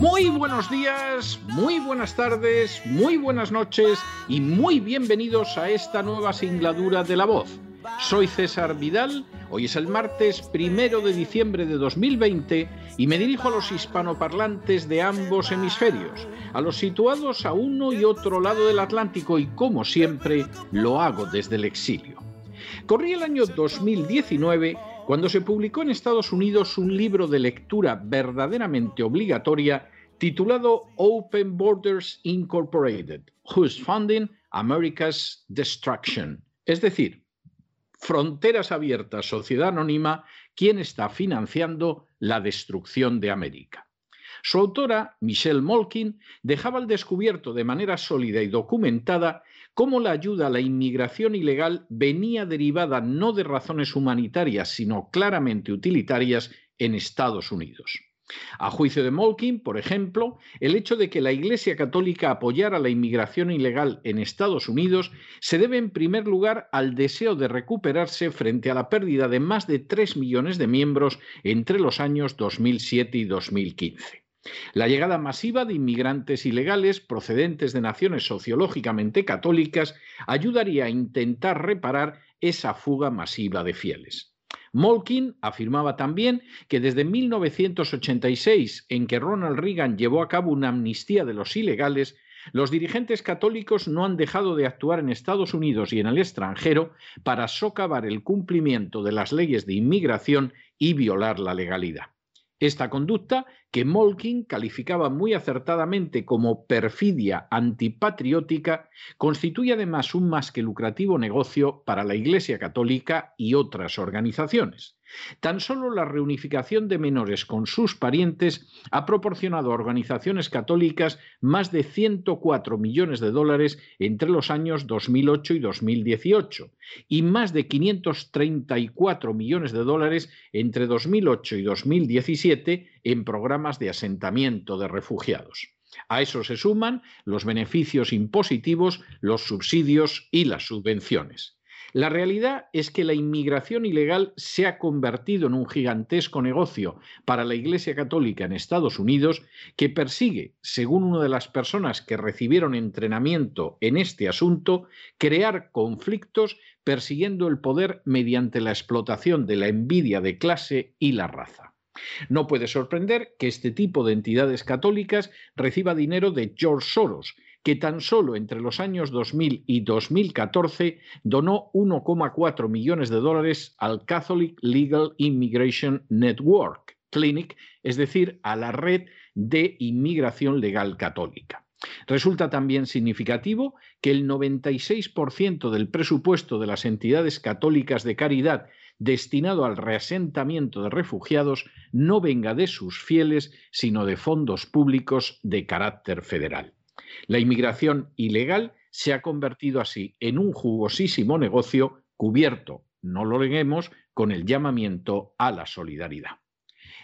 Muy buenos días, muy buenas tardes, muy buenas noches y muy bienvenidos a esta nueva singladura de La Voz. Soy César Vidal, hoy es el martes primero de diciembre de 2020 y me dirijo a los hispanoparlantes de ambos hemisferios, a los situados a uno y otro lado del Atlántico y como siempre lo hago desde el exilio. Corría el año 2019 cuando se publicó en Estados Unidos un libro de lectura verdaderamente obligatoria titulado Open Borders Incorporated, Who's Funding America's Destruction, es decir, Fronteras Abiertas, Sociedad Anónima, ¿quién está financiando la destrucción de América? Su autora, Michelle Molkin, dejaba al descubierto de manera sólida y documentada cómo la ayuda a la inmigración ilegal venía derivada no de razones humanitarias, sino claramente utilitarias en Estados Unidos. A juicio de Molkin, por ejemplo, el hecho de que la Iglesia Católica apoyara la inmigración ilegal en Estados Unidos se debe en primer lugar al deseo de recuperarse frente a la pérdida de más de 3 millones de miembros entre los años 2007 y 2015. La llegada masiva de inmigrantes ilegales procedentes de naciones sociológicamente católicas ayudaría a intentar reparar esa fuga masiva de fieles. Molkin afirmaba también que desde 1986, en que Ronald Reagan llevó a cabo una amnistía de los ilegales, los dirigentes católicos no han dejado de actuar en Estados Unidos y en el extranjero para socavar el cumplimiento de las leyes de inmigración y violar la legalidad. Esta conducta, que Molkin calificaba muy acertadamente como perfidia antipatriótica, constituye además un más que lucrativo negocio para la Iglesia Católica y otras organizaciones. Tan solo la reunificación de menores con sus parientes ha proporcionado a organizaciones católicas más de 104 millones de dólares entre los años 2008 y 2018 y más de 534 millones de dólares entre 2008 y 2017 en programas de asentamiento de refugiados. A eso se suman los beneficios impositivos, los subsidios y las subvenciones. La realidad es que la inmigración ilegal se ha convertido en un gigantesco negocio para la Iglesia Católica en Estados Unidos que persigue, según una de las personas que recibieron entrenamiento en este asunto, crear conflictos persiguiendo el poder mediante la explotación de la envidia de clase y la raza. No puede sorprender que este tipo de entidades católicas reciba dinero de George Soros, que tan solo entre los años 2000 y 2014 donó 1,4 millones de dólares al Catholic Legal Immigration Network Clinic, es decir, a la red de inmigración legal católica. Resulta también significativo que el 96% del presupuesto de las entidades católicas de caridad destinado al reasentamiento de refugiados no venga de sus fieles, sino de fondos públicos de carácter federal. La inmigración ilegal se ha convertido así en un jugosísimo negocio cubierto, no lo leguemos, con el llamamiento a la solidaridad.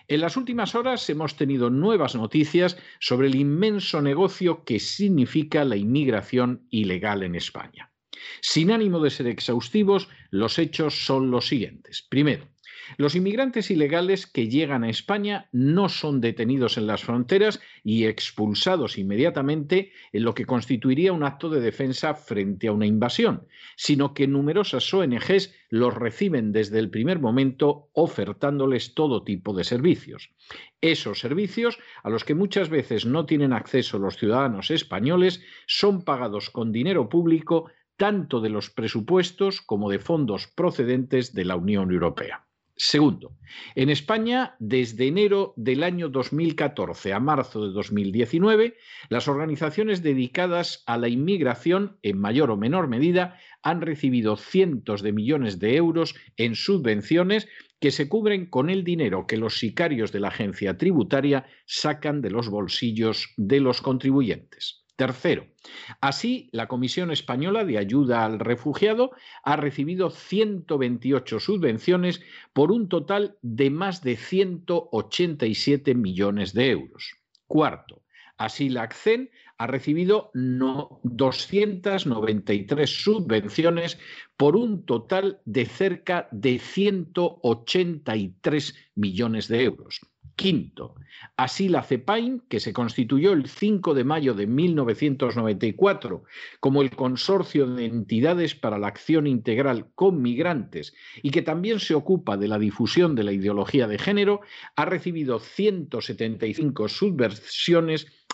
En las últimas horas hemos tenido nuevas noticias sobre el inmenso negocio que significa la inmigración ilegal en España. Sin ánimo de ser exhaustivos, los hechos son los siguientes. Primero, Los inmigrantes ilegales que llegan a España no son detenidos en las fronteras y expulsados inmediatamente en lo que constituiría un acto de defensa frente a una invasión, sino que numerosas ONGs los reciben desde el primer momento ofertándoles todo tipo de servicios. Esos servicios, a los que muchas veces no tienen acceso los ciudadanos españoles, son pagados con dinero público tanto de los presupuestos como de fondos procedentes de la Unión Europea. Segundo, en España, desde enero del año 2014 a marzo de 2019, las organizaciones dedicadas a la inmigración, en mayor o menor medida, han recibido cientos de millones de euros en subvenciones que se cubren con el dinero que los sicarios de la agencia tributaria sacan de los bolsillos de los contribuyentes. Tercero, así la Comisión Española de Ayuda al Refugiado ha recibido 128 subvenciones por un total de más de 187 millones de euros. Cuarto, así la ACCEN ha recibido 293 subvenciones por un total de cerca de 183 millones de euros. Quinto, así la CEPAIN, que se constituyó el 5 de mayo de 1994 como el Consorcio de Entidades para la Acción Integral con Migrantes y que también se ocupa de la difusión de la ideología de género, ha recibido 175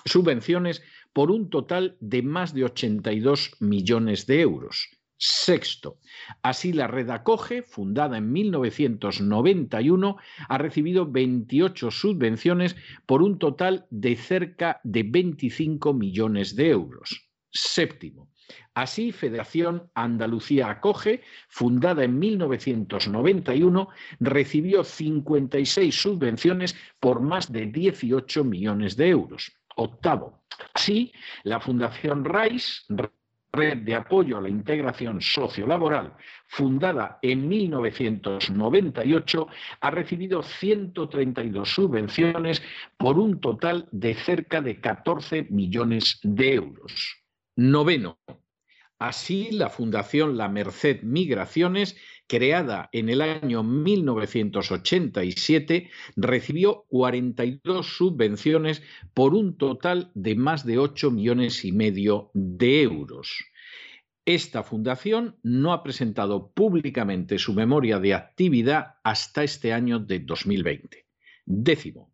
subvenciones por un total de más de 82 millones de euros. Sexto, así la red Acoge, fundada en 1991, ha recibido 28 subvenciones por un total de cerca de 25 millones de euros. Séptimo, Así, Federación Andalucía Acoge, fundada en 1991, recibió 56 subvenciones por más de 18 millones de euros. Octavo. Así, la Fundación RAIS Red de Apoyo a la Integración Sociolaboral, fundada en 1998, ha recibido 132 subvenciones por un total de cerca de 14 millones de euros. Noveno. Así, la Fundación La Merced Migraciones creada en el año 1987, recibió 42 subvenciones por un total de más de 8 millones y medio de euros. Esta fundación no ha presentado públicamente su memoria de actividad hasta este año de 2020. Décimo,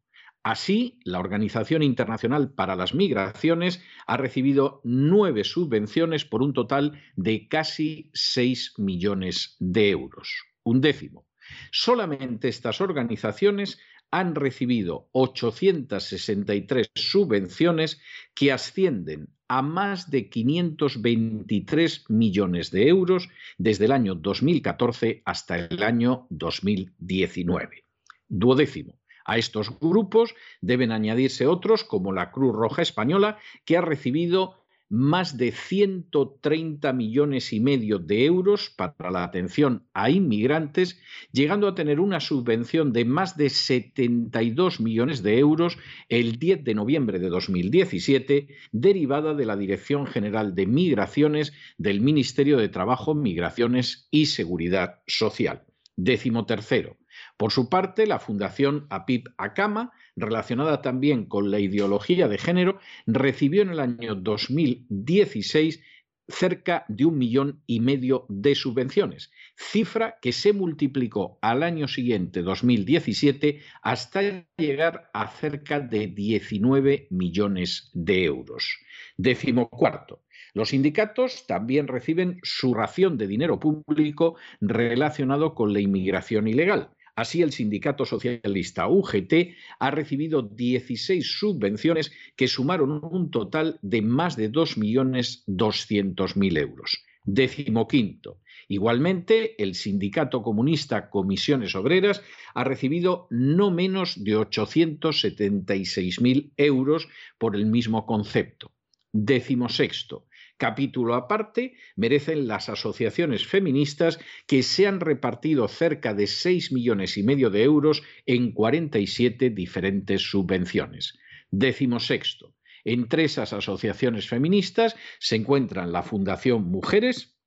Así, la Organización Internacional para las Migraciones ha recibido nueve subvenciones por un total de casi 6 millones de euros, un décimo. Solamente estas organizaciones han recibido 863 subvenciones que ascienden a más de 523 millones de euros desde el año 2014 hasta el año 2019. Duodécimo. A estos grupos deben añadirse otros como la Cruz Roja Española, que ha recibido más de 130 millones y medio de euros para la atención a inmigrantes, llegando a tener una subvención de más de 72 millones de euros el 10 de noviembre de 2017, derivada de la Dirección General de Migraciones del Ministerio de Trabajo, Migraciones y Seguridad Social. Décimo tercero. Por su parte, la Fundación APIP Acama, relacionada también con la ideología de género, recibió en el año 2016 cerca de un millón y medio de subvenciones, cifra que se multiplicó al año siguiente, 2017, hasta llegar a cerca de 19 millones de euros. Décimo cuarto. Los sindicatos también reciben su ración de dinero público relacionado con la inmigración ilegal. Así, el sindicato socialista UGT ha recibido 16 subvenciones que sumaron un total de más de 2.200.000 euros. Décimo quinto. Igualmente, el sindicato comunista Comisiones Obreras ha recibido no menos de 876.000 euros por el mismo concepto. Décimo sexto capítulo aparte merecen las asociaciones feministas que se han repartido cerca de 6 millones y medio de euros en 47 diferentes subvenciones. Décimo sexto. Entre esas asociaciones feministas se encuentran la Fundación Mujeres,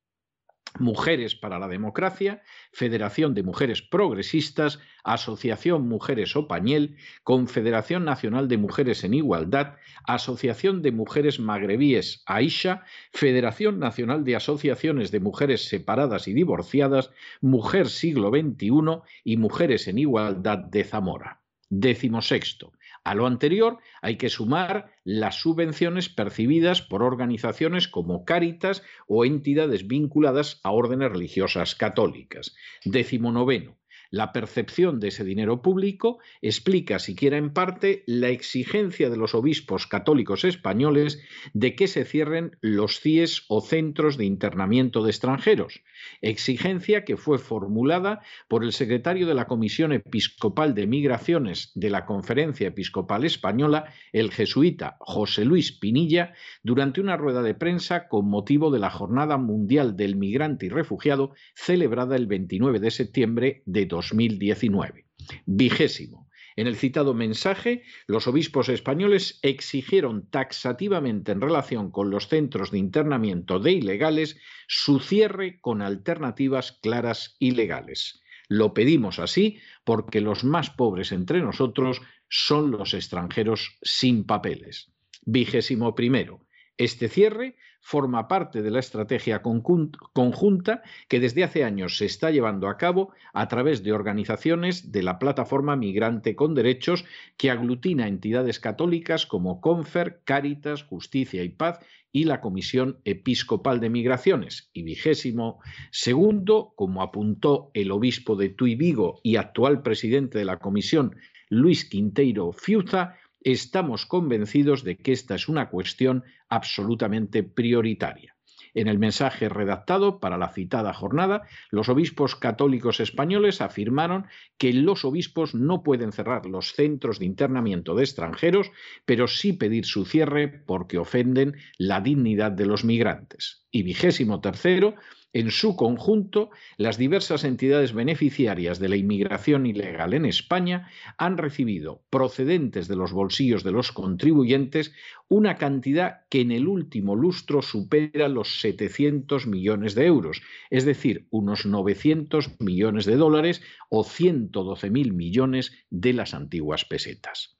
Mujeres para la Democracia, Federación de Mujeres Progresistas, Asociación Mujeres Opañel, Confederación Nacional de Mujeres en Igualdad, Asociación de Mujeres Magrebíes Aisha, Federación Nacional de Asociaciones de Mujeres Separadas y Divorciadas, Mujer Siglo XXI y Mujeres en Igualdad de Zamora. Décimo sexto. A lo anterior hay que sumar las subvenciones percibidas por organizaciones como Cáritas o entidades vinculadas a órdenes religiosas católicas. Décimo noveno. La percepción de ese dinero público explica, siquiera en parte, la exigencia de los obispos católicos españoles de que se cierren los CIES o centros de internamiento de extranjeros, exigencia que fue formulada por el secretario de la Comisión Episcopal de Migraciones de la Conferencia Episcopal Española, el jesuita José Luis Pinilla, durante una rueda de prensa con motivo de la Jornada Mundial del Migrante y Refugiado celebrada el 29 de septiembre de 2019. Vigésimo. En el citado mensaje, los obispos españoles exigieron taxativamente en relación con los centros de internamiento de ilegales su cierre con alternativas claras y legales. Lo pedimos así porque los más pobres entre nosotros son los extranjeros sin papeles. Vigésimo primero. Este cierre forma parte de la estrategia conjunta que desde hace años se está llevando a cabo a través de organizaciones de la plataforma Migrante con Derechos que aglutina entidades católicas como Confer, Cáritas, Justicia y Paz y la Comisión Episcopal de Migraciones. Y vigésimo segundo, como apuntó el obispo de Tuy Vigo y actual presidente de la Comisión, Luis Quinteiro Fiuza, estamos convencidos de que esta es una cuestión absolutamente prioritaria. En el mensaje redactado para la citada jornada, los obispos católicos españoles afirmaron que los obispos no pueden cerrar los centros de internamiento de extranjeros, pero sí pedir su cierre porque ofenden la dignidad de los migrantes. Y vigésimo tercero, en su conjunto, las diversas entidades beneficiarias de la inmigración ilegal en España han recibido, procedentes de los bolsillos de los contribuyentes, una cantidad que en el último lustro supera los 700 millones de euros, es decir, unos 900 millones de dólares o 112.000 millones de las antiguas pesetas.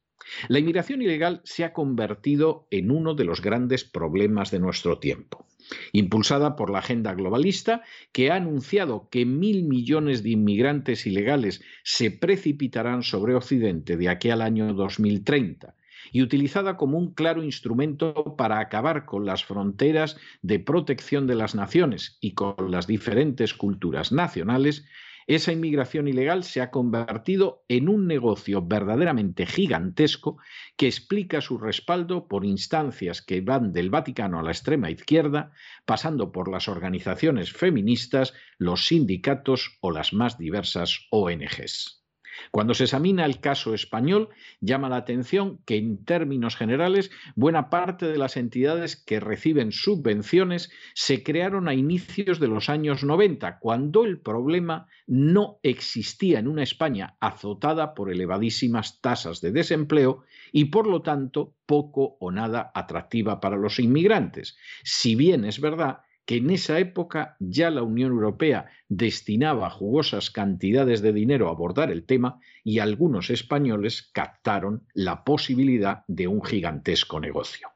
La inmigración ilegal se ha convertido en uno de los grandes problemas de nuestro tiempo impulsada por la agenda globalista, que ha anunciado que mil millones de inmigrantes ilegales se precipitarán sobre Occidente de aquí al año 2030 y utilizada como un claro instrumento para acabar con las fronteras de protección de las naciones y con las diferentes culturas nacionales, esa inmigración ilegal se ha convertido en un negocio verdaderamente gigantesco que explica su respaldo por instancias que van del Vaticano a la extrema izquierda, pasando por las organizaciones feministas, los sindicatos o las más diversas ONGs. Cuando se examina el caso español, llama la atención que en términos generales buena parte de las entidades que reciben subvenciones se crearon a inicios de los años 90, cuando el problema no existía en una España azotada por elevadísimas tasas de desempleo y por lo tanto poco o nada atractiva para los inmigrantes. Si bien es verdad que en esa época ya la Unión Europea destinaba jugosas cantidades de dinero a abordar el tema y algunos españoles captaron la posibilidad de un gigantesco negocio.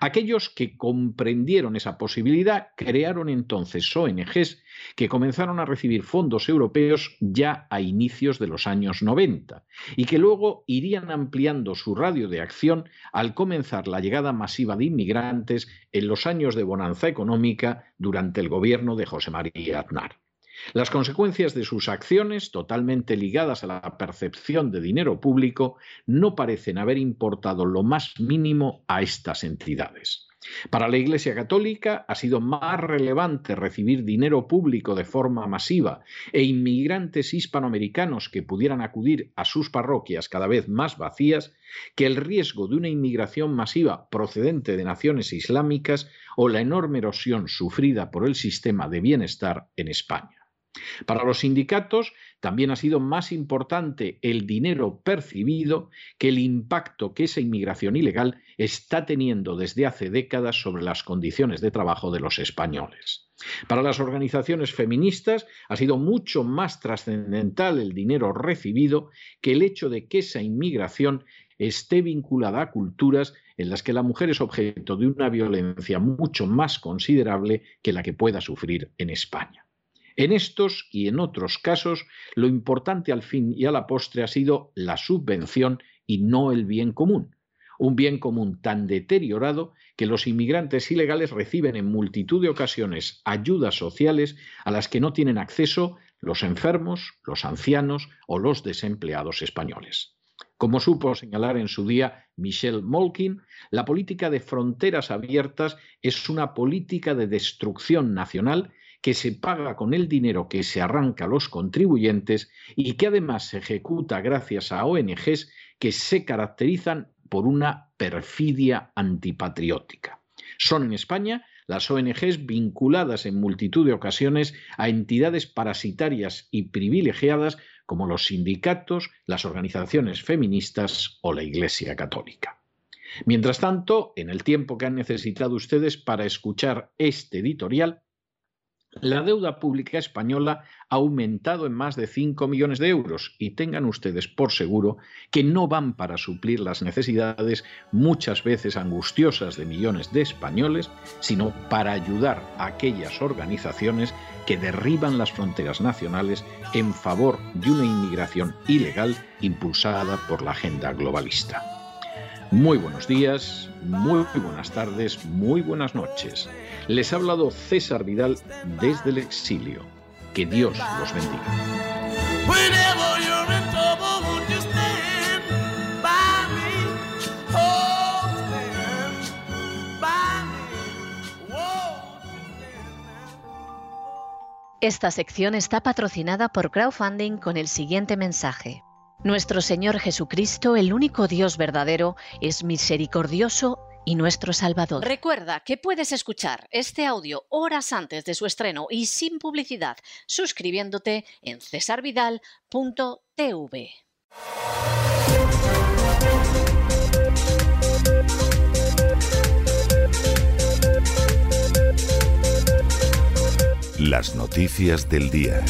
Aquellos que comprendieron esa posibilidad crearon entonces ONGs que comenzaron a recibir fondos europeos ya a inicios de los años 90 y que luego irían ampliando su radio de acción al comenzar la llegada masiva de inmigrantes en los años de bonanza económica durante el gobierno de José María Aznar. Las consecuencias de sus acciones, totalmente ligadas a la percepción de dinero público, no parecen haber importado lo más mínimo a estas entidades. Para la Iglesia Católica ha sido más relevante recibir dinero público de forma masiva e inmigrantes hispanoamericanos que pudieran acudir a sus parroquias cada vez más vacías que el riesgo de una inmigración masiva procedente de naciones islámicas o la enorme erosión sufrida por el sistema de bienestar en España. Para los sindicatos también ha sido más importante el dinero percibido que el impacto que esa inmigración ilegal está teniendo desde hace décadas sobre las condiciones de trabajo de los españoles. Para las organizaciones feministas ha sido mucho más trascendental el dinero recibido que el hecho de que esa inmigración esté vinculada a culturas en las que la mujer es objeto de una violencia mucho más considerable que la que pueda sufrir en España. En estos y en otros casos, lo importante al fin y a la postre ha sido la subvención y no el bien común. Un bien común tan deteriorado que los inmigrantes ilegales reciben en multitud de ocasiones ayudas sociales a las que no tienen acceso los enfermos, los ancianos o los desempleados españoles. Como supo señalar en su día Michelle Molkin, la política de fronteras abiertas es una política de destrucción nacional que se paga con el dinero que se arranca a los contribuyentes y que además se ejecuta gracias a ONGs que se caracterizan por una perfidia antipatriótica. Son en España las ONGs vinculadas en multitud de ocasiones a entidades parasitarias y privilegiadas como los sindicatos, las organizaciones feministas o la Iglesia Católica. Mientras tanto, en el tiempo que han necesitado ustedes para escuchar este editorial, la deuda pública española ha aumentado en más de 5 millones de euros y tengan ustedes por seguro que no van para suplir las necesidades muchas veces angustiosas de millones de españoles, sino para ayudar a aquellas organizaciones que derriban las fronteras nacionales en favor de una inmigración ilegal impulsada por la agenda globalista. Muy buenos días, muy buenas tardes, muy buenas noches. Les ha hablado César Vidal desde el exilio. Que Dios los bendiga. Esta sección está patrocinada por crowdfunding con el siguiente mensaje. Nuestro Señor Jesucristo, el único Dios verdadero, es misericordioso y nuestro Salvador. Recuerda que puedes escuchar este audio horas antes de su estreno y sin publicidad suscribiéndote en cesarvidal.tv. Las noticias del día.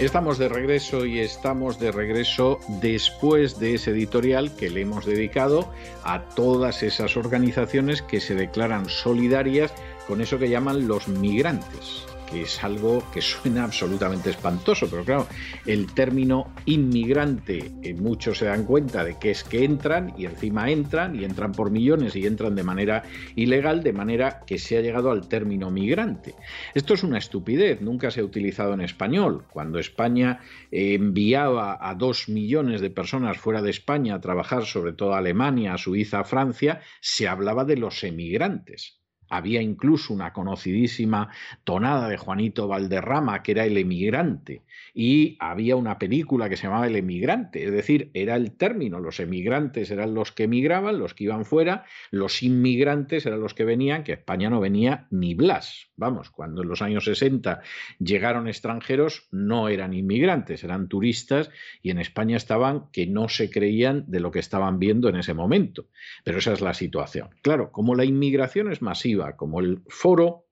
Estamos de regreso y estamos de regreso después de ese editorial que le hemos dedicado a todas esas organizaciones que se declaran solidarias con eso que llaman los migrantes que es algo que suena absolutamente espantoso, pero claro, el término inmigrante, eh, muchos se dan cuenta de que es que entran y encima entran y entran por millones y entran de manera ilegal, de manera que se ha llegado al término migrante. Esto es una estupidez, nunca se ha utilizado en español. Cuando España eh, enviaba a dos millones de personas fuera de España a trabajar, sobre todo a Alemania, a Suiza, a Francia, se hablaba de los emigrantes. Había incluso una conocidísima tonada de Juanito Valderrama, que era el emigrante, y había una película que se llamaba El emigrante, es decir, era el término, los emigrantes eran los que emigraban, los que iban fuera, los inmigrantes eran los que venían, que España no venía ni Blas. Vamos, cuando en los años 60 llegaron extranjeros, no eran inmigrantes, eran turistas, y en España estaban que no se creían de lo que estaban viendo en ese momento. Pero esa es la situación. Claro, como la inmigración es masiva, como el foro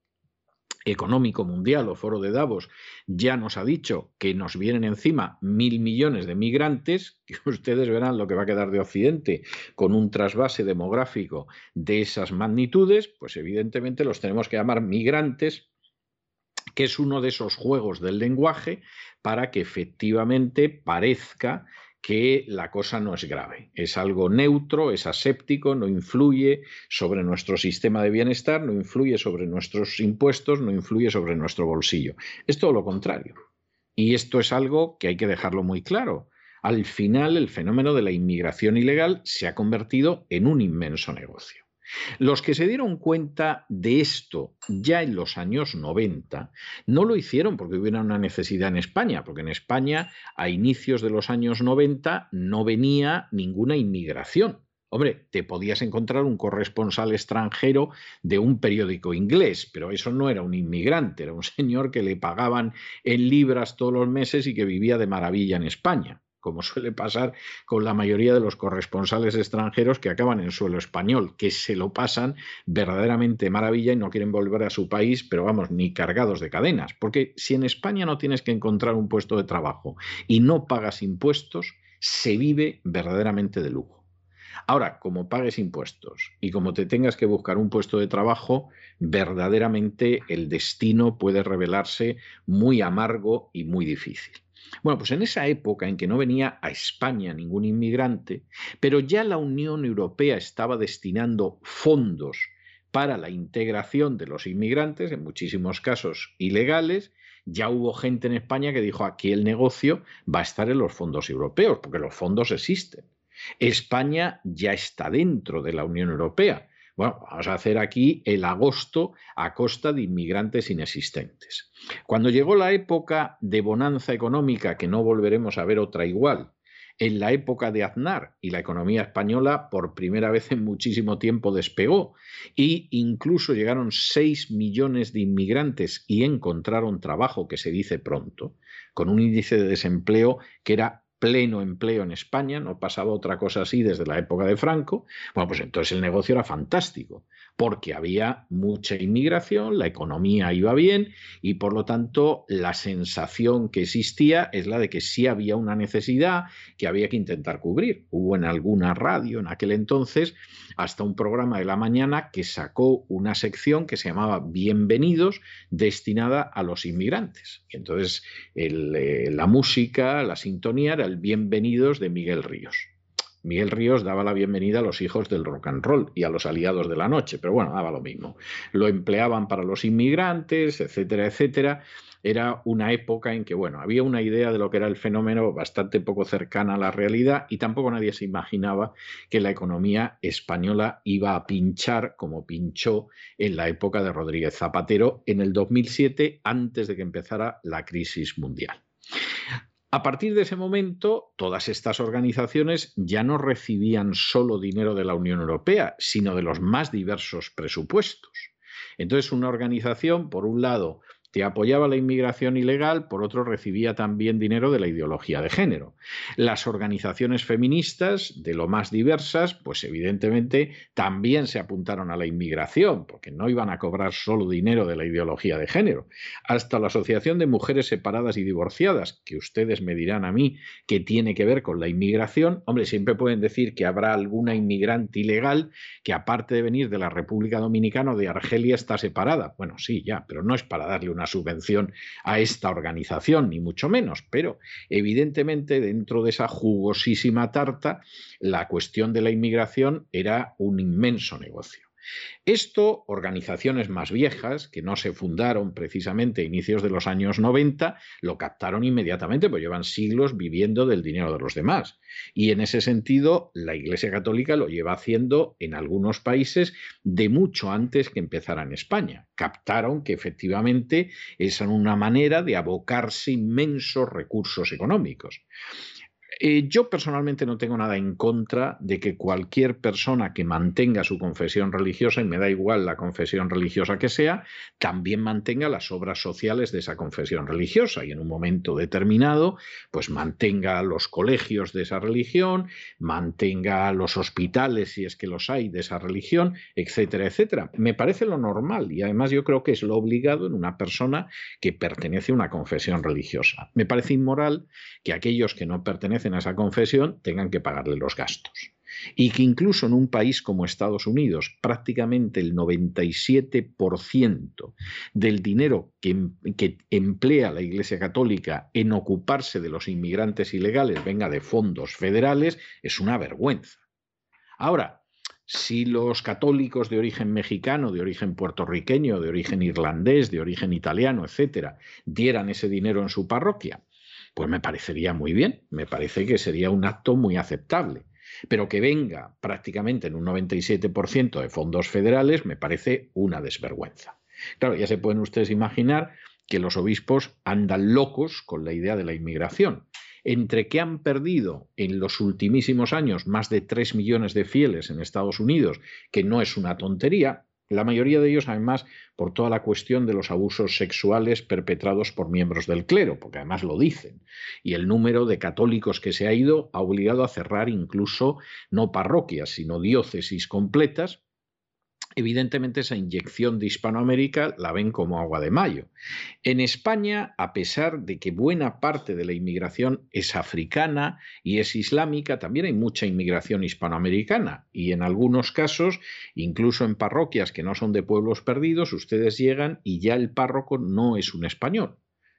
económico mundial o foro de Davos ya nos ha dicho que nos vienen encima mil millones de migrantes, que ustedes verán lo que va a quedar de Occidente con un trasvase demográfico de esas magnitudes, pues evidentemente los tenemos que llamar migrantes, que es uno de esos juegos del lenguaje para que efectivamente parezca que la cosa no es grave, es algo neutro, es aséptico, no influye sobre nuestro sistema de bienestar, no influye sobre nuestros impuestos, no influye sobre nuestro bolsillo. Es todo lo contrario. Y esto es algo que hay que dejarlo muy claro. Al final, el fenómeno de la inmigración ilegal se ha convertido en un inmenso negocio. Los que se dieron cuenta de esto ya en los años 90 no lo hicieron porque hubiera una necesidad en España, porque en España a inicios de los años 90 no venía ninguna inmigración. Hombre, te podías encontrar un corresponsal extranjero de un periódico inglés, pero eso no era un inmigrante, era un señor que le pagaban en libras todos los meses y que vivía de maravilla en España como suele pasar con la mayoría de los corresponsales extranjeros que acaban en suelo español, que se lo pasan verdaderamente maravilla y no quieren volver a su país, pero vamos, ni cargados de cadenas. Porque si en España no tienes que encontrar un puesto de trabajo y no pagas impuestos, se vive verdaderamente de lujo. Ahora, como pagues impuestos y como te tengas que buscar un puesto de trabajo, verdaderamente el destino puede revelarse muy amargo y muy difícil. Bueno, pues en esa época en que no venía a España ningún inmigrante, pero ya la Unión Europea estaba destinando fondos para la integración de los inmigrantes, en muchísimos casos ilegales, ya hubo gente en España que dijo aquí el negocio va a estar en los fondos europeos, porque los fondos existen. España ya está dentro de la Unión Europea. Bueno, vamos a hacer aquí el agosto a costa de inmigrantes inexistentes. Cuando llegó la época de bonanza económica, que no volveremos a ver otra igual, en la época de Aznar y la economía española por primera vez en muchísimo tiempo despegó e incluso llegaron 6 millones de inmigrantes y encontraron trabajo, que se dice pronto, con un índice de desempleo que era pleno empleo en España, no pasaba otra cosa así desde la época de Franco, bueno, pues entonces el negocio era fantástico, porque había mucha inmigración, la economía iba bien y por lo tanto la sensación que existía es la de que sí había una necesidad que había que intentar cubrir. Hubo en alguna radio en aquel entonces hasta un programa de la mañana que sacó una sección que se llamaba Bienvenidos destinada a los inmigrantes. Y entonces eh, la música, la sintonía era el Bienvenidos de Miguel Ríos. Miguel Ríos daba la bienvenida a los hijos del rock and roll y a los aliados de la noche, pero bueno, daba lo mismo. Lo empleaban para los inmigrantes, etcétera, etcétera. Era una época en que, bueno, había una idea de lo que era el fenómeno bastante poco cercana a la realidad y tampoco nadie se imaginaba que la economía española iba a pinchar como pinchó en la época de Rodríguez Zapatero en el 2007, antes de que empezara la crisis mundial. A partir de ese momento, todas estas organizaciones ya no recibían solo dinero de la Unión Europea, sino de los más diversos presupuestos. Entonces, una organización, por un lado, te apoyaba la inmigración ilegal, por otro recibía también dinero de la ideología de género. Las organizaciones feministas, de lo más diversas, pues evidentemente también se apuntaron a la inmigración, porque no iban a cobrar solo dinero de la ideología de género. Hasta la Asociación de Mujeres Separadas y Divorciadas, que ustedes me dirán a mí que tiene que ver con la inmigración, hombre, siempre pueden decir que habrá alguna inmigrante ilegal que aparte de venir de la República Dominicana o de Argelia está separada. Bueno, sí, ya, pero no es para darle una subvención a esta organización, ni mucho menos, pero evidentemente dentro de esa jugosísima tarta, la cuestión de la inmigración era un inmenso negocio. Esto, organizaciones más viejas, que no se fundaron precisamente a inicios de los años 90, lo captaron inmediatamente, pues llevan siglos viviendo del dinero de los demás. Y en ese sentido, la Iglesia Católica lo lleva haciendo en algunos países de mucho antes que empezara en España. Captaron que efectivamente es una manera de abocarse inmensos recursos económicos. Eh, yo personalmente no tengo nada en contra de que cualquier persona que mantenga su confesión religiosa, y me da igual la confesión religiosa que sea, también mantenga las obras sociales de esa confesión religiosa y en un momento determinado, pues mantenga los colegios de esa religión, mantenga los hospitales, si es que los hay, de esa religión, etcétera, etcétera. Me parece lo normal y además yo creo que es lo obligado en una persona que pertenece a una confesión religiosa. Me parece inmoral que aquellos que no pertenecen a esa confesión tengan que pagarle los gastos. Y que incluso en un país como Estados Unidos, prácticamente el 97% del dinero que, em, que, emplea la Iglesia Católica en ocuparse de los inmigrantes ilegales venga de fondos federales, es una vergüenza. Ahora, si los católicos de origen mexicano, de origen puertorriqueño, de origen irlandés, de origen italiano, etcétera, dieran ese dinero en su parroquia, pues me parecería muy bien, me parece que sería un acto muy aceptable. Pero que venga prácticamente en un 97% de fondos federales me parece una desvergüenza. Claro, ya se pueden ustedes imaginar que los obispos andan locos con la idea de la inmigración entre que han perdido en los ultimísimos años más de 3 millones de fieles en Estados Unidos, que no es una tontería, la mayoría de ellos, además, por toda la cuestión de los abusos sexuales perpetrados por miembros del clero, porque además lo dicen. Y el número de católicos que se ha ido ha obligado a cerrar incluso no parroquias, sino diócesis completas, evidentemente esa inyección de Hispanoamérica la ven como agua de mayo. En España, a pesar de que buena parte de la inmigración es africana y es islámica, también hay mucha inmigración hispanoamericana y en algunos casos, incluso en parroquias que no son de pueblos perdidos, ustedes llegan y ya el párroco no es un español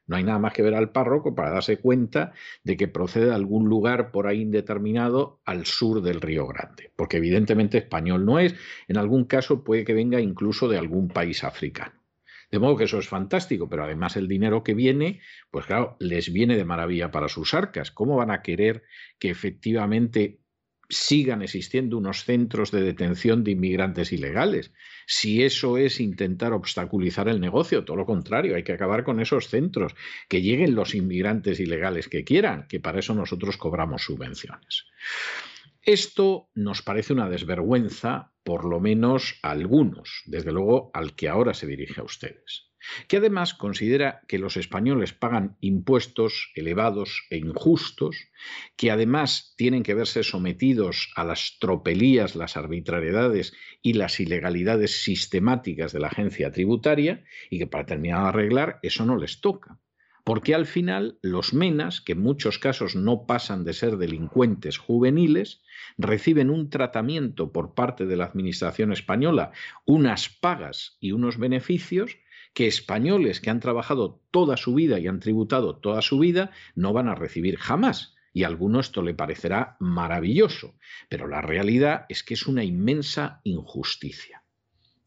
no hay nada más que ver al párroco para darse cuenta de que procede de algún lugar por ahí indeterminado al sur del Río Grande, porque evidentemente español no es, en algún caso puede que venga incluso de algún país africano. De modo que eso es fantástico, pero además el dinero que viene, pues claro, les viene de maravilla para sus arcas. ¿Cómo van a querer que efectivamente sigan existiendo unos centros de detención de inmigrantes ilegales. Si eso es intentar obstaculizar el negocio, todo lo contrario, hay que acabar con esos centros, que lleguen los inmigrantes ilegales que quieran, que para eso nosotros cobramos subvenciones. Esto nos parece una desvergüenza, por lo menos a algunos, desde luego al que ahora se dirige a ustedes que además considera que los españoles pagan impuestos elevados e injustos, que además tienen que verse sometidos a las tropelías, las arbitrariedades y las ilegalidades sistemáticas de la agencia tributaria y que para terminar de arreglar eso no les toca. Porque al final los menas, que en muchos casos no pasan de ser delincuentes juveniles, reciben un tratamiento por parte de la Administración española, unas pagas y unos beneficios que españoles que han trabajado toda su vida y han tributado toda su vida no van a recibir jamás. Y a alguno esto le parecerá maravilloso, pero la realidad es que es una inmensa injusticia.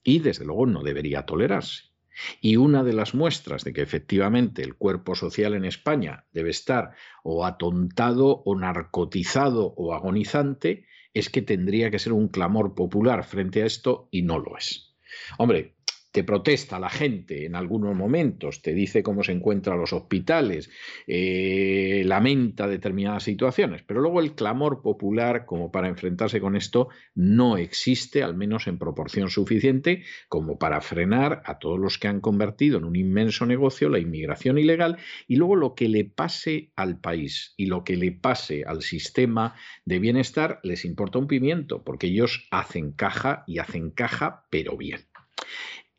Y desde luego no debería tolerarse. Y una de las muestras de que efectivamente el cuerpo social en España debe estar o atontado o narcotizado o agonizante es que tendría que ser un clamor popular frente a esto y no lo es. Hombre, te protesta la gente en algunos momentos, te dice cómo se encuentran los hospitales, eh, lamenta determinadas situaciones, pero luego el clamor popular como para enfrentarse con esto no existe, al menos en proporción suficiente, como para frenar a todos los que han convertido en un inmenso negocio la inmigración ilegal y luego lo que le pase al país y lo que le pase al sistema de bienestar les importa un pimiento, porque ellos hacen caja y hacen caja, pero bien.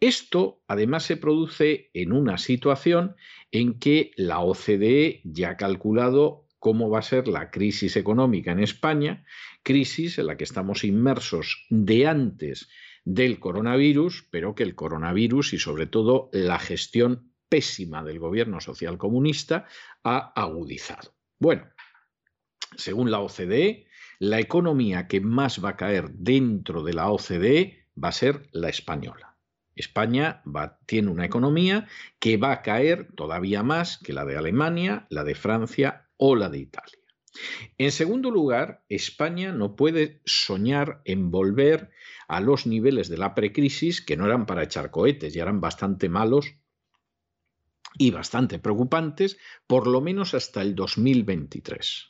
Esto además se produce en una situación en que la OCDE ya ha calculado cómo va a ser la crisis económica en España, crisis en la que estamos inmersos de antes del coronavirus, pero que el coronavirus y sobre todo la gestión pésima del gobierno social comunista ha agudizado. Bueno, según la OCDE, la economía que más va a caer dentro de la OCDE va a ser la española. España tiene una economía que va a caer todavía más que la de Alemania, la de Francia o la de Italia. En segundo lugar, España no puede soñar en volver a los niveles de la precrisis que no eran para echar cohetes, ya eran bastante malos y bastante preocupantes, por lo menos hasta el 2023.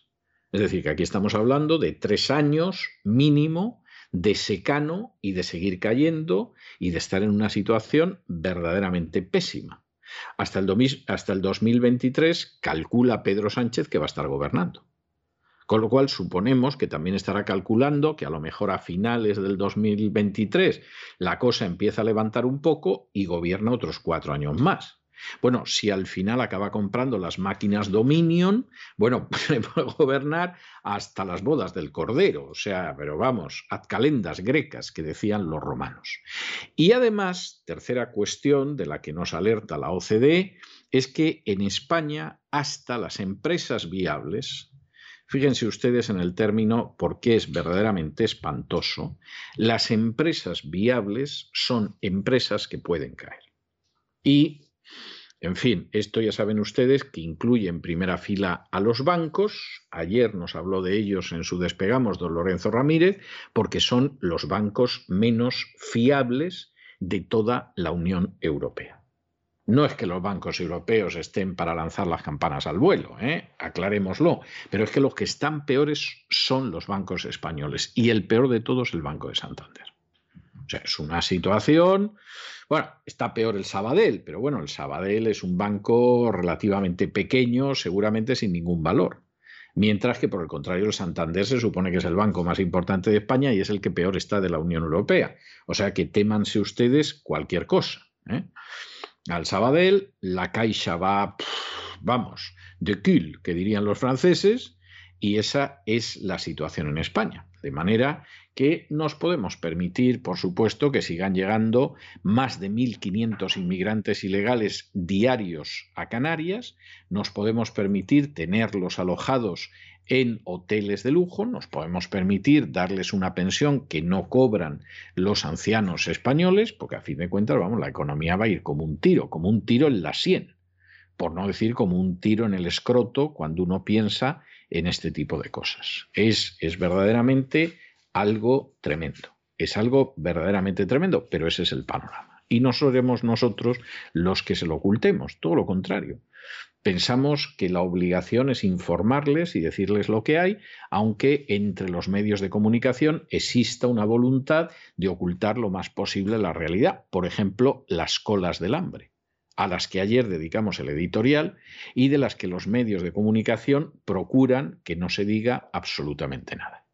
Es decir, que aquí estamos hablando de tres años mínimo de secano y de seguir cayendo y de estar en una situación verdaderamente pésima. Hasta el, hasta el 2023 calcula Pedro Sánchez que va a estar gobernando. Con lo cual suponemos que también estará calculando que a lo mejor a finales del 2023 la cosa empieza a levantar un poco y gobierna otros cuatro años más. Bueno, si al final acaba comprando las máquinas Dominion, bueno, puede gobernar hasta las bodas del Cordero, o sea, pero vamos, ad calendas grecas que decían los romanos. Y además, tercera cuestión de la que nos alerta la OCDE, es que en España hasta las empresas viables, Fíjense ustedes en el término porque es verdaderamente espantoso. Las empresas viables son empresas que pueden caer. Y en fin, esto ya saben ustedes que incluye en primera fila a los bancos. Ayer nos habló de ellos en su despegamos don Lorenzo Ramírez, porque son los bancos menos fiables de toda la Unión Europea. No es que los bancos europeos estén para lanzar las campanas al vuelo, ¿eh? aclarémoslo, pero es que los que están peores son los bancos españoles y el peor de todos el Banco de Santander. O sea, es una situación, bueno, está peor el Sabadell, pero bueno, el Sabadell es un banco relativamente pequeño, seguramente sin ningún valor. Mientras que, por el contrario, el Santander se supone que es el banco más importante de España y es el que peor está de la Unión Europea. O sea que témanse ustedes cualquier cosa. ¿eh? al Sabadell, la Caixa va, vamos, de cul, que dirían los franceses, y esa es la situación en España. De manera que nos podemos permitir, por supuesto, que sigan llegando más de 1.500 inmigrantes ilegales diarios a Canarias, nos podemos permitir tenerlos alojados en hoteles de lujo, nos podemos permitir darles una pensión que no cobran los ancianos españoles, porque a fin de cuentas, vamos, la economía va a ir como un tiro, como un tiro en la sien, por no decir como un tiro en el escroto cuando uno piensa en este tipo de cosas. Es, es verdaderamente algo tremendo, es algo verdaderamente tremendo, pero ese es el panorama. Y no seremos nosotros los que se lo ocultemos, todo lo contrario pensamos que la obligación es informarles y decirles lo que hay, aunque entre los medios de comunicación exista una voluntad de ocultar lo más posible la realidad. Por ejemplo, las colas del hambre, a las que ayer dedicamos el editorial y de las que los medios de comunicación procuran que no se diga absolutamente nada.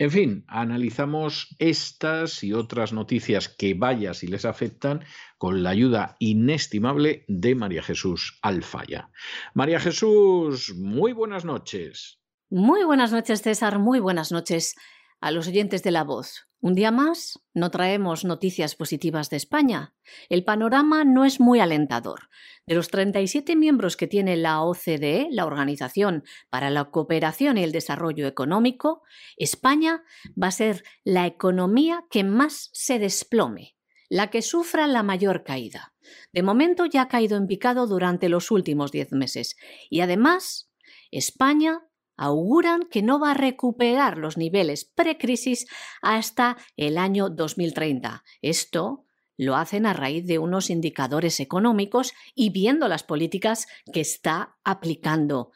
En fin, analizamos estas y otras noticias que vaya si les afectan con la ayuda inestimable de María Jesús Alfaya. María Jesús, muy buenas noches. Muy buenas noches, César. Muy buenas noches a los oyentes de la voz. Un día más, no traemos noticias positivas de España. El panorama no es muy alentador. De los 37 miembros que tiene la OCDE, la Organización para la Cooperación y el Desarrollo Económico, España va a ser la economía que más se desplome, la que sufra la mayor caída. De momento ya ha caído en picado durante los últimos 10 meses. Y además, España auguran que no va a recuperar los niveles precrisis hasta el año 2030. Esto lo hacen a raíz de unos indicadores económicos y viendo las políticas que está aplicando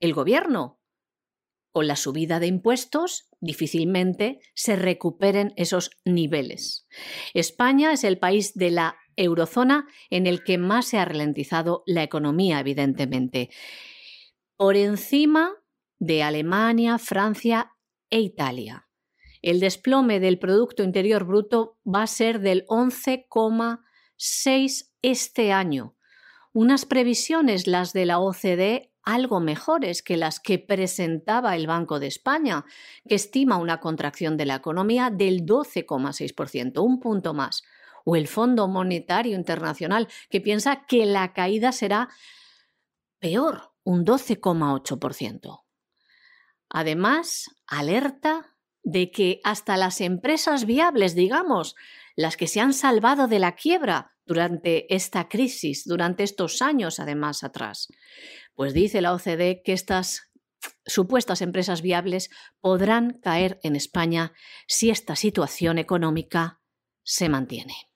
el gobierno. Con la subida de impuestos difícilmente se recuperen esos niveles. España es el país de la eurozona en el que más se ha ralentizado la economía, evidentemente. Por encima de Alemania, Francia e Italia. El desplome del Producto Interior Bruto va a ser del 11,6 este año. Unas previsiones, las de la OCDE, algo mejores que las que presentaba el Banco de España, que estima una contracción de la economía del 12,6%, un punto más. O el Fondo Monetario Internacional, que piensa que la caída será peor, un 12,8%. Además, alerta de que hasta las empresas viables, digamos, las que se han salvado de la quiebra durante esta crisis, durante estos años además atrás, pues dice la OCDE que estas supuestas empresas viables podrán caer en España si esta situación económica se mantiene.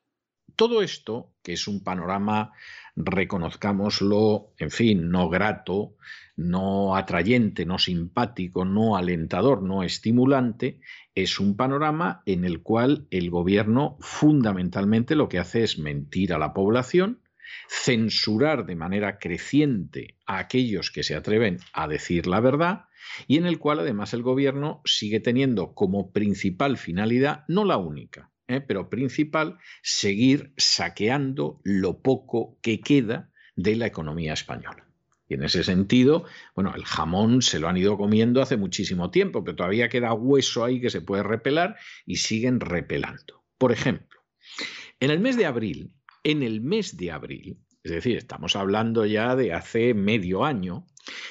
Todo esto, que es un panorama, reconozcámoslo, en fin, no grato, no atrayente, no simpático, no alentador, no estimulante, es un panorama en el cual el gobierno fundamentalmente lo que hace es mentir a la población, censurar de manera creciente a aquellos que se atreven a decir la verdad y en el cual además el gobierno sigue teniendo como principal finalidad, no la única, ¿eh? pero principal, seguir saqueando lo poco que queda de la economía española. Y en ese sentido, bueno, el jamón se lo han ido comiendo hace muchísimo tiempo, pero todavía queda hueso ahí que se puede repelar y siguen repelando. Por ejemplo, en el mes de abril, en el mes de abril, es decir, estamos hablando ya de hace medio año,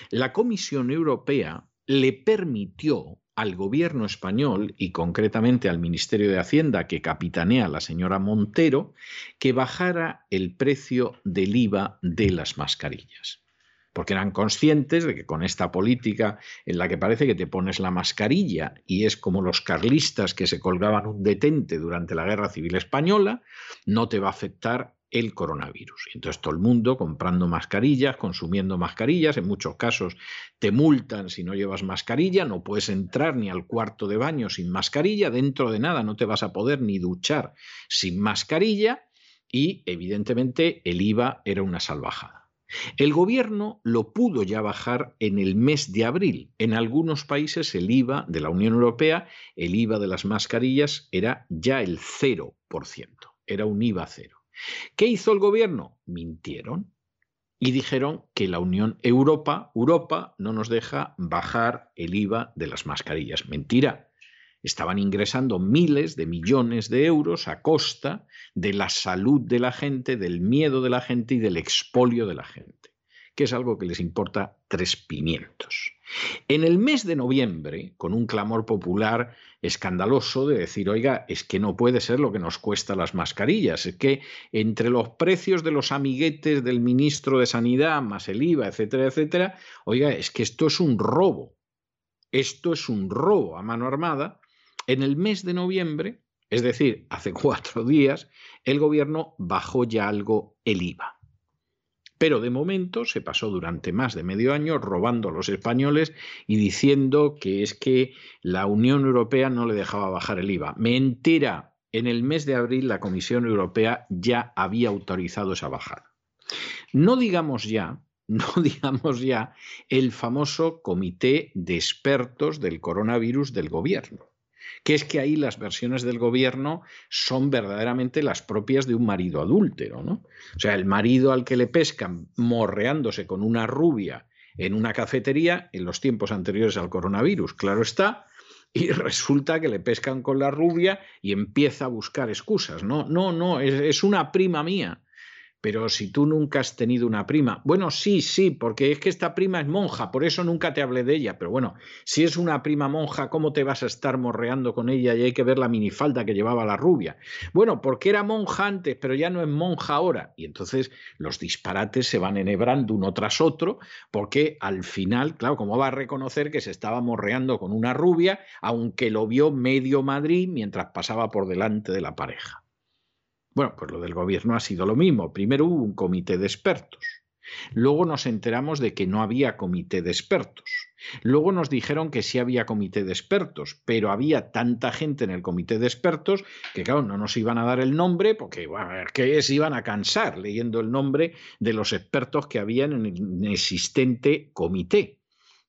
la Comisión Europea le permitió al gobierno español y concretamente al Ministerio de Hacienda que capitanea la señora Montero que bajara el precio del IVA de las mascarillas. Porque eran conscientes de que con esta política en la que parece que te pones la mascarilla y es como los carlistas que se colgaban un detente durante la Guerra Civil Española, no te va a afectar el coronavirus. Entonces todo el mundo comprando mascarillas, consumiendo mascarillas, en muchos casos te multan si no llevas mascarilla, no puedes entrar ni al cuarto de baño sin mascarilla, dentro de nada no te vas a poder ni duchar sin mascarilla y evidentemente el IVA era una salvajada. El gobierno lo pudo ya bajar en el mes de abril. En algunos países el IVA de la Unión Europea, el IVA de las mascarillas era ya el 0%, era un IVA cero. ¿Qué hizo el gobierno? Mintieron y dijeron que la Unión Europa, Europa no nos deja bajar el IVA de las mascarillas. Mentira. Estaban ingresando miles de millones de euros a costa de la salud de la gente, del miedo de la gente y del expolio de la gente, que es algo que les importa tres pimientos. En el mes de noviembre, con un clamor popular escandaloso de decir, oiga, es que no puede ser lo que nos cuesta las mascarillas, es que entre los precios de los amiguetes del ministro de Sanidad, más el IVA, etcétera, etcétera, oiga, es que esto es un robo. Esto es un robo a mano armada. En el mes de noviembre, es decir, hace cuatro días, el gobierno bajó ya algo el IVA. Pero de momento se pasó durante más de medio año robando a los españoles y diciendo que es que la Unión Europea no le dejaba bajar el IVA. Mentira. En el mes de abril la Comisión Europea ya había autorizado esa bajada. No digamos ya, no digamos ya el famoso comité de expertos del coronavirus del gobierno que es que ahí las versiones del gobierno son verdaderamente las propias de un marido adúltero, ¿no? O sea, el marido al que le pescan morreándose con una rubia en una cafetería en los tiempos anteriores al coronavirus, claro está, y resulta que le pescan con la rubia y empieza a buscar excusas. No, no, no, es, es una prima mía pero si tú nunca has tenido una prima, bueno, sí, sí, porque es que esta prima es monja, por eso nunca te hablé de ella, pero bueno, si es una prima monja, ¿cómo te vas a estar morreando con ella y hay que ver la minifalda que llevaba la rubia? Bueno, porque era monja antes, pero ya no es monja ahora. Y entonces los disparates se van enhebrando uno tras otro, porque al final, claro, ¿cómo va a reconocer que se estaba morreando con una rubia, aunque lo vio medio Madrid mientras pasaba por delante de la pareja? Bueno, pues lo del gobierno ha sido lo mismo. Primero hubo un comité de expertos. Luego nos enteramos de que no había comité de expertos. Luego nos dijeron que sí había comité de expertos, pero había tanta gente en el comité de expertos que, claro, no nos iban a dar el nombre porque, que se iban a cansar leyendo el nombre de los expertos que habían en el inexistente comité.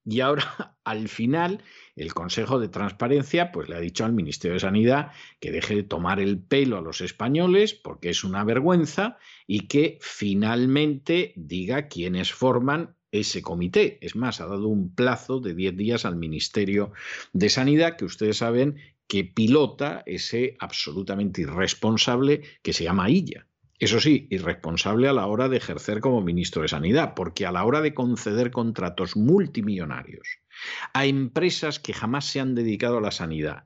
Y ahora, al final, el Consejo de Transparencia pues, le ha dicho al Ministerio de Sanidad que deje de tomar el pelo a los españoles porque es una vergüenza y que finalmente diga quiénes forman ese comité. Es más, ha dado un plazo de 10 días al Ministerio de Sanidad, que ustedes saben que pilota ese absolutamente irresponsable que se llama ILLA. Eso sí, irresponsable a la hora de ejercer como ministro de Sanidad, porque a la hora de conceder contratos multimillonarios a empresas que jamás se han dedicado a la sanidad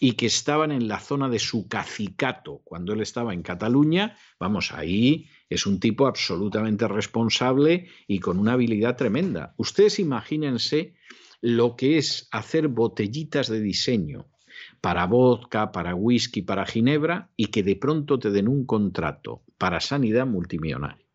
y que estaban en la zona de su cacicato cuando él estaba en Cataluña, vamos, ahí es un tipo absolutamente responsable y con una habilidad tremenda. Ustedes imagínense lo que es hacer botellitas de diseño para vodka, para whisky, para ginebra y que de pronto te den un contrato para sanidad multimillonaria.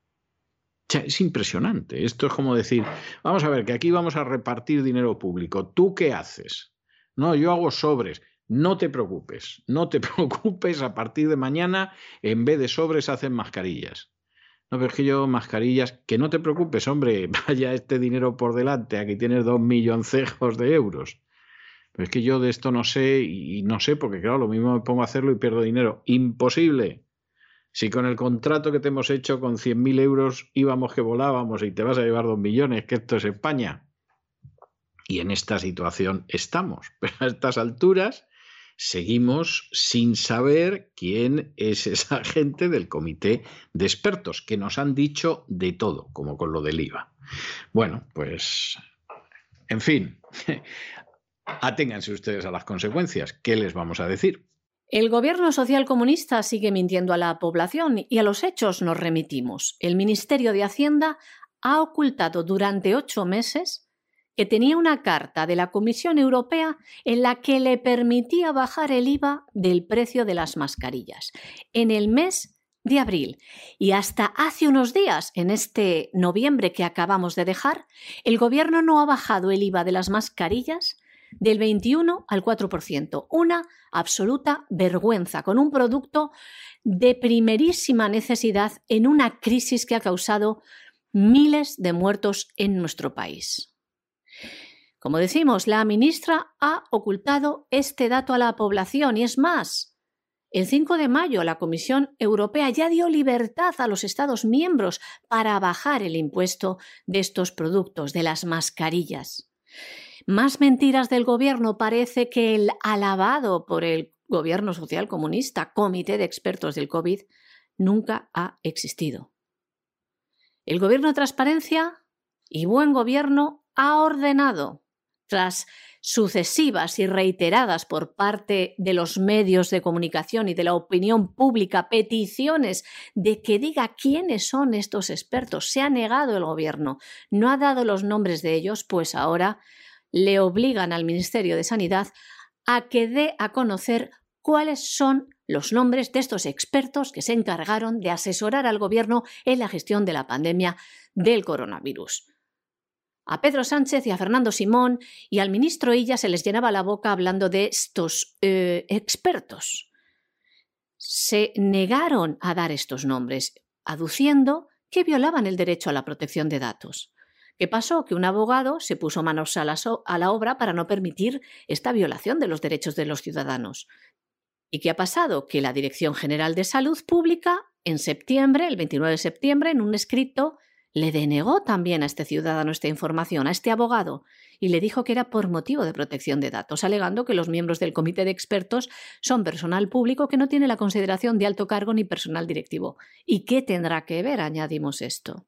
es impresionante. Esto es como decir, vamos a ver, que aquí vamos a repartir dinero público. ¿Tú qué haces? No, yo hago sobres. No te preocupes, no te preocupes, a partir de mañana, en vez de sobres, hacen mascarillas. No, pero es que yo mascarillas, que no te preocupes, hombre, vaya este dinero por delante, aquí tienes dos milloncejos de euros. Pero es que yo de esto no sé y no sé, porque claro, lo mismo me pongo a hacerlo y pierdo dinero. Imposible. Si con el contrato que te hemos hecho con 100.000 euros íbamos que volábamos y te vas a llevar dos millones, que esto es España. Y en esta situación estamos. Pero a estas alturas seguimos sin saber quién es esa gente del comité de expertos, que nos han dicho de todo, como con lo del IVA. Bueno, pues, en fin, Aténganse ustedes a las consecuencias. ¿Qué les vamos a decir? El gobierno social comunista sigue mintiendo a la población y a los hechos nos remitimos. El Ministerio de Hacienda ha ocultado durante ocho meses que tenía una carta de la Comisión Europea en la que le permitía bajar el IVA del precio de las mascarillas. En el mes de abril. Y hasta hace unos días, en este noviembre que acabamos de dejar, el gobierno no ha bajado el IVA de las mascarillas del 21 al 4%. Una absoluta vergüenza, con un producto de primerísima necesidad en una crisis que ha causado miles de muertos en nuestro país. Como decimos, la ministra ha ocultado este dato a la población y es más, el 5 de mayo la Comisión Europea ya dio libertad a los Estados miembros para bajar el impuesto de estos productos, de las mascarillas. Más mentiras del gobierno parece que el alabado por el gobierno social comunista Comité de Expertos del COVID nunca ha existido. El gobierno de transparencia y buen gobierno ha ordenado, tras sucesivas y reiteradas por parte de los medios de comunicación y de la opinión pública peticiones de que diga quiénes son estos expertos. Se ha negado el gobierno, no ha dado los nombres de ellos, pues ahora le obligan al Ministerio de Sanidad a que dé a conocer cuáles son los nombres de estos expertos que se encargaron de asesorar al gobierno en la gestión de la pandemia del coronavirus. A Pedro Sánchez y a Fernando Simón y al ministro Illa se les llenaba la boca hablando de estos eh, expertos. Se negaron a dar estos nombres, aduciendo que violaban el derecho a la protección de datos. ¿Qué pasó? Que un abogado se puso manos a la, obra para no permitir esta violación de los derechos de los ciudadanos. ¿Y qué ha pasado? Que la Dirección General de Salud Pública, en septiembre, el 29 de septiembre, en un escrito, le denegó también a este ciudadano esta información, a este abogado, y le dijo que era por motivo de protección de datos, alegando que los miembros del comité de expertos son personal público que no tiene la consideración de alto cargo ni personal directivo. ¿Y qué tendrá que ver? añadimos esto.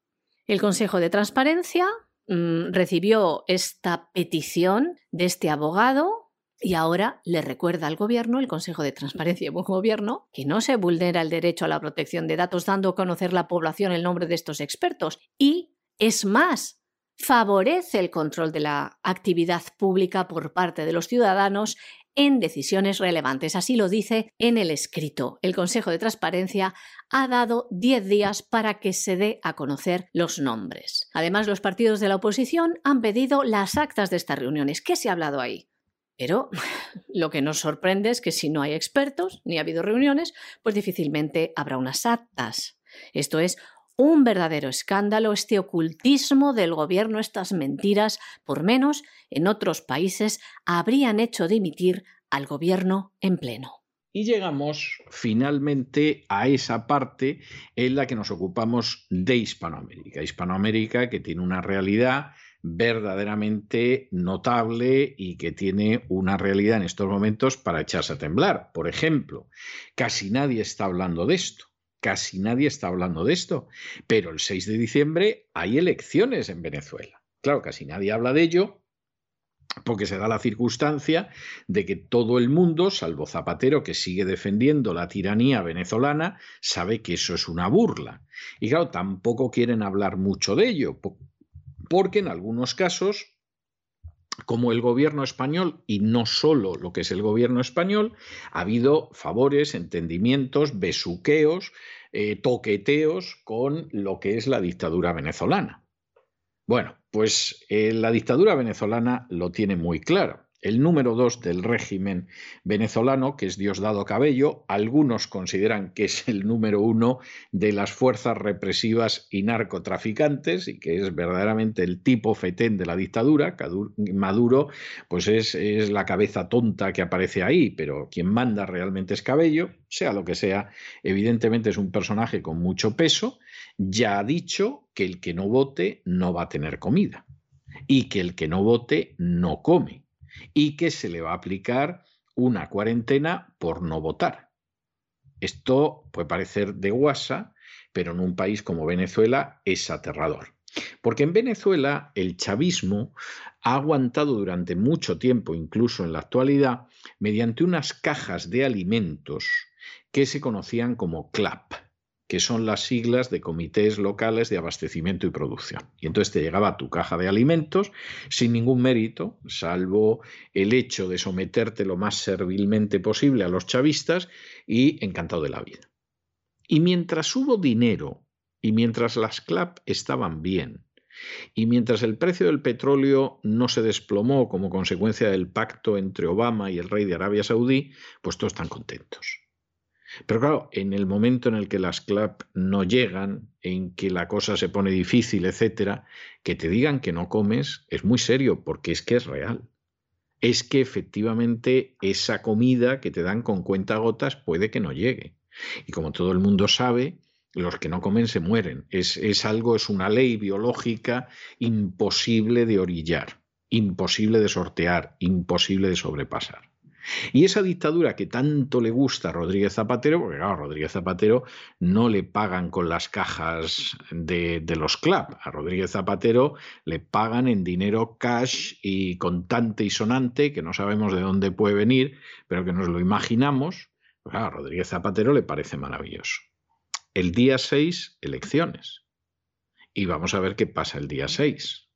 El Consejo de Transparencia mm, recibió esta petición de este abogado y ahora le recuerda al Gobierno, el Consejo de Transparencia y Buen Gobierno, que no se vulnera el derecho a la protección de datos dando a conocer la población el nombre de estos expertos. Y, es más, favorece el control de la actividad pública por parte de los ciudadanos en decisiones relevantes. Así lo dice en el escrito. El Consejo de Transparencia ha dado 10 días para que se dé a conocer los nombres. Además, los partidos de la oposición han pedido las actas de estas reuniones. ¿Qué se ha hablado ahí? Pero lo que nos sorprende es que si no hay expertos ni ha habido reuniones, pues difícilmente habrá unas actas. Esto es un verdadero escándalo, este ocultismo del gobierno, estas mentiras, por menos en otros países habrían hecho dimitir al gobierno en pleno. Y llegamos finalmente a esa parte en la que nos ocupamos de Hispanoamérica. Hispanoamérica que tiene una realidad verdaderamente notable y que tiene una realidad en estos momentos para echarse a temblar. Por ejemplo, casi nadie está hablando de esto. Casi nadie está hablando de esto, pero el 6 de diciembre hay elecciones en Venezuela. Claro, casi nadie habla de ello porque se da la circunstancia de que todo el mundo, salvo Zapatero, que sigue defendiendo la tiranía venezolana, sabe que eso es una burla. Y claro, tampoco quieren hablar mucho de ello, porque en algunos casos como el gobierno español, y no solo lo que es el gobierno español, ha habido favores, entendimientos, besuqueos, eh, toqueteos con lo que es la dictadura venezolana. Bueno, pues eh, la dictadura venezolana lo tiene muy claro el número dos del régimen venezolano, que es Diosdado Cabello. Algunos consideran que es el número uno de las fuerzas represivas y narcotraficantes y que es verdaderamente el tipo fetén de la dictadura. Maduro, pues es, es la cabeza tonta que aparece ahí, pero quien manda realmente es Cabello, sea lo que sea. Evidentemente es un personaje con mucho peso. Ya ha dicho que el que no vote no va a tener comida y que el que no vote no come y que se le va a aplicar una cuarentena por no votar. Esto puede parecer de guasa, pero en un país como Venezuela es aterrador. Porque en Venezuela el chavismo ha aguantado durante mucho tiempo, incluso en la actualidad, mediante unas cajas de alimentos que se conocían como CLAP, que son las siglas de comités locales de abastecimiento y producción. Y entonces te llegaba tu caja de alimentos sin ningún mérito, salvo el hecho de someterte lo más servilmente posible a los chavistas y encantado de la vida. Y mientras hubo dinero y mientras las CLAP estaban bien, y mientras el precio del petróleo no se desplomó como consecuencia del pacto entre Obama y el rey de Arabia Saudí, pues todos están contentos. Pero claro, en el momento en el que las CLAP no llegan, en que la cosa se pone difícil, etcétera, que te digan que no comes es muy serio, porque es que es real. Es que efectivamente esa comida que te dan con cuenta gotas puede que no llegue. Y como todo el mundo sabe, los que no comen se mueren. Es, es algo, es una ley biológica imposible de orillar, imposible de sortear, imposible de sobrepasar. Y esa dictadura que tanto le gusta a Rodríguez Zapatero, porque claro, a Rodríguez Zapatero no le pagan con las cajas de, los CLAP, a Rodríguez Zapatero le pagan en dinero cash y contante y sonante, que no sabemos de dónde puede venir, pero que nos lo imaginamos. Claro, a Rodríguez Zapatero le parece maravilloso. El día 6, elecciones. Y vamos a ver qué pasa el día 6.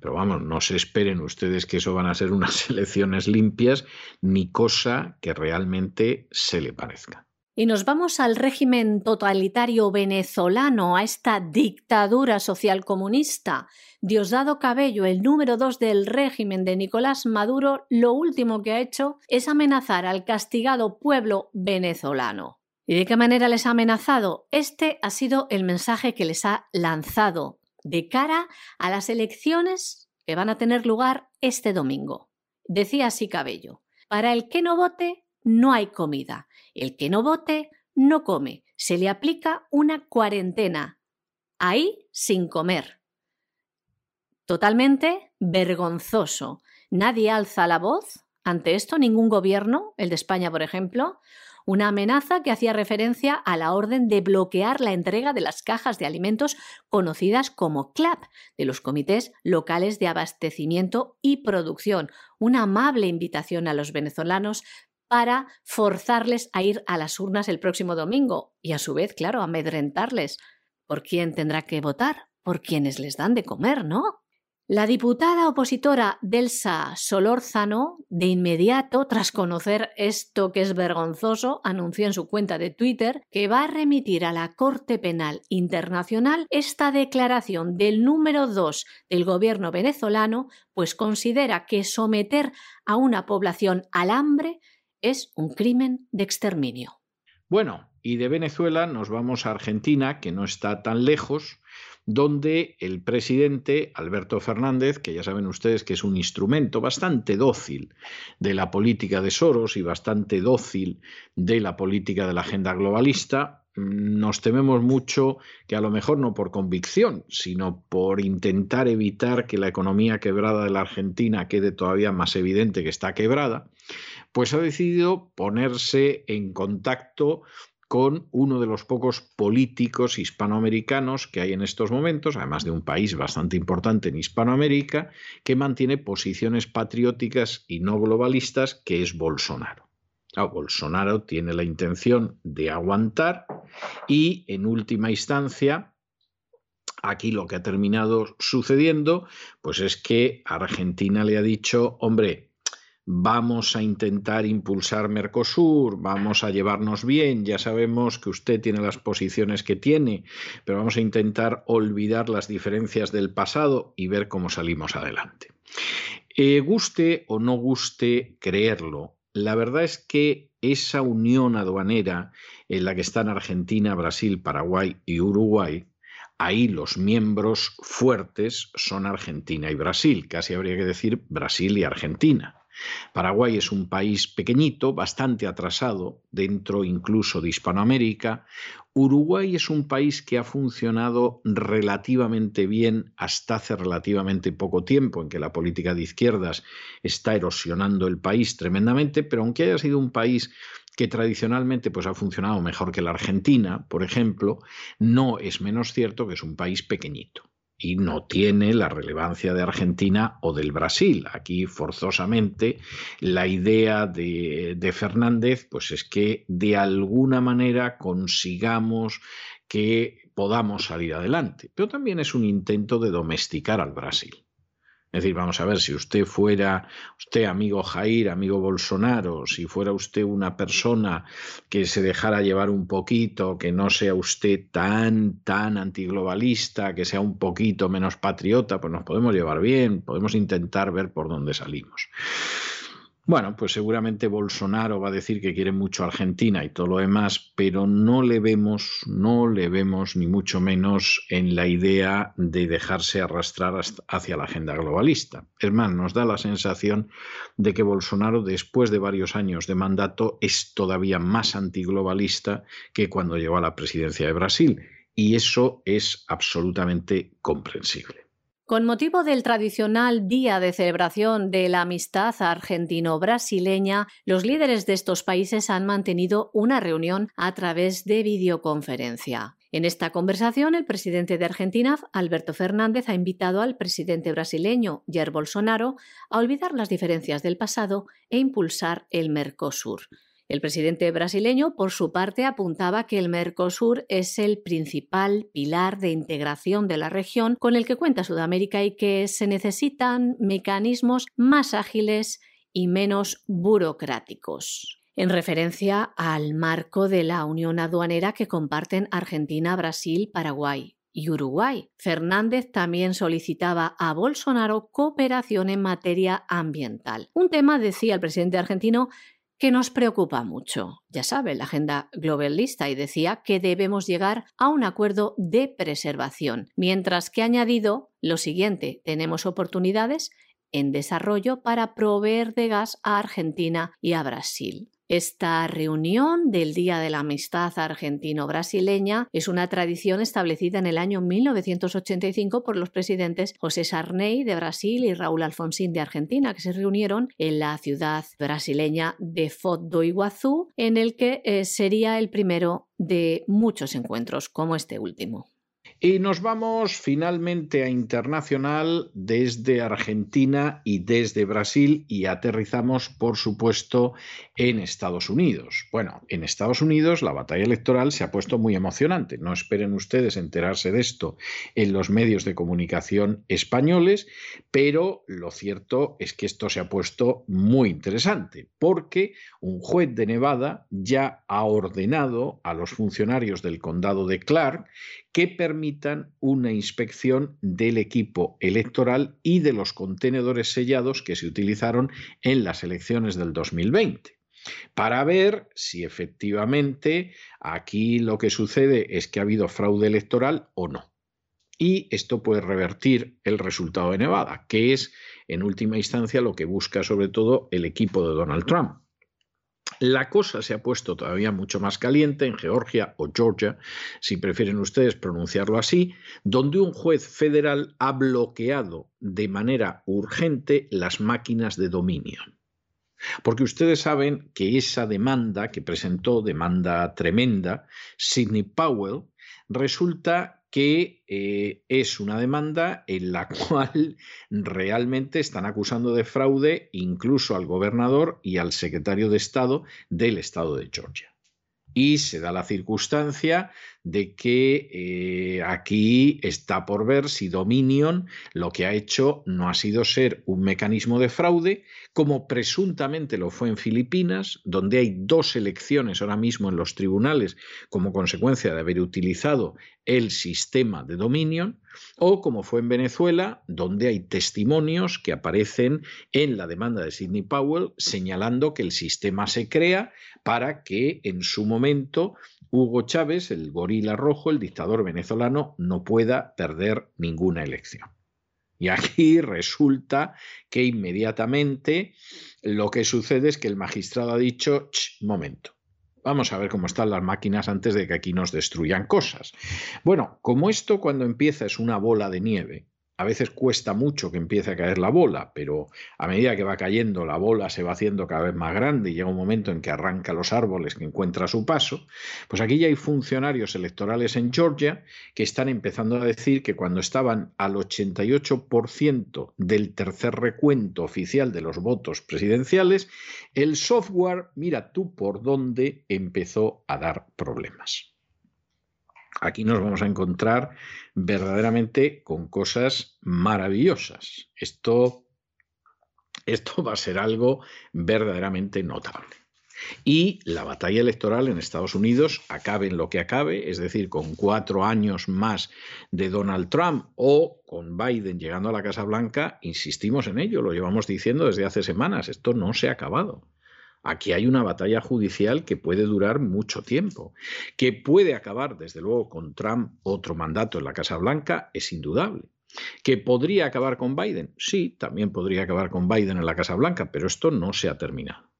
Pero vamos, no se esperen ustedes que eso van a ser unas elecciones limpias, ni cosa que realmente se le parezca. Y nos vamos al régimen totalitario venezolano, a esta dictadura social comunista. Diosdado Cabello, el número dos del régimen de Nicolás Maduro, lo último que ha hecho es amenazar al castigado pueblo venezolano. ¿Y de qué manera les ha amenazado? Este ha sido el mensaje que les ha lanzado de cara a las elecciones que van a tener lugar este domingo. Decía así Cabello, para el que no vote no hay comida, el que no vote no come, se le aplica una cuarentena, ahí sin comer. Totalmente vergonzoso. Nadie alza la voz ante esto, ningún gobierno, el de España por ejemplo, una amenaza que hacía referencia a la orden de bloquear la entrega de las cajas de alimentos conocidas como CLAP, de los comités locales de abastecimiento y producción. Una amable invitación a los venezolanos para forzarles a ir a las urnas el próximo domingo y a su vez, claro, amedrentarles. ¿Por quién tendrá que votar? Por quienes les dan de comer, ¿no? La diputada opositora Delsa Solórzano, de inmediato, tras conocer esto que es vergonzoso, anunció en su cuenta de Twitter que va a remitir a la Corte Penal Internacional esta declaración del número 2 del gobierno venezolano, pues considera que someter a una población al hambre es un crimen de exterminio. Bueno, y de Venezuela nos vamos a Argentina, que no está tan lejos, donde el presidente Alberto Fernández, que ya saben ustedes que es un instrumento bastante dócil de la política de Soros y bastante dócil de la política de la agenda globalista, nos tememos mucho que a lo mejor no por convicción, sino por intentar evitar que la economía quebrada de la Argentina quede todavía más evidente que está quebrada, pues ha decidido ponerse en contacto con uno de los pocos políticos hispanoamericanos que hay en estos momentos, además de un país bastante importante en Hispanoamérica, que mantiene posiciones patrióticas y no globalistas, que es Bolsonaro. Bolsonaro tiene la intención de aguantar y, en última instancia, aquí lo que ha terminado sucediendo, pues es que Argentina le ha dicho, hombre, vamos a intentar impulsar Mercosur, vamos a llevarnos bien, ya sabemos que usted tiene las posiciones que tiene, pero vamos a intentar olvidar las diferencias del pasado y ver cómo salimos adelante. Eh, guste o no guste creerlo, la verdad es que esa unión aduanera en la que están Argentina, Brasil, Paraguay y Uruguay, ahí los miembros fuertes son Argentina y Brasil, casi habría que decir Brasil y Argentina. Paraguay es un país pequeñito, bastante atrasado, dentro incluso de Hispanoamérica. Uruguay es un país que ha funcionado relativamente bien hasta hace relativamente poco tiempo, en que la política de izquierdas está erosionando el país tremendamente, pero aunque haya sido un país que tradicionalmente pues, ha funcionado mejor que la Argentina, por ejemplo, no es menos cierto que es un país pequeñito y no tiene la relevancia de Argentina o del Brasil. Aquí forzosamente la idea de, de, Fernández pues es que de alguna manera consigamos que podamos salir adelante, pero también es un intento de domesticar al Brasil. Es decir, vamos a ver, si usted fuera, usted amigo Jair, amigo Bolsonaro, si fuera usted una persona que se dejara llevar un poquito, que no sea usted tan, tan antiglobalista, que sea un poquito menos patriota, pues nos podemos llevar bien, podemos intentar ver por dónde salimos. Bueno, pues seguramente Bolsonaro va a decir que quiere mucho a Argentina y todo lo demás, pero no le vemos, no le vemos ni mucho menos en la idea de dejarse arrastrar hacia la agenda globalista. Es más, nos da la sensación de que Bolsonaro, después de varios años de mandato, es todavía más antiglobalista que cuando llegó a la presidencia de Brasil. Y eso es absolutamente comprensible. Con motivo del tradicional Día de Celebración de la Amistad Argentino-Brasileña, los líderes de estos países han mantenido una reunión a través de videoconferencia. En esta conversación, el presidente de Argentina, Alberto Fernández, ha invitado al presidente brasileño, Jair Bolsonaro, a olvidar las diferencias del pasado e impulsar el Mercosur. El presidente brasileño, por su parte, apuntaba que el Mercosur es el principal pilar de integración de la región con el que cuenta Sudamérica y que se necesitan mecanismos más ágiles y menos burocráticos en referencia al marco de la unión aduanera que comparten Argentina, Brasil, Paraguay y Uruguay. Fernández también solicitaba a Bolsonaro cooperación en materia ambiental. Un tema, decía el presidente argentino, que nos preocupa mucho. Ya sabe, la agenda globalista y decía que debemos llegar a un acuerdo de preservación, mientras que ha añadido lo siguiente, tenemos oportunidades en desarrollo para proveer de gas a Argentina y a Brasil. Esta reunión del Día de la Amistad Argentino-Brasileña es una tradición establecida en el año 1985 por los presidentes José Sarney de Brasil y Raúl Alfonsín de Argentina, que se reunieron en la ciudad brasileña de Foz do Iguazú, en el que eh, sería el primero de muchos encuentros como este último. Y nos vamos finalmente a internacional desde Argentina y desde Brasil y aterrizamos, por supuesto, en Estados Unidos. Bueno, en Estados Unidos la batalla electoral se ha puesto muy emocionante. No esperen ustedes enterarse de esto en los medios de comunicación españoles, pero lo cierto es que esto se ha puesto muy interesante porque un juez de Nevada ya ha ordenado a los funcionarios del condado de Clark que permitan una inspección del equipo electoral y de los contenedores sellados que se utilizaron en las elecciones del 2020 para ver si efectivamente aquí lo que sucede es que ha habido fraude electoral o no. Y esto puede revertir el resultado de Nevada, que es en última instancia lo que busca sobre todo el equipo de Donald Trump. La cosa se ha puesto todavía mucho más caliente en Georgia o Georgia, si prefieren ustedes pronunciarlo así, donde un juez federal ha bloqueado de manera urgente las máquinas de dominio. Porque ustedes saben que esa demanda que presentó, demanda tremenda, Sidney Powell, resulta que eh, es una demanda en la cual realmente están acusando de fraude incluso al gobernador y al secretario de Estado del Estado de Georgia. Y se da la circunstancia de que eh, aquí está por ver si Dominion lo que ha hecho no ha sido ser un mecanismo de fraude, como presuntamente lo fue en Filipinas, donde hay dos elecciones ahora mismo en los tribunales como consecuencia de haber utilizado el sistema de Dominion, o como fue en Venezuela, donde hay testimonios que aparecen en la demanda de Sidney Powell señalando que el sistema se crea para que en su momento Hugo Chávez, el gorila rojo, el dictador venezolano, no pueda perder ninguna elección. Y aquí resulta que inmediatamente lo que sucede es que el magistrado ha dicho, momento, vamos a ver cómo están las máquinas antes de que aquí nos destruyan cosas. Bueno, como esto cuando empieza es una bola de nieve, a veces cuesta mucho que empiece a caer la bola, pero a medida que va cayendo la bola se va haciendo cada vez más grande y llega un momento en que arranca los árboles que encuentra su paso, pues aquí ya hay funcionarios electorales en Georgia que están empezando a decir que cuando estaban al 88% del tercer recuento oficial de los votos presidenciales, el software, mira tú por dónde empezó a dar problemas. Aquí nos vamos a encontrar verdaderamente con cosas maravillosas. Esto, esto va a ser algo verdaderamente notable. Y la batalla electoral en Estados Unidos, acabe en lo que acabe, es decir, con cuatro años más de Donald Trump o con Biden llegando a la Casa Blanca, insistimos en ello, lo llevamos diciendo desde hace semanas, esto no se ha acabado. Aquí hay una batalla judicial que puede durar mucho tiempo, que puede acabar, desde luego, con Trump otro mandato en la Casa Blanca, es indudable. ¿Que podría acabar con Biden? Sí, también podría acabar con Biden en la Casa Blanca, pero esto no se ha terminado.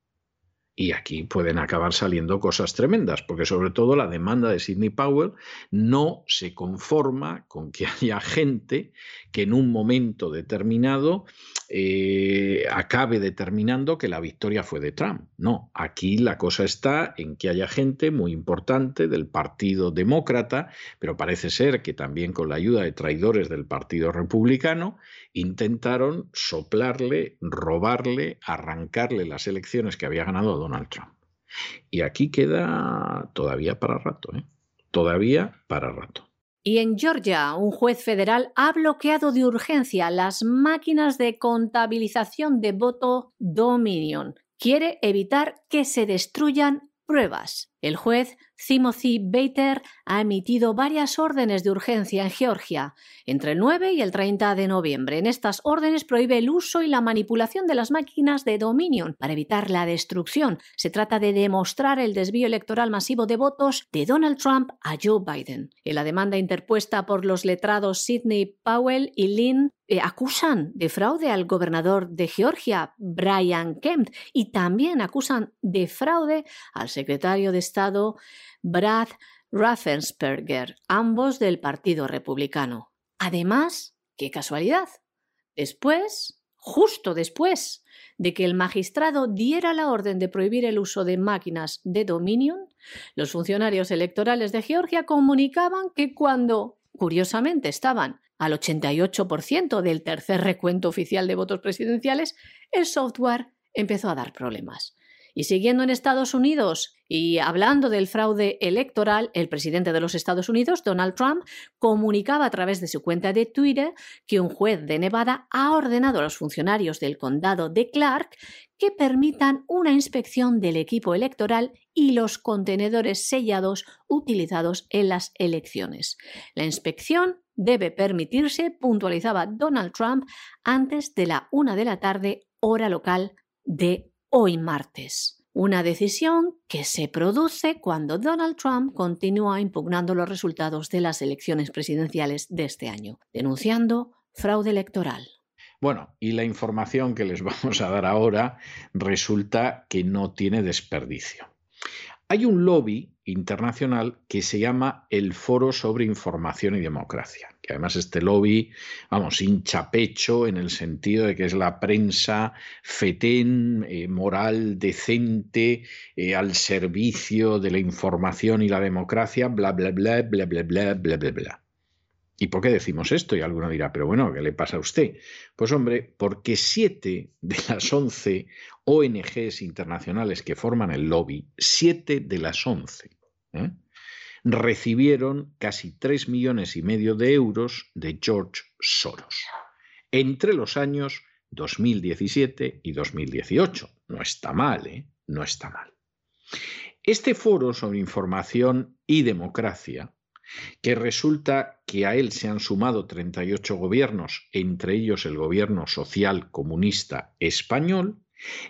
Y aquí pueden acabar saliendo cosas tremendas, porque sobre todo la demanda de Sidney Powell no se conforma con que haya gente que en un momento determinado eh, acabe determinando que la victoria fue de Trump. No, aquí la cosa está en que haya gente muy importante del Partido Demócrata, pero parece ser que también con la ayuda de traidores del Partido Republicano, intentaron soplarle, robarle, arrancarle las elecciones que había ganado Donald Trump. Y aquí queda todavía para rato, ¿eh? Todavía para rato. Y en Georgia, un juez federal ha bloqueado de urgencia las máquinas de contabilización de voto Dominion. Quiere evitar que se destruyan pruebas. El juez Timothy Bater ha emitido varias órdenes de urgencia en Georgia entre el 9 y el 30 de noviembre. En estas órdenes prohíbe el uso y la manipulación de las máquinas de Dominion para evitar la destrucción. Se trata de demostrar el desvío electoral masivo de votos de Donald Trump a Joe Biden. En la demanda interpuesta por los letrados Sidney Powell y Lynn eh, acusan de fraude al gobernador de Georgia, Brian Kemp, y también acusan de fraude al secretario de Estado Brad Raffensperger, ambos del Partido Republicano. Además, qué casualidad, después, justo después de que el magistrado diera la orden de prohibir el uso de máquinas de Dominion, los funcionarios electorales de Georgia comunicaban que cuando, curiosamente, estaban al 88% del tercer recuento oficial de votos presidenciales, el software empezó a dar problemas. Y siguiendo en Estados Unidos y hablando del fraude electoral, el presidente de los Estados Unidos, Donald Trump, comunicaba a través de su cuenta de Twitter que un juez de Nevada ha ordenado a los funcionarios del condado de Clark que permitan una inspección del equipo electoral y los contenedores sellados utilizados en las elecciones. La inspección debe permitirse, puntualizaba Donald Trump, antes de la una de la tarde, hora local de hoy martes. Una decisión que se produce cuando Donald Trump continúa impugnando los resultados de las elecciones presidenciales de este año, denunciando fraude electoral. Bueno, y la información que les vamos a dar ahora resulta que no tiene desperdicio. Hay un lobby internacional que se llama el Foro sobre Información y Democracia, que además este lobby, vamos, hincha pecho en el sentido de que es la prensa fetén, eh, moral, decente, eh, al servicio de la información y la democracia, bla, bla, bla, bla, bla, bla, bla, bla, bla. ¿Y por qué decimos esto? Y alguno dirá, pero bueno, ¿qué le pasa a usted? Pues hombre, porque siete de las once ONGs internacionales que forman el lobby, siete de las once, ¿eh? recibieron casi tres millones y medio de euros de George Soros entre los años 2017 y 2018. No está mal, ¿eh? No está mal. Este foro sobre información y democracia que resulta que a él se han sumado 38 gobiernos, entre ellos el gobierno social comunista español,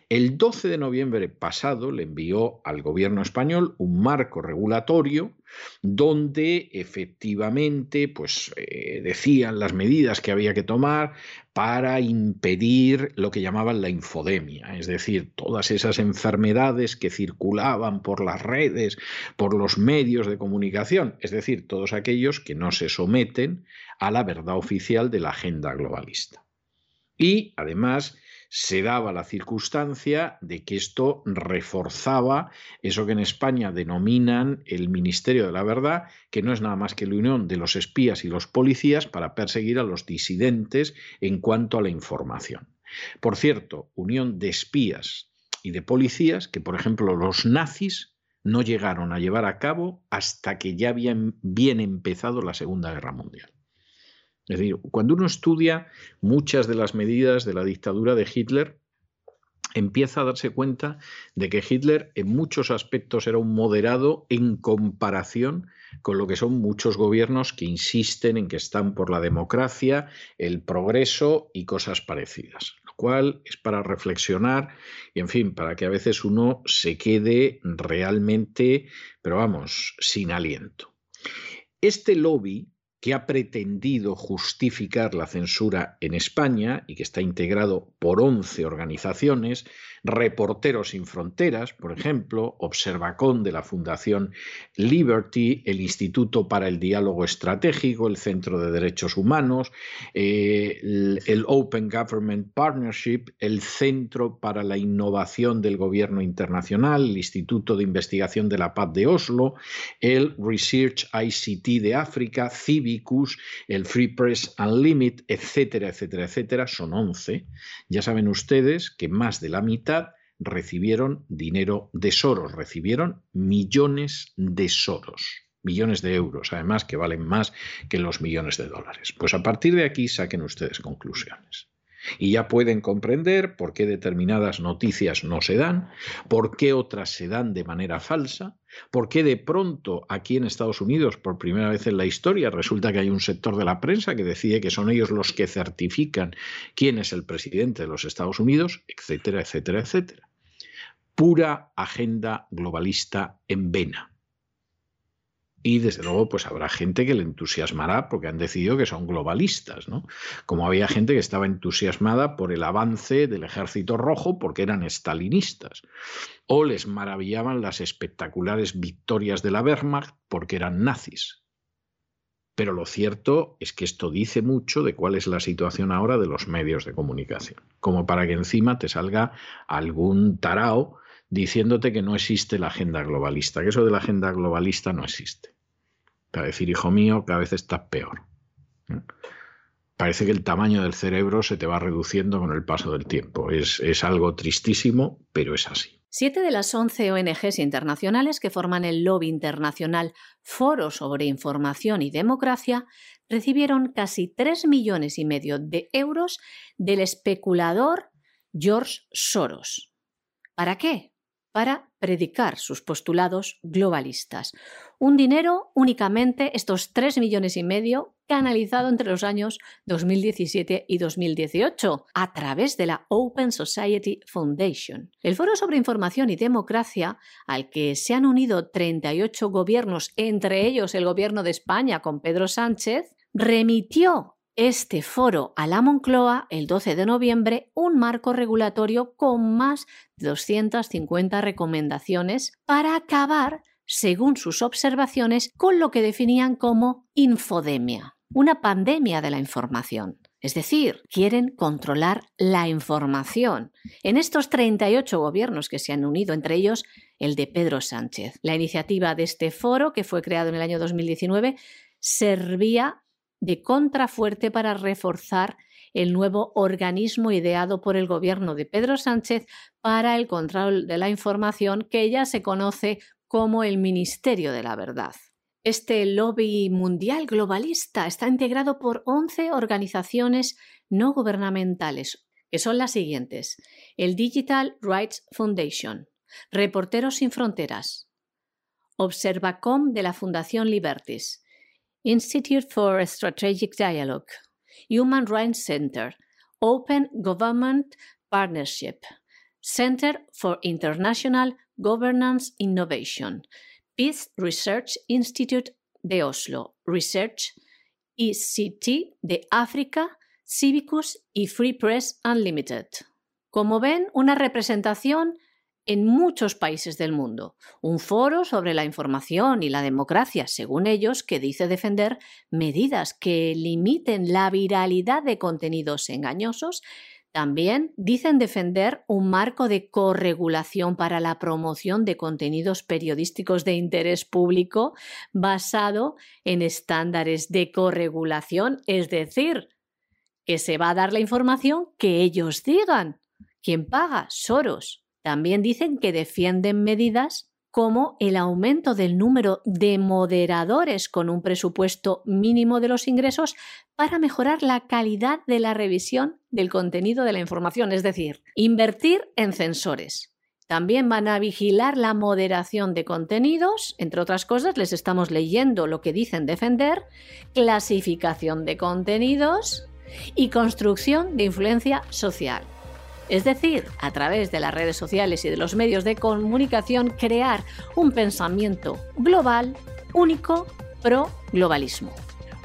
el 12 de noviembre pasado le envió al gobierno español un marco regulatorio donde efectivamente pues, eh, decían las medidas que había que tomar para impedir lo que llamaban la infodemia, es decir, todas esas enfermedades que circulaban por las redes, por los medios de comunicación, es decir, todos aquellos que no se someten a la verdad oficial de la agenda globalista. Y además se daba la circunstancia de que esto reforzaba eso que en España denominan el Ministerio de la Verdad, que no es nada más que la unión de los espías y los policías para perseguir a los disidentes en cuanto a la información. Por cierto, unión de espías y de policías que, por ejemplo, los nazis no llegaron a llevar a cabo hasta que ya habían bien empezado la Segunda Guerra Mundial. Es decir, cuando uno estudia muchas de las medidas de la dictadura de Hitler, empieza a darse cuenta de que Hitler en muchos aspectos era un moderado en comparación con lo que son muchos gobiernos que insisten en que están por la democracia, el progreso y cosas parecidas. Lo cual es para reflexionar y, en fin, para que a veces uno se quede realmente, pero vamos, sin aliento. Este lobby que ha pretendido justificar la censura en España y que está integrado por 11 organizaciones, Reporteros sin Fronteras, por ejemplo, Observacón de la Fundación Liberty, el Instituto para el Diálogo Estratégico, el Centro de Derechos Humanos, eh, el, Open Government Partnership, el Centro para la Innovación del Gobierno Internacional, el Instituto de Investigación de la Paz de Oslo, el Research ICT de África, Civicus, el Free Press Unlimited, etcétera, etcétera, etcétera, son 11. Ya saben ustedes que más de la mitad recibieron dinero de Soros, recibieron millones de Soros, millones de euros, además que valen más que los millones de dólares. Pues a partir de aquí saquen ustedes conclusiones. Y ya pueden comprender por qué determinadas noticias no se dan, por qué otras se dan de manera falsa, por qué de pronto aquí en Estados Unidos, por primera vez en la historia, resulta que hay un sector de la prensa que decide que son ellos los que certifican quién es el presidente de los Estados Unidos, etcétera, etcétera, etcétera. Pura agenda globalista en vena. Y desde luego, pues habrá gente que le entusiasmará porque han decidido que son globalistas, ¿no? Como había gente que estaba entusiasmada por el avance del ejército rojo porque eran estalinistas. O les maravillaban las espectaculares victorias de la Wehrmacht porque eran nazis. Pero lo cierto es que esto dice mucho de cuál es la situación ahora de los medios de comunicación. Como para que encima te salga algún tarao diciéndote que no existe la agenda globalista, que eso de la agenda globalista no existe. Para decir, hijo mío, cada vez estás peor. Parece que el tamaño del cerebro se te va reduciendo con el paso del tiempo. Es, es algo tristísimo, pero es así. Siete de las once ONGs internacionales que forman el lobby internacional Foro sobre Información y Democracia recibieron casi tres millones y medio de euros del especulador George Soros. ¿Para qué? Para predicar sus postulados globalistas. Un dinero únicamente, estos tres millones y medio, canalizado entre los años 2017 y 2018 a través de la Open Society Foundation. El Foro sobre Información y Democracia, al que se han unido 38 gobiernos, entre ellos el gobierno de España con Pedro Sánchez, remitió este foro a la Moncloa el 12 de noviembre un marco regulatorio con más de 250 recomendaciones para acabar, según sus observaciones, con lo que definían como infodemia, una pandemia de la información. Es decir, quieren controlar la información. En estos 38 gobiernos que se han unido, entre ellos el de Pedro Sánchez. La iniciativa de este foro, que fue creado en el año 2019, servía de contrafuerte para reforzar el nuevo organismo ideado por el gobierno de Pedro Sánchez para el control de la información que ya se conoce como el Ministerio de la Verdad. Este lobby mundial globalista está integrado por 11 organizaciones no gubernamentales, que son las siguientes: el Digital Rights Foundation, Reporteros sin Fronteras, Observacom de la Fundación Libertis, Institute for Strategic Dialogue, Human Rights Center, Open Government Partnership, Center for International Governance Innovation, Peace Research Institute de Oslo, Research ECT de África, Civicus y Free Press Unlimited. Como ven, una representación en muchos países del mundo, un foro sobre la información y la democracia, según ellos, que dice defender medidas que limiten la viralidad de contenidos engañosos. También dicen defender un marco de corregulación para la promoción de contenidos periodísticos de interés público basado en estándares de corregulación, es decir, que se va a dar la información que ellos digan. ¿Quién paga? Soros. También dicen que defienden medidas como el aumento del número de moderadores con un presupuesto mínimo de los ingresos para mejorar la calidad de la revisión del contenido de la información, es decir, invertir en censores. También van a vigilar la moderación de contenidos, entre otras cosas, les estamos leyendo lo que dicen defender, clasificación de contenidos y construcción de influencia social. Es decir, a través de las redes sociales y de los medios de comunicación, crear un pensamiento global, único, pro globalismo.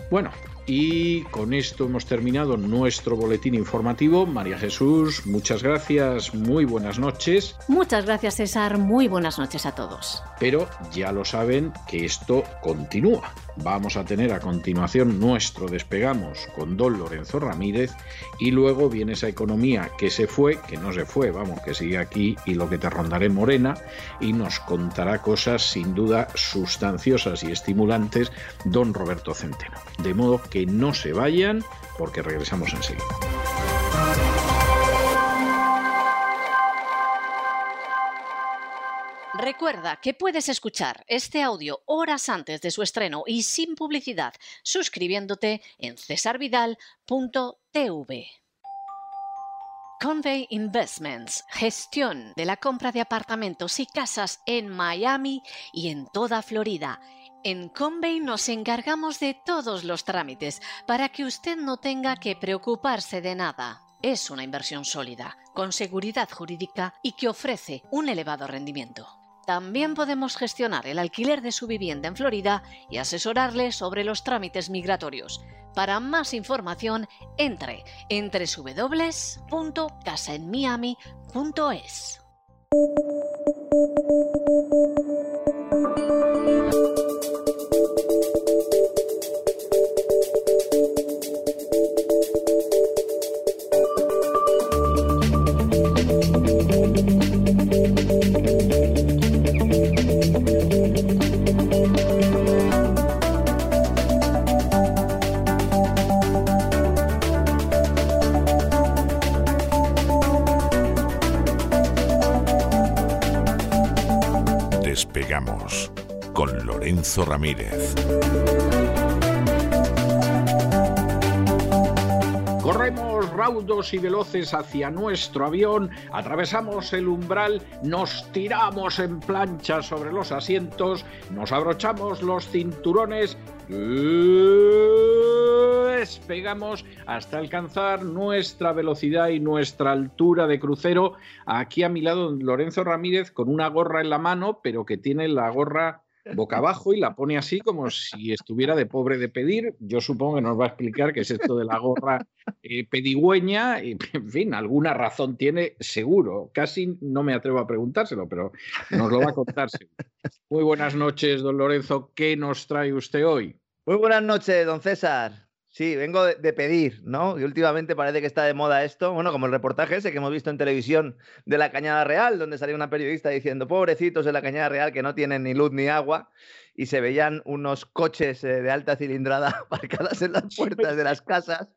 Bueno, y con esto hemos terminado nuestro boletín informativo. María Jesús, muchas gracias, muy buenas noches. Muchas gracias César, muy buenas noches a todos. Pero ya lo saben que esto continúa. Vamos a tener a continuación nuestro despegamos con Don Lorenzo Ramírez y luego viene esa economía que se fue, que no se fue, vamos, que sigue aquí y lo que te rondaré Morena y nos contará cosas sin duda sustanciosas y estimulantes Don Roberto Centeno. De modo que no se vayan porque regresamos enseguida. Recuerda que puedes escuchar este audio horas antes de su estreno y sin publicidad suscribiéndote en cesarvidal.tv. Convey Investments, gestión de la compra de apartamentos y casas en Miami y en toda Florida. En Convey nos encargamos de todos los trámites para que usted no tenga que preocuparse de nada. Es una inversión sólida, con seguridad jurídica y que ofrece un elevado rendimiento. También podemos gestionar el alquiler de su vivienda en Florida y asesorarle sobre los trámites migratorios. Para más información, entre en www.casaenmiami.es. Lorenzo Ramírez. Corremos raudos y veloces hacia nuestro avión, atravesamos el umbral, nos tiramos en plancha sobre los asientos, nos abrochamos los cinturones despegamos hasta alcanzar nuestra velocidad y nuestra altura de crucero. Aquí a mi lado Lorenzo Ramírez con una gorra en la mano, pero que tiene la gorra boca abajo y la pone así como si estuviera de pobre de pedir. Yo supongo que nos va a explicar qué es esto de la gorra eh, pedigüeña y, en fin, alguna razón tiene seguro. Casi no me atrevo a preguntárselo, pero nos lo va a contar. Muy buenas noches, don Lorenzo. ¿Qué nos trae usted hoy? Muy buenas noches, don César. Sí, vengo de, pedir, ¿no? Y últimamente parece que está de moda esto. Bueno, como el reportaje ese que hemos visto en televisión de la Cañada Real, donde salía una periodista diciendo, pobrecitos de la Cañada Real que no tienen ni luz ni agua, y se veían unos coches eh, de alta cilindrada aparcadas en las puertas de las casas.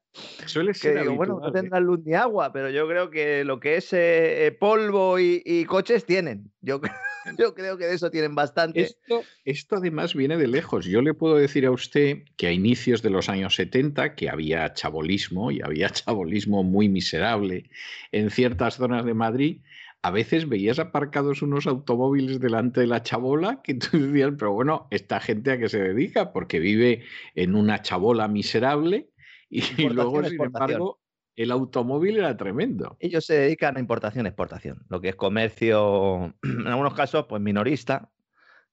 Suele ser que digo, bueno, no ¿eh? tendrán luz ni agua, pero yo creo que lo que es eh, polvo y, y, coches tienen. Yo creo Yo creo que de eso tienen bastante. Esto, esto además viene de lejos. Yo le puedo decir a usted que a inicios de los años 70, que había chabolismo y había chabolismo muy miserable en ciertas zonas de Madrid, a veces veías aparcados unos automóviles delante de la chabola que tú decías, pero bueno, esta gente a qué se dedica, porque vive en una chabola miserable y, luego, sin embargo, el automóvil era tremendo. Ellos se dedican a importación exportación, lo que es comercio, en algunos casos, pues minorista,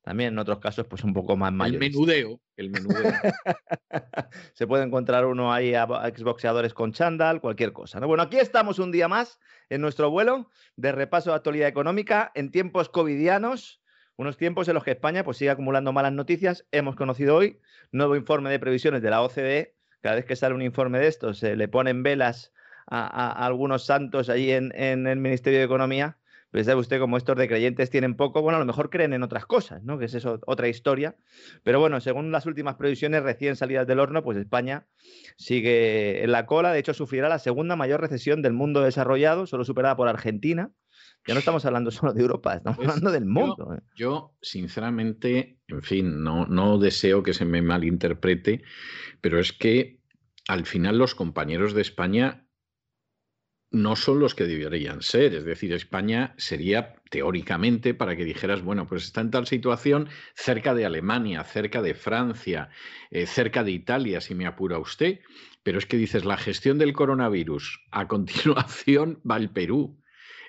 también en otros casos, pues un poco más mayor. El menudeo, el menudeo. se puede encontrar uno ahí a exboxeadores con chándal, cualquier cosa. ¿no? Bueno, aquí estamos un día más en nuestro vuelo de repaso de actualidad económica en tiempos covidianos. Unos tiempos en los que España pues, sigue acumulando malas noticias. Hemos conocido hoy nuevo informe de previsiones de la OCDE. Cada vez que sale un informe de estos, se le ponen velas a, algunos santos allí en, el Ministerio de Economía, pues sabe usted como estos de creyentes tienen poco, bueno, a lo mejor creen en otras cosas, ¿no? Que es eso, otra historia. Pero bueno, según las últimas previsiones recién salidas del horno, pues España sigue en la cola. De hecho, sufrirá la segunda mayor recesión del mundo desarrollado, solo superada por Argentina. Ya no estamos hablando solo de Europa, estamos Pues hablando del mundo. ¿eh? Yo, sinceramente, en fin, no, no deseo que se me malinterprete, pero es que al final los compañeros de España no son los que deberían ser. Es decir, España sería teóricamente para que dijeras, bueno, pues está en tal situación cerca de Alemania, cerca de Francia, eh, cerca de Italia, si me apura usted. Pero es que dices, la gestión del coronavirus, a continuación va el Perú.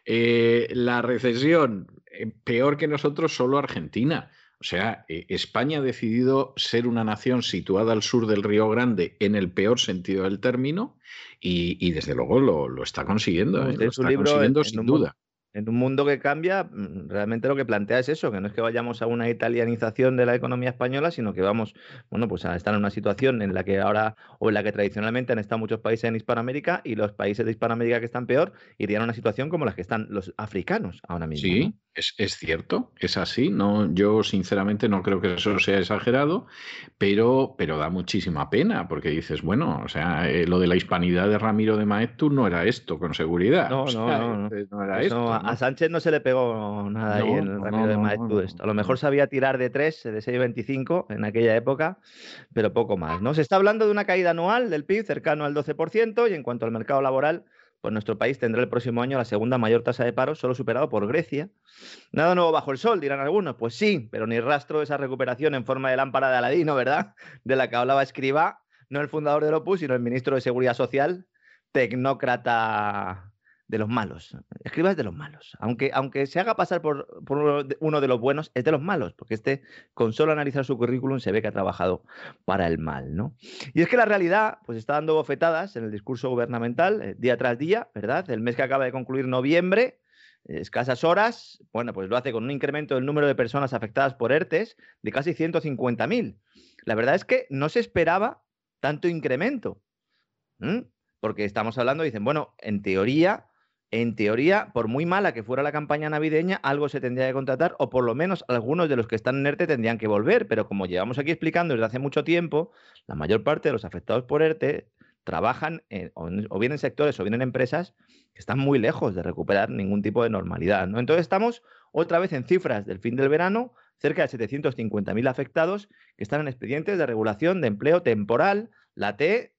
Eh, la recesión, eh, peor que nosotros, solo Argentina. O sea, eh, España ha decidido ser una nación situada al sur del Río Grande en el peor sentido del término y, y desde luego lo, lo está consiguiendo, ¿eh? Lo está libro, consiguiendo en- sin en un mu- duda. En un mundo que cambia, mm, realmente lo que plantea es eso, que no es que vayamos a una italianización de la economía española, sino que vamos, bueno, pues a estar en una situación en la que ahora, o en la que tradicionalmente han estado muchos países en Hispanoamérica, y los países de Hispanoamérica que están peor irían a una situación como las que están los africanos ahora mismo. ¿no? Es, es cierto, es así. No, yo sinceramente no creo que eso sea exagerado, pero, pero da muchísima pena porque dices, bueno, o sea, eh, lo de la hispanidad de Ramiro de Maeztu no era esto, con seguridad. No, O no, sea, no, no. eh, no era esto. a, ¿no? a Sánchez no se le pegó nada ahí en Ramiro de Maeztu esto. A lo mejor sabía tirar de 3, de 6,25 en aquella época, pero poco más, ¿no? Se está hablando de una caída anual del PIB cercano al 12% y en cuanto al mercado laboral, pues nuestro país tendrá el próximo año la segunda mayor tasa de paro, solo superado por Grecia. Nada nuevo bajo el sol, dirán algunos. Pues sí, pero ni rastro de esa recuperación en forma de lámpara de Aladino, ¿verdad? De la que hablaba Escriba, no el fundador del Opus, sino el ministro de Seguridad Social, tecnócrata de los malos. Escriba es de los malos. Aunque, aunque se haga pasar por, por uno de- los buenos, es de los malos, porque este, con solo analizar su currículum, se ve que ha trabajado para el mal, ¿no? Y es que la realidad, pues está dando bofetadas en el discurso gubernamental, eh, día tras día, ¿verdad? El mes que acaba de concluir noviembre, eh, escasas horas, bueno, pues lo hace con un incremento del número de personas afectadas por ERTES de casi 150.000. La verdad es que no se esperaba tanto incremento. Porque estamos hablando, dicen, bueno, en teoría, en teoría, por muy mala que fuera la campaña navideña, algo se tendría que contratar, o por lo menos algunos de los que están en ERTE tendrían que volver. Pero como llevamos aquí explicando desde hace mucho tiempo, la mayor parte de los afectados por ERTE trabajan en- o, en- o bien en sectores o bien en empresas que están muy lejos de recuperar ningún tipo de normalidad. ¿no? Entonces estamos otra vez en cifras del fin del verano, cerca de 750.000 afectados que están en expedientes de regulación de empleo temporal. La T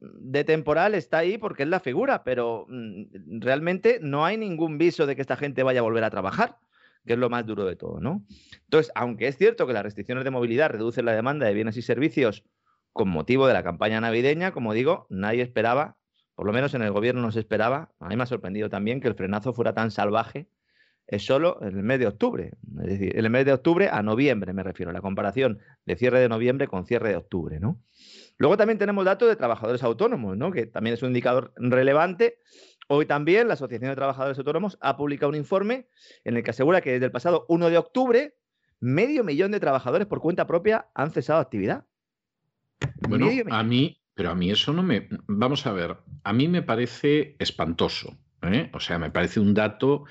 de temporal está ahí porque es la figura, pero mm, realmente no hay ningún viso de que esta gente vaya a volver a trabajar, que es lo más duro de todo, ¿no? Entonces, aunque es cierto que las restricciones de movilidad reducen la demanda de bienes y servicios con motivo de la campaña navideña, como digo, nadie esperaba, por lo menos en el gobierno no se esperaba, a mí me ha sorprendido también que el frenazo fuera tan salvaje, es solo en el mes de octubre, es decir, en el mes de octubre a noviembre me refiero, la comparación de cierre de noviembre con cierre de octubre, ¿no? Luego también tenemos datos de trabajadores autónomos, ¿no? que también es un indicador relevante. Hoy también la Asociación de Trabajadores Autónomos ha publicado un informe en el que asegura que desde el pasado 1 de octubre, medio millón de trabajadores por cuenta propia han cesado actividad. Bueno, a mí, pero a mí eso no me. Vamos a ver, a mí me parece espantoso. ¿eh? O sea, me parece un dato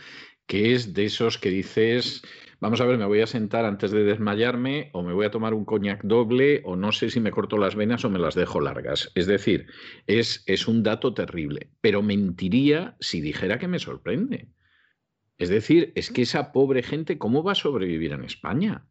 que es de esos que dices, vamos a ver, me voy a sentar antes de desmayarme o me voy a tomar un coñac doble o no sé si me corto las venas o me las dejo largas. Es decir, es, es un dato terrible, pero mentiría si dijera que me sorprende. Es decir, es que esa pobre gente, ¿cómo va a sobrevivir en España?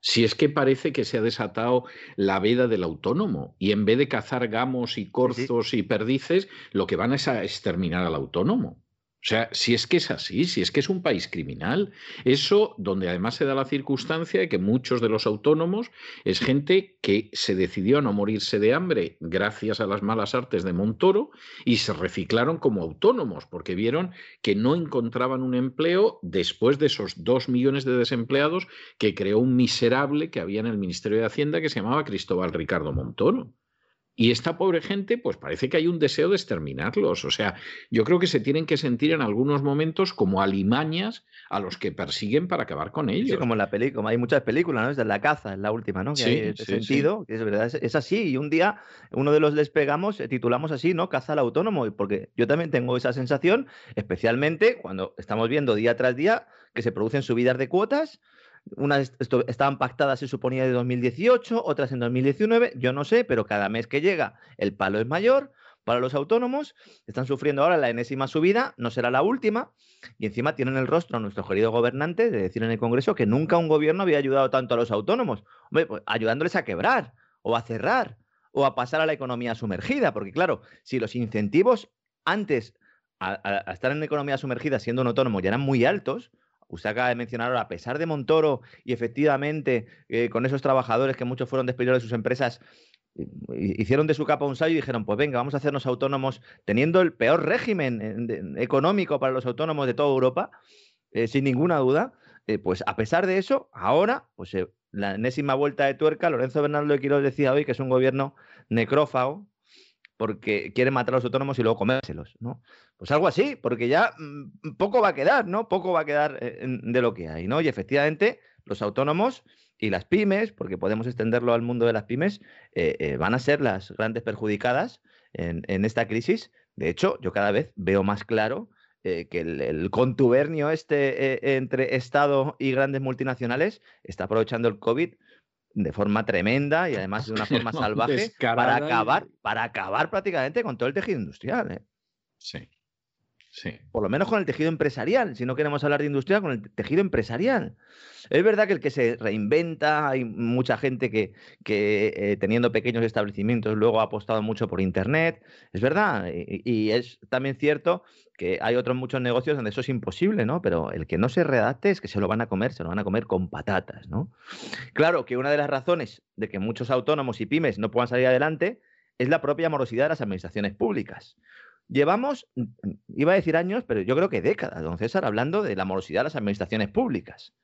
Si es que parece que se ha desatado la veda del autónomo y en vez de cazar gamos y corzos y perdices, lo que van es a exterminar al autónomo. O sea, si es que es así, si es que es un país criminal, eso donde además se da la circunstancia de que muchos de los autónomos es gente que se decidió a no morirse de hambre gracias a las malas artes de Montoro y se reciclaron como autónomos porque vieron que no encontraban un empleo después de esos dos millones de desempleados que creó un miserable que había en el Ministerio de Hacienda que se llamaba Cristóbal Ricardo Montoro. Y esta pobre gente, pues parece que hay un deseo de exterminarlos. O sea, yo creo que se tienen que sentir en algunos momentos como alimañas a los que persiguen para acabar con ellos. Sí, como en la película, hay muchas películas, ¿no? Es de la caza, es la última, ¿no? Que Sí, hay este sí, sí. sentido, que es verdad, es, es así. Y un día, uno de los despegamos, eh, titulamos así, ¿no? Caza al autónomo, porque yo también tengo esa sensación, especialmente cuando estamos viendo día tras día que se producen subidas de cuotas. Unas estaban pactadas, se suponía, de 2018, otras en 2019, yo no sé, pero cada mes que llega el palo es mayor. para los autónomos, están sufriendo ahora la enésima subida, no será la última, y encima tienen el rostro a nuestro querido gobernante de decir en el Congreso que nunca un gobierno había ayudado tanto a los autónomos, Hombre, pues, ayudándoles a quebrar o a cerrar o a pasar a la economía sumergida, porque claro, si los incentivos antes a, estar en economía sumergida siendo un autónomo ya eran muy altos, usted acaba de mencionar ahora, a pesar de Montoro y efectivamente eh, con esos trabajadores que muchos fueron despedidos de sus empresas, hicieron de su capa un sallo y dijeron, pues venga, vamos a hacernos autónomos teniendo el peor régimen económico para los autónomos de toda Europa, eh, sin ninguna duda, eh, pues a pesar de eso, ahora, pues la enésima vuelta de tuerca, Lorenzo Bernardo de Quiroz decía hoy que es un gobierno necrófago, porque quiere matar a los autónomos y luego comérselos, ¿no? Pues algo así, porque ya mm, poco va a quedar, ¿no? Poco va a quedar eh, de lo que hay, ¿no? Y efectivamente, los autónomos y las pymes, porque podemos extenderlo al mundo de las pymes, eh, eh, van a ser las grandes perjudicadas en, esta crisis. De hecho, yo cada vez veo más claro que el, contubernio este entre Estado y grandes multinacionales está aprovechando el COVID de forma tremenda y además de una forma salvaje para acabar, para acabar prácticamente con todo el tejido industrial. ¿eh? Sí. Por lo menos con el tejido empresarial, si no queremos hablar de industria, con el tejido empresarial. Es verdad que el que se reinventa, hay mucha gente que, que eh, teniendo pequeños establecimientos luego ha apostado mucho por Internet, es verdad, y, es también cierto que hay otros muchos negocios donde eso es imposible, ¿no? Pero el que no se redacte es que se lo van a comer, se lo van a comer con patatas, ¿no? Claro que una de las razones de que muchos autónomos y pymes no puedan salir adelante es la propia morosidad de las administraciones públicas. Llevamos, iba a decir años, pero yo creo que décadas, don César, hablando de la morosidad de las administraciones públicas.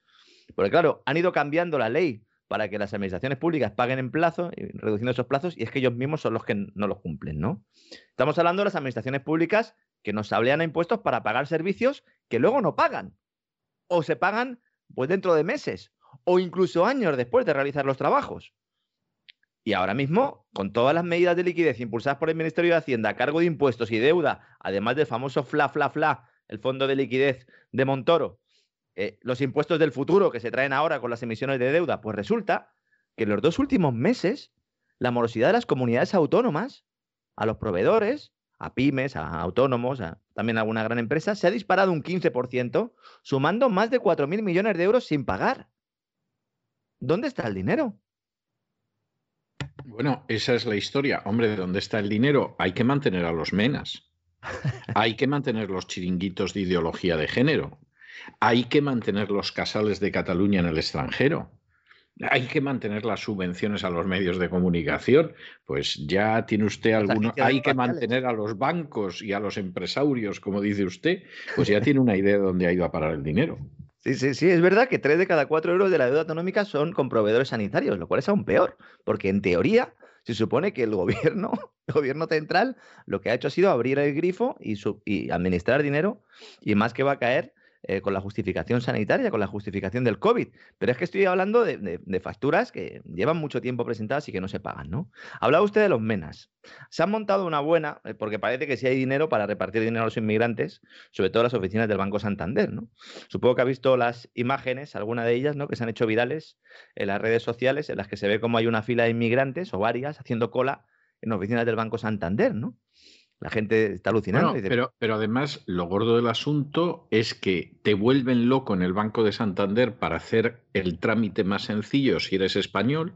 Porque claro, han ido cambiando la ley para que las administraciones públicas paguen en plazo, reduciendo esos plazos, y es que ellos mismos son los que no los cumplen, ¿no? Estamos hablando de las administraciones públicas que nos hablean a impuestos para pagar servicios que luego no pagan. O se pagan pues dentro de meses, o incluso años después de realizar los trabajos. Y ahora mismo, con todas las medidas de liquidez impulsadas por el Ministerio de Hacienda a cargo de impuestos y deuda, además del famoso FLA, FLA, FLA, el fondo de liquidez de Montoro, eh, los impuestos del futuro que se traen ahora con las emisiones de deuda, pues resulta que en los dos últimos meses la morosidad de las comunidades autónomas a los proveedores, a pymes, a autónomos, a también a alguna gran empresa, se ha disparado un 15%, sumando más de 4.000 millones de euros sin pagar. ¿Dónde está el dinero? Bueno, esa es la historia. Hombre, ¿dónde está el dinero? Hay que mantener a los menas. Hay que mantener los chiringuitos de ideología de género. Hay que mantener los casales de Cataluña en el extranjero. Hay que mantener las subvenciones a los medios de comunicación. Pues ya tiene usted alguno. Hay que mantener a los bancos y a los empresarios, como dice usted. Pues ya tiene una idea de dónde ha ido a parar el dinero. Sí, sí, sí, es verdad que tres de cada cuatro euros de la deuda autonómica son con proveedores sanitarios, lo cual es aún peor, porque en teoría se supone que el gobierno, gobierno central, lo que ha hecho ha sido abrir el grifo y administrar dinero, y más que va a caer eh, con la justificación sanitaria, con la justificación del COVID. Pero es que estoy hablando de, facturas que llevan mucho tiempo presentadas y que no se pagan, ¿no? Hablaba usted de los MENAS. Se han montado una buena, eh, porque parece que sí hay dinero para repartir dinero a los inmigrantes, sobre todo las oficinas del Banco Santander, ¿no? Supongo que ha visto las imágenes, alguna de ellas, ¿no? Que se han hecho virales en las redes sociales, en las que se ve como hay una fila de inmigrantes o varias haciendo cola en oficinas del Banco Santander, ¿no? La gente está alucinando. pero, pero además, lo gordo del asunto es que te vuelven loco en el Banco de Santander para hacer el trámite más sencillo si eres español.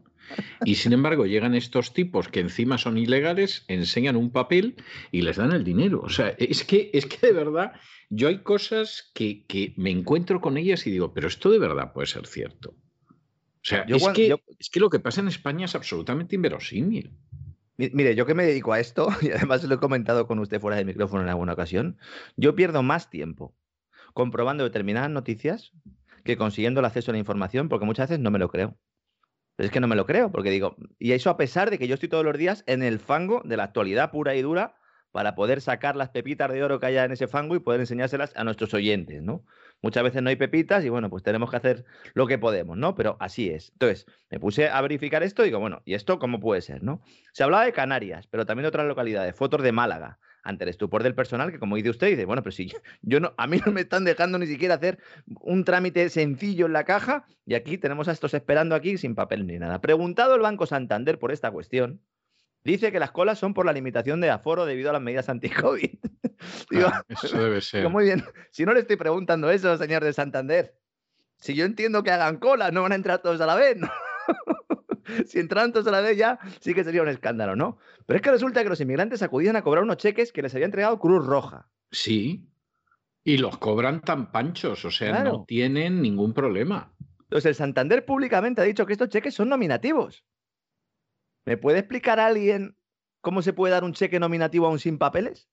Y sin embargo, llegan estos tipos que encima son ilegales, enseñan un papel y les dan el dinero. O sea, es que, es que de verdad, yo hay cosas que, me encuentro con ellas y digo, pero esto de verdad puede ser cierto. O sea, es, que, es que lo que pasa en España es absolutamente inverosímil. Mire, yo que me dedico a esto, y además lo he comentado con usted fuera del micrófono en alguna ocasión, yo pierdo más tiempo comprobando determinadas noticias que consiguiendo el acceso a la información, porque muchas veces no me lo creo. Es que no me lo creo, porque digo, y eso a pesar de que yo estoy todos los días en el fango de la actualidad pura y dura para poder sacar las pepitas de oro que haya en ese fango y poder enseñárselas a nuestros oyentes, ¿no? Muchas veces no hay pepitas y bueno, pues tenemos que hacer lo que podemos, ¿no? Pero así es. Entonces, me puse a verificar esto y digo, bueno, ¿y esto cómo puede ser, no? Se hablaba de Canarias, pero también de otras localidades, fotos de Málaga, ante el estupor del personal, que como dice usted, dice, bueno, pero si yo, no, a mí no me están dejando ni siquiera hacer un trámite sencillo en la caja y aquí tenemos a estos esperando aquí sin papel ni nada. Preguntado el Banco Santander por esta cuestión, Dice que las colas son por la limitación de aforo debido a las medidas anti-COVID. Ah, eso debe ser. muy bien. Si no le estoy preguntando eso, señor de Santander, si yo entiendo que hagan cola, no van a entrar todos a la vez, ¿no? si entran todos a la vez ya, sí que sería un escándalo, ¿no? Pero es que resulta que los inmigrantes acudían a cobrar unos cheques que les había entregado Cruz Roja. Sí. Y los cobran tan panchos, o sea, no tienen ningún problema. Entonces, el Santander públicamente ha dicho que estos cheques son nominativos. ¿Me puede explicar alguien cómo se puede dar un cheque nominativo a un sin papeles?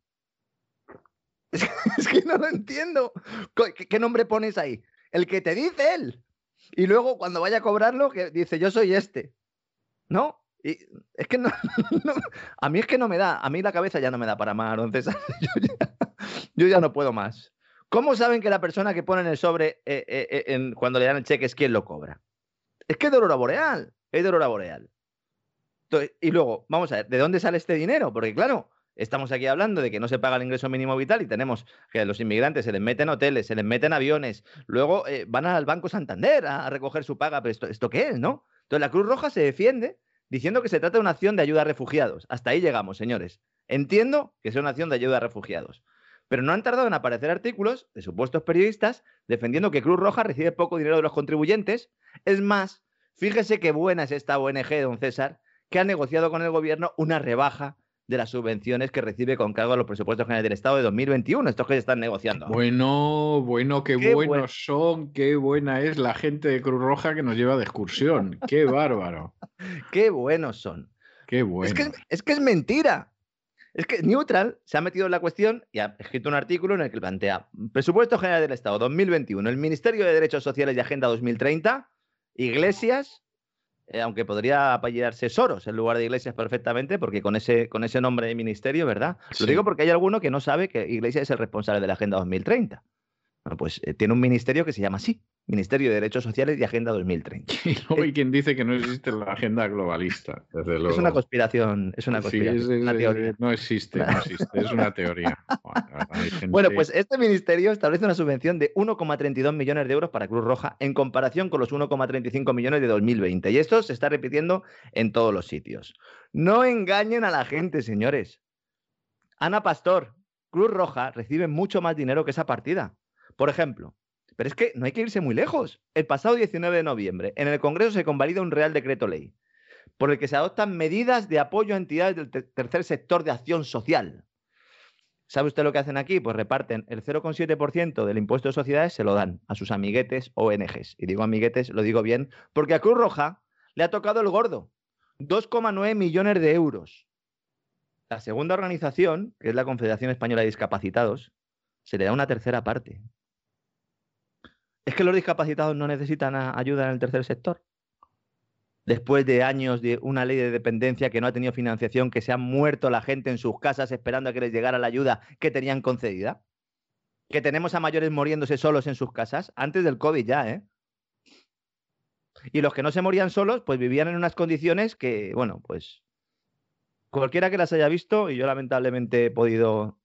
Es que no lo entiendo. ¿Qué, nombre pones ahí? El que te dice él. Y luego cuando vaya a cobrarlo, que dice yo soy este. ¿No? Y es que no, A mí es que no me da. A mí la cabeza ya no me da para más, entonces yo ya, no puedo más. ¿Cómo saben que la persona que pone en el sobre eh, eh, eh, cuando le dan el cheque es quien lo cobra? Es que es de boreal. Es de boreal y luego, vamos a ver, ¿de dónde sale este dinero? Porque claro, estamos aquí hablando de que no se paga el ingreso mínimo vital y tenemos que a los inmigrantes se les meten hoteles, se les meten aviones, luego eh, van al Banco Santander a, recoger su paga, pero esto, ¿esto qué es, no? Entonces la Cruz Roja se defiende diciendo que se trata de una acción de ayuda a refugiados. Hasta ahí llegamos, señores. Entiendo que sea una acción de ayuda a refugiados. Pero no han tardado en aparecer artículos de supuestos periodistas defendiendo que Cruz Roja recibe poco dinero de los contribuyentes. Es más, fíjese qué buena es esta ONG, don César, que ha negociado con el gobierno una rebaja de las subvenciones que recibe con cargo a los presupuestos generales del Estado de 2021, estos que se están negociando. Bueno, bueno, qué, buenos son, qué buena es la gente de Cruz Roja que nos lleva de excursión, qué bárbaro. qué buenos son. Qué bueno. Es que, es que es mentira. Es que Neutral se ha metido en la cuestión y ha escrito un artículo en el que plantea Presupuesto General del Estado 2021, el Ministerio de Derechos Sociales y Agenda 2030, Iglesias, eh, aunque podría apellidarse Soros en lugar de Iglesias perfectamente, porque con ese, con ese nombre de ministerio, ¿verdad? Lo digo porque hay alguno que no sabe que Iglesias es el responsable de la Agenda 2030. Bueno, pues eh, tiene un ministerio que se llama así, Ministerio de Derechos Sociales y Agenda 2030. Y luego hay quien dice que no existe la agenda globalista. Es una conspiración, es una conspiración, teoría. No existe, no existe, es una teoría. Bueno, pues este ministerio establece una subvención de 1,32 millones de euros para Cruz Roja en comparación con los 1,35 millones de 2020. Y esto se está repitiendo en todos los sitios. No engañen a la gente, señores. Ana Pastor, Cruz Roja recibe mucho más dinero que esa partida. Por ejemplo, pero es que no hay que irse muy lejos. El pasado 19 de noviembre, en el Congreso se convalida un Real Decreto Ley por el que se adoptan medidas de apoyo a entidades del tercer sector de acción social. ¿Sabe usted lo que hacen aquí? Pues reparten el 0,7% del impuesto de sociedades, se lo dan a sus amiguetes ONGs. Y digo amiguetes, lo digo bien, porque a Cruz Roja le ha tocado el gordo, 2,9 millones de euros. La segunda organización, que es la Confederación Española de Discapacitados, se le da una tercera parte. ¿Es que los discapacitados no necesitan ayuda en el tercer sector? Después de años de una ley de dependencia que no ha tenido financiación, que se ha muerto la gente en sus casas esperando a que les llegara la ayuda que tenían concedida. Que tenemos a mayores muriéndose solos en sus casas, antes del COVID ya, ¿eh? Y los que no se morían solos, pues vivían en unas condiciones que, bueno, pues cualquiera que las haya visto, y yo lamentablemente he podido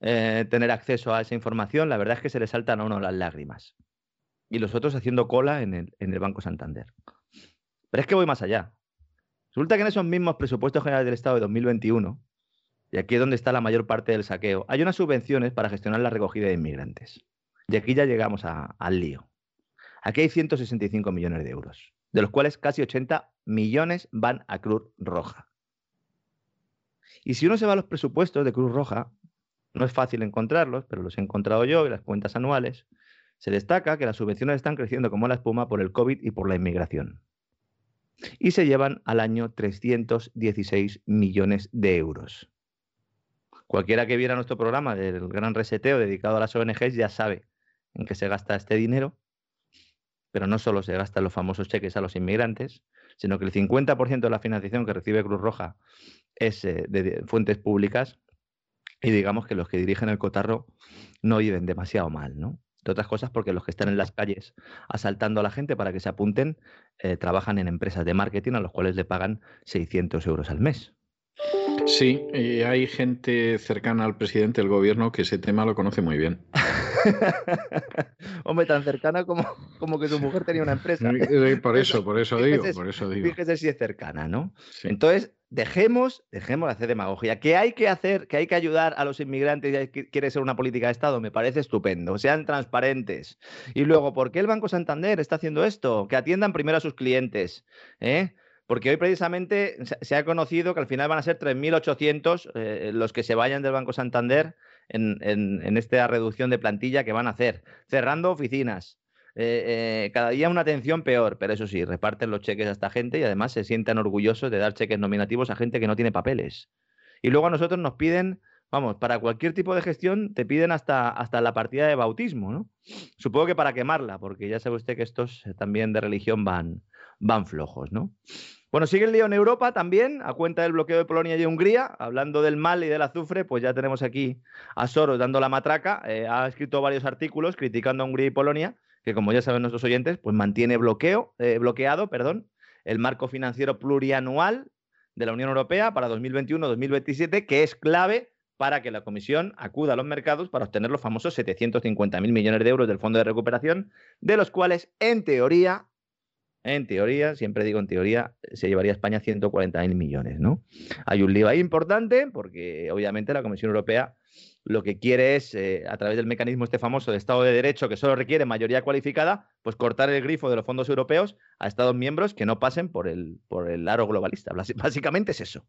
eh, tener acceso a esa información, la verdad es que se le saltan a uno las lágrimas. Y los otros haciendo cola en el, en el Banco Santander. Pero es que voy más allá. Resulta que en esos mismos presupuestos generales del Estado de 2021, y aquí es donde está la mayor parte del saqueo, hay unas subvenciones para gestionar la recogida de inmigrantes. Y aquí ya llegamos al lío. Aquí hay 165 millones de euros, de los cuales casi 80 millones van a Cruz Roja. Y si uno se va a los presupuestos de Cruz Roja, no es fácil encontrarlos, pero los he encontrado yo y las cuentas anuales. Se destaca que las subvenciones están creciendo como la espuma por el COVID y por la inmigración. Y se llevan al año 316 millones de euros. Cualquiera que viera nuestro programa del gran reseteo dedicado a las ONGs ya sabe en qué se gasta este dinero, pero no solo se gastan los famosos cheques a los inmigrantes, sino que el 50% de la financiación que recibe Cruz Roja es eh, de fuentes públicas y digamos que los que dirigen el cotarro no viven demasiado mal, ¿no? De otras cosas porque los que están en las calles asaltando a la gente para que se apunten eh, trabajan en empresas de marketing a los cuales le pagan 600 euros al mes. Sí, y hay gente cercana al presidente del gobierno que ese tema lo conoce muy bien. Hombre, tan cercana como, como que su mujer tenía una empresa. Por eso, por eso digo, por eso digo. Fíjese si es cercana, ¿no? Entonces, dejemos, dejemos de hacer demagogia. ¿Qué hay que hacer? ¿Que hay que ayudar a los inmigrantes y quiere ser una política de Estado? Me parece estupendo. Sean transparentes. Y luego, ¿por qué el Banco Santander está haciendo esto? Que atiendan primero a sus clientes. ¿eh? Porque hoy precisamente se ha conocido que al final van a ser 3.800 eh, los que se vayan del Banco Santander en esta reducción de plantilla que van a hacer, cerrando oficinas, eh, eh, cada día una atención peor, pero eso sí, reparten los cheques a esta gente y además se sientan orgullosos de dar cheques nominativos a gente que no tiene papeles. Y luego a nosotros nos piden, vamos, para cualquier tipo de gestión te piden hasta, hasta la partida de bautismo, ¿no? Supongo que para quemarla, porque ya sabe usted que estos eh, también de religión van, van flojos, ¿no? Bueno, sigue el lío en Europa también, a cuenta del bloqueo de Polonia y Hungría. Hablando del mal y del azufre, pues ya tenemos aquí a Soros dando la matraca. ha escrito varios artículos criticando a Hungría y Polonia que como ya saben nuestros oyentes, pues mantiene bloqueo, eh, bloqueado perdón, el marco financiero plurianual de la Unión Europea para 2021-2027, que es clave para que la Comisión acuda a los mercados para obtener los famosos 750.000 millones de euros del Fondo de Recuperación, de los cuales, en teoría, en teoría, siempre digo en teoría, se llevaría España 140.000 millones, ¿no? Hay un lío ahí importante porque obviamente la Comisión Europea lo que quiere es, eh, a través del mecanismo este famoso de Estado de Derecho, que solo requiere mayoría cualificada, pues cortar el grifo de los fondos europeos a Estados miembros que no pasen por el, por el aro globalista. Básicamente es eso.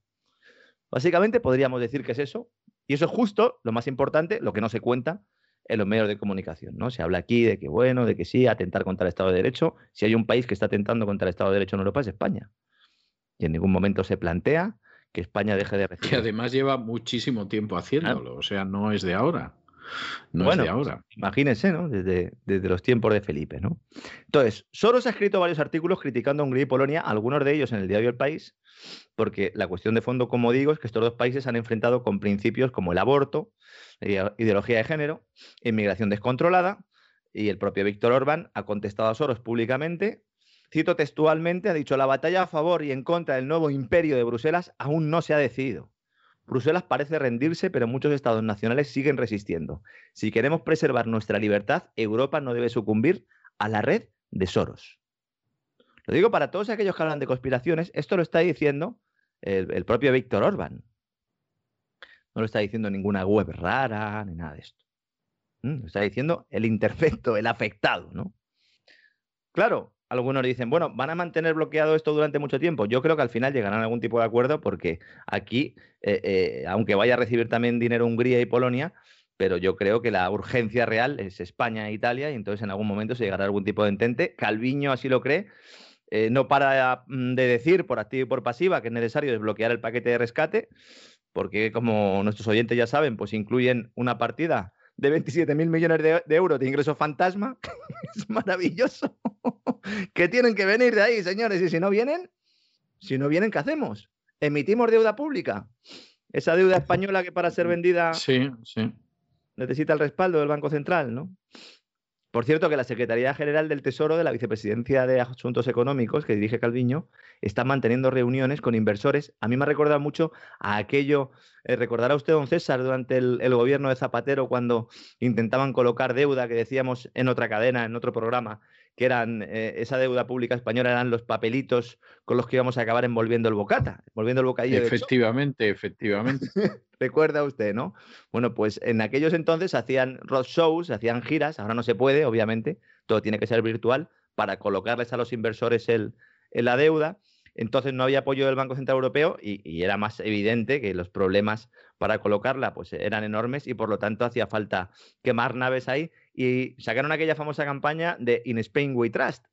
Básicamente podríamos decir que es eso. Y eso es justo, lo más importante, lo que no se cuenta en los medios de comunicación. ¿no? Se habla aquí de que, bueno, de que sí, atentar contra el Estado de Derecho. Si hay un país que está atentando contra el Estado de Derecho en Europa es España. Y en ningún momento se plantea que España deje de recibir. Que además lleva muchísimo tiempo haciéndolo, o sea, no es de ahora. No es de ahora. Imagínense, ¿no? Desde, desde, los tiempos de Felipe, ¿no? Entonces, Soros ha escrito varios artículos criticando a Hungría y Polonia, algunos de ellos en el diario El País, porque la cuestión de fondo, como digo, es que estos dos países han enfrentado con principios como el aborto, ideología de género, inmigración descontrolada, y el propio Víctor Orbán ha contestado a Soros públicamente Cito textualmente, ha dicho, la batalla a favor y en contra del nuevo imperio de Bruselas aún no se ha decidido. Bruselas parece rendirse, pero muchos estados nacionales siguen resistiendo. Si queremos preservar nuestra libertad, Europa no debe sucumbir a la red de Soros. Lo digo para todos aquellos que hablan de conspiraciones, esto lo está diciendo el, propio Víctor Orban. No lo está diciendo ninguna web rara ni nada de esto. Mm, lo está diciendo el imperfecto, el afectado, ¿no? Claro, algunos dicen, bueno, van a mantener bloqueado esto durante mucho tiempo. Yo creo que al final llegarán a algún tipo de acuerdo porque aquí, eh, eh, aunque vaya a recibir también dinero Hungría y Polonia, pero yo creo que la urgencia real es España e Italia y entonces en algún momento se llegará a algún tipo de entente. Calviño así lo cree. Eh, no para mm, de decir por activa y por pasiva que es necesario desbloquear el paquete de rescate, porque como nuestros oyentes ya saben, pues incluyen una partida de 27 mil millones de, euros de ingreso fantasma. es maravilloso. Que tienen que venir de ahí, señores. Y si no vienen, si no vienen, ¿qué hacemos? Emitimos deuda pública. Esa deuda española que para ser vendida sí, sí. necesita el respaldo del Banco Central, ¿no? Por cierto, que la Secretaría General del Tesoro de la Vicepresidencia de Asuntos Económicos, que dirige Calviño, está manteniendo reuniones con inversores. A mí me ha recordado mucho a aquello, eh, recordará usted, don César, durante el, gobierno de Zapatero, cuando intentaban colocar deuda, que decíamos en otra cadena, en otro programa, que eran eh, esa deuda pública española eran los papelitos con los que íbamos a acabar envolviendo el bocata, envolviendo el bocadillo. Efectivamente, efectivamente. Recuerda usted, ¿no? Bueno, pues en aquellos entonces hacían road shows, hacían giras, ahora no se puede, obviamente, todo tiene que ser virtual, para colocarles a los inversores el, la deuda. Entonces no había apoyo del Banco Central Europeo y, y, era más evidente que los problemas para colocarla pues eran enormes y por lo tanto hacía falta quemar naves ahí y sacaron aquella famosa campaña de In Spain We Trust,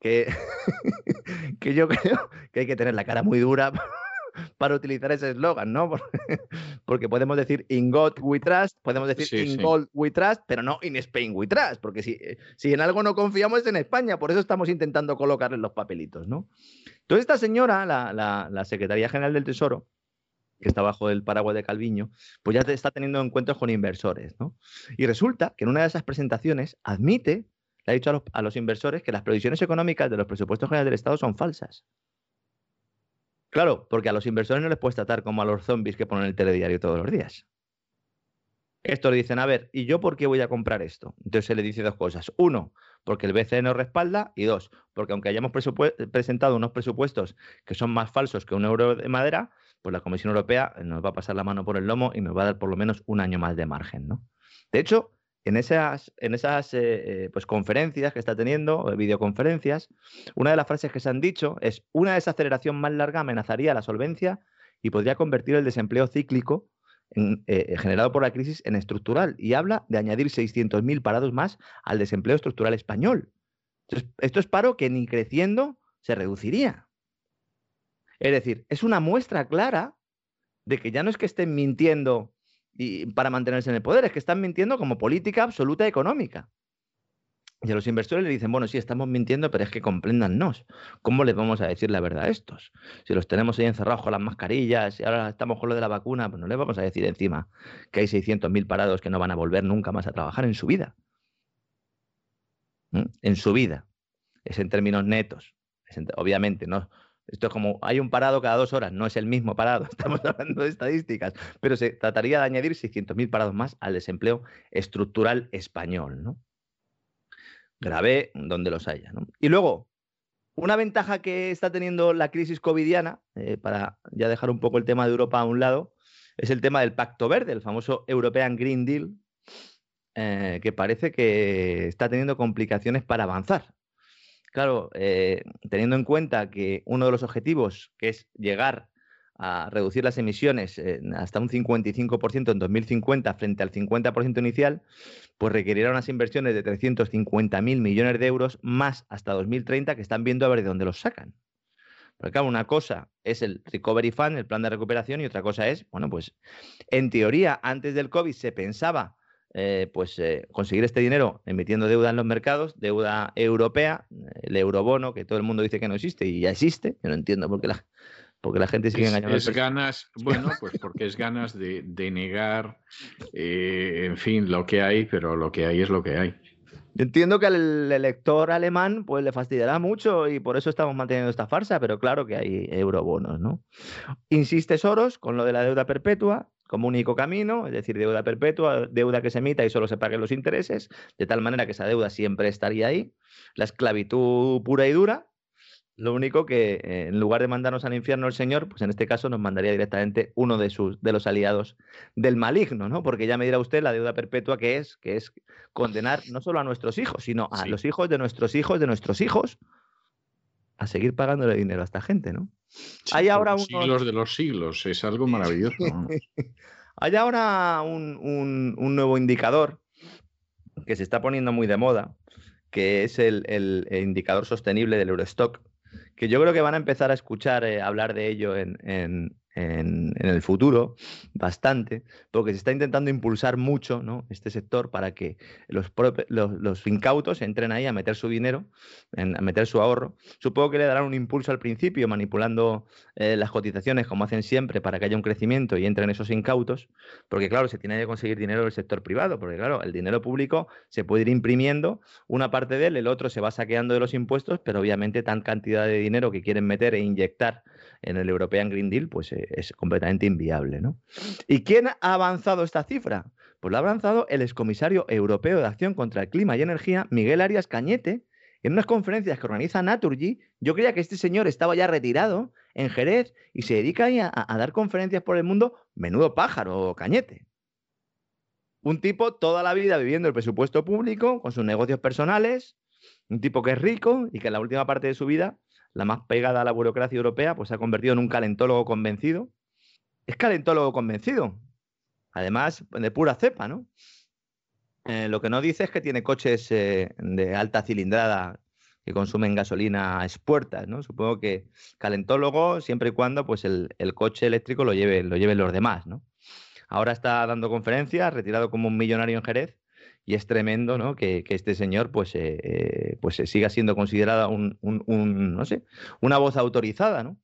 que, que yo creo que hay que tener la cara muy dura para utilizar ese eslogan, ¿no? Porque podemos decir In God We Trust, podemos decir In Gold We Trust, pero no In Spain We Trust, porque si, si en algo no confiamos es en España, por eso estamos intentando colocarle los papelitos, ¿no? Entonces esta señora, la, la, la Secretaría General del Tesoro, que está bajo el paraguas de Calviño, pues ya está teniendo encuentros con inversores. ¿no? Y resulta que en una de esas presentaciones admite, le ha dicho a los, inversores, que las previsiones económicas de los presupuestos generales del Estado son falsas. Claro, porque a los inversores no les puedes tratar como a los zombies que ponen el telediario todos los días. Estos dicen, a ver, ¿y yo por qué voy a comprar esto? Entonces se le dice dos cosas. Uno, porque el BCE nos respalda y dos, porque aunque hayamos presentado unos presupuestos que son más falsos que un euro de madera, pues la Comisión Europea nos va a pasar la mano por el lomo y nos va a dar por lo menos un año más de margen. ¿no? De hecho, en esas, en esas eh, eh, pues, conferencias que está teniendo, videoconferencias, una de las frases que se han dicho es una desaceleración más larga amenazaría la solvencia y podría convertir el desempleo cíclico eh, generado por la crisis en estructural. Y habla de añadir 600.000 parados más al desempleo estructural español. esto es paro que ni creciendo se reduciría. Es decir, es una muestra clara de que ya no es que estén mintiendo y para mantenerse en el poder, es que están mintiendo como política absoluta económica. Y a los inversores le dicen, bueno, sí, estamos mintiendo, pero es que compréndannos. ¿Cómo les vamos a decir la verdad a estos? Si los tenemos ahí encerrados con las mascarillas y ahora estamos con lo de la vacuna, pues no les vamos a decir encima que hay 600.000 parados que no van a volver nunca más a trabajar en su vida. ¿Mm? En su vida. Es en términos netos. obviamente, no, esto es como, hay un parado cada dos horas, no es el mismo parado, estamos hablando de estadísticas, pero se trataría de añadir 600.000 parados más al desempleo estructural español, ¿no? Grave donde los haya. Y luego, una ventaja que está teniendo la crisis covidiana, eh, para ya dejar un poco el tema de Europa a un lado, es el tema del Pacto Verde, el famoso European Green Deal, eh, que parece que está teniendo complicaciones para avanzar. Claro, eh, teniendo en cuenta que uno de los objetivos, que es llegar a reducir las emisiones hasta un 55% en 2050 frente al 50% inicial, pues requerirá unas inversiones de 350.000 millones de euros más hasta 2030 que están viendo a ver de dónde los sacan. Porque claro, una cosa es el Recovery Fund, el plan de recuperación, y otra cosa es, bueno, pues en teoría antes del COVID se pensaba eh, pues eh, conseguir este dinero emitiendo deuda en los mercados, deuda europea, el eurobono, que todo el mundo dice que no existe y ya existe. Yo no entiendo por qué la, porque la gente sigue engañando. Es, ganas, bueno, pues porque es ganas de, negar, eh, en fin, lo que hay, pero lo que hay es lo que hay. entiendo que al elector alemán pues le fastidiará mucho y por eso estamos manteniendo esta farsa, pero claro que hay eurobonos, ¿no? Insiste Soros con lo de la deuda perpetua, como único camino, es decir, deuda perpetua, deuda que se emita y solo se paguen los intereses, de tal manera que esa deuda siempre estaría ahí. La esclavitud pura y dura. Lo único que eh, en lugar de mandarnos al infierno el Señor, pues en este caso nos mandaría directamente uno de sus de los aliados del maligno, ¿no? Porque ya me dirá usted la deuda perpetua que es, que es condenar no solo a nuestros hijos, sino a los hijos de nuestros hijos de nuestros hijos a seguir pagándole dinero a esta gente, ¿no? Hay ahora unos... siglos de los siglos, es algo maravilloso. Hay ahora un, nuevo indicador que se está poniendo muy de moda, que es el, indicador sostenible del Eurostock, que yo creo que van a empezar a escuchar eh, hablar de ello en, en, el futuro bastante, porque se está intentando impulsar mucho ¿no? este sector para que los, los, incautos entren ahí a meter su dinero, a meter su ahorro. Supongo que le darán un impulso al principio, manipulando eh, las cotizaciones como hacen siempre para que haya un crecimiento y entren esos incautos, porque claro, se tiene que conseguir dinero del sector privado, porque claro, el dinero público se puede ir imprimiendo, una parte de él, el otro se va saqueando de los impuestos, pero obviamente tan cantidad de dinero que quieren meter e inyectar en el European Green Deal, pues eh, es completamente inviable. ¿no? ¿Y quién ha avanzado esta cifra? Pues lo ha avanzado el excomisario europeo de Acción contra el Clima y Energía, Miguel Arias Cañete, en unas conferencias que organiza Naturgy. Yo creía que este señor estaba ya retirado en Jerez y se dedica ahí a, a dar conferencias por el mundo. Menudo pájaro, Cañete. Un tipo toda la vida viviendo el presupuesto público, con sus negocios personales, un tipo que es rico y que en la última parte de su vida la más pegada a la burocracia europea, pues se ha convertido en un calentólogo convencido. Es calentólogo convencido. Además, de pura cepa, ¿no? Eh, lo que no dice es que tiene coches eh, de alta cilindrada que consumen gasolina a expuertas, ¿no? Supongo que calentólogo siempre y cuando pues el, coche eléctrico lo, lleve, lo lleven los demás, ¿no? Ahora está dando conferencias, retirado como un millonario en Jerez, y es tremendo ¿no? que, este señor pues, eh, eh, pues siga siendo considerada un, no sé, una voz autorizada. ¿no?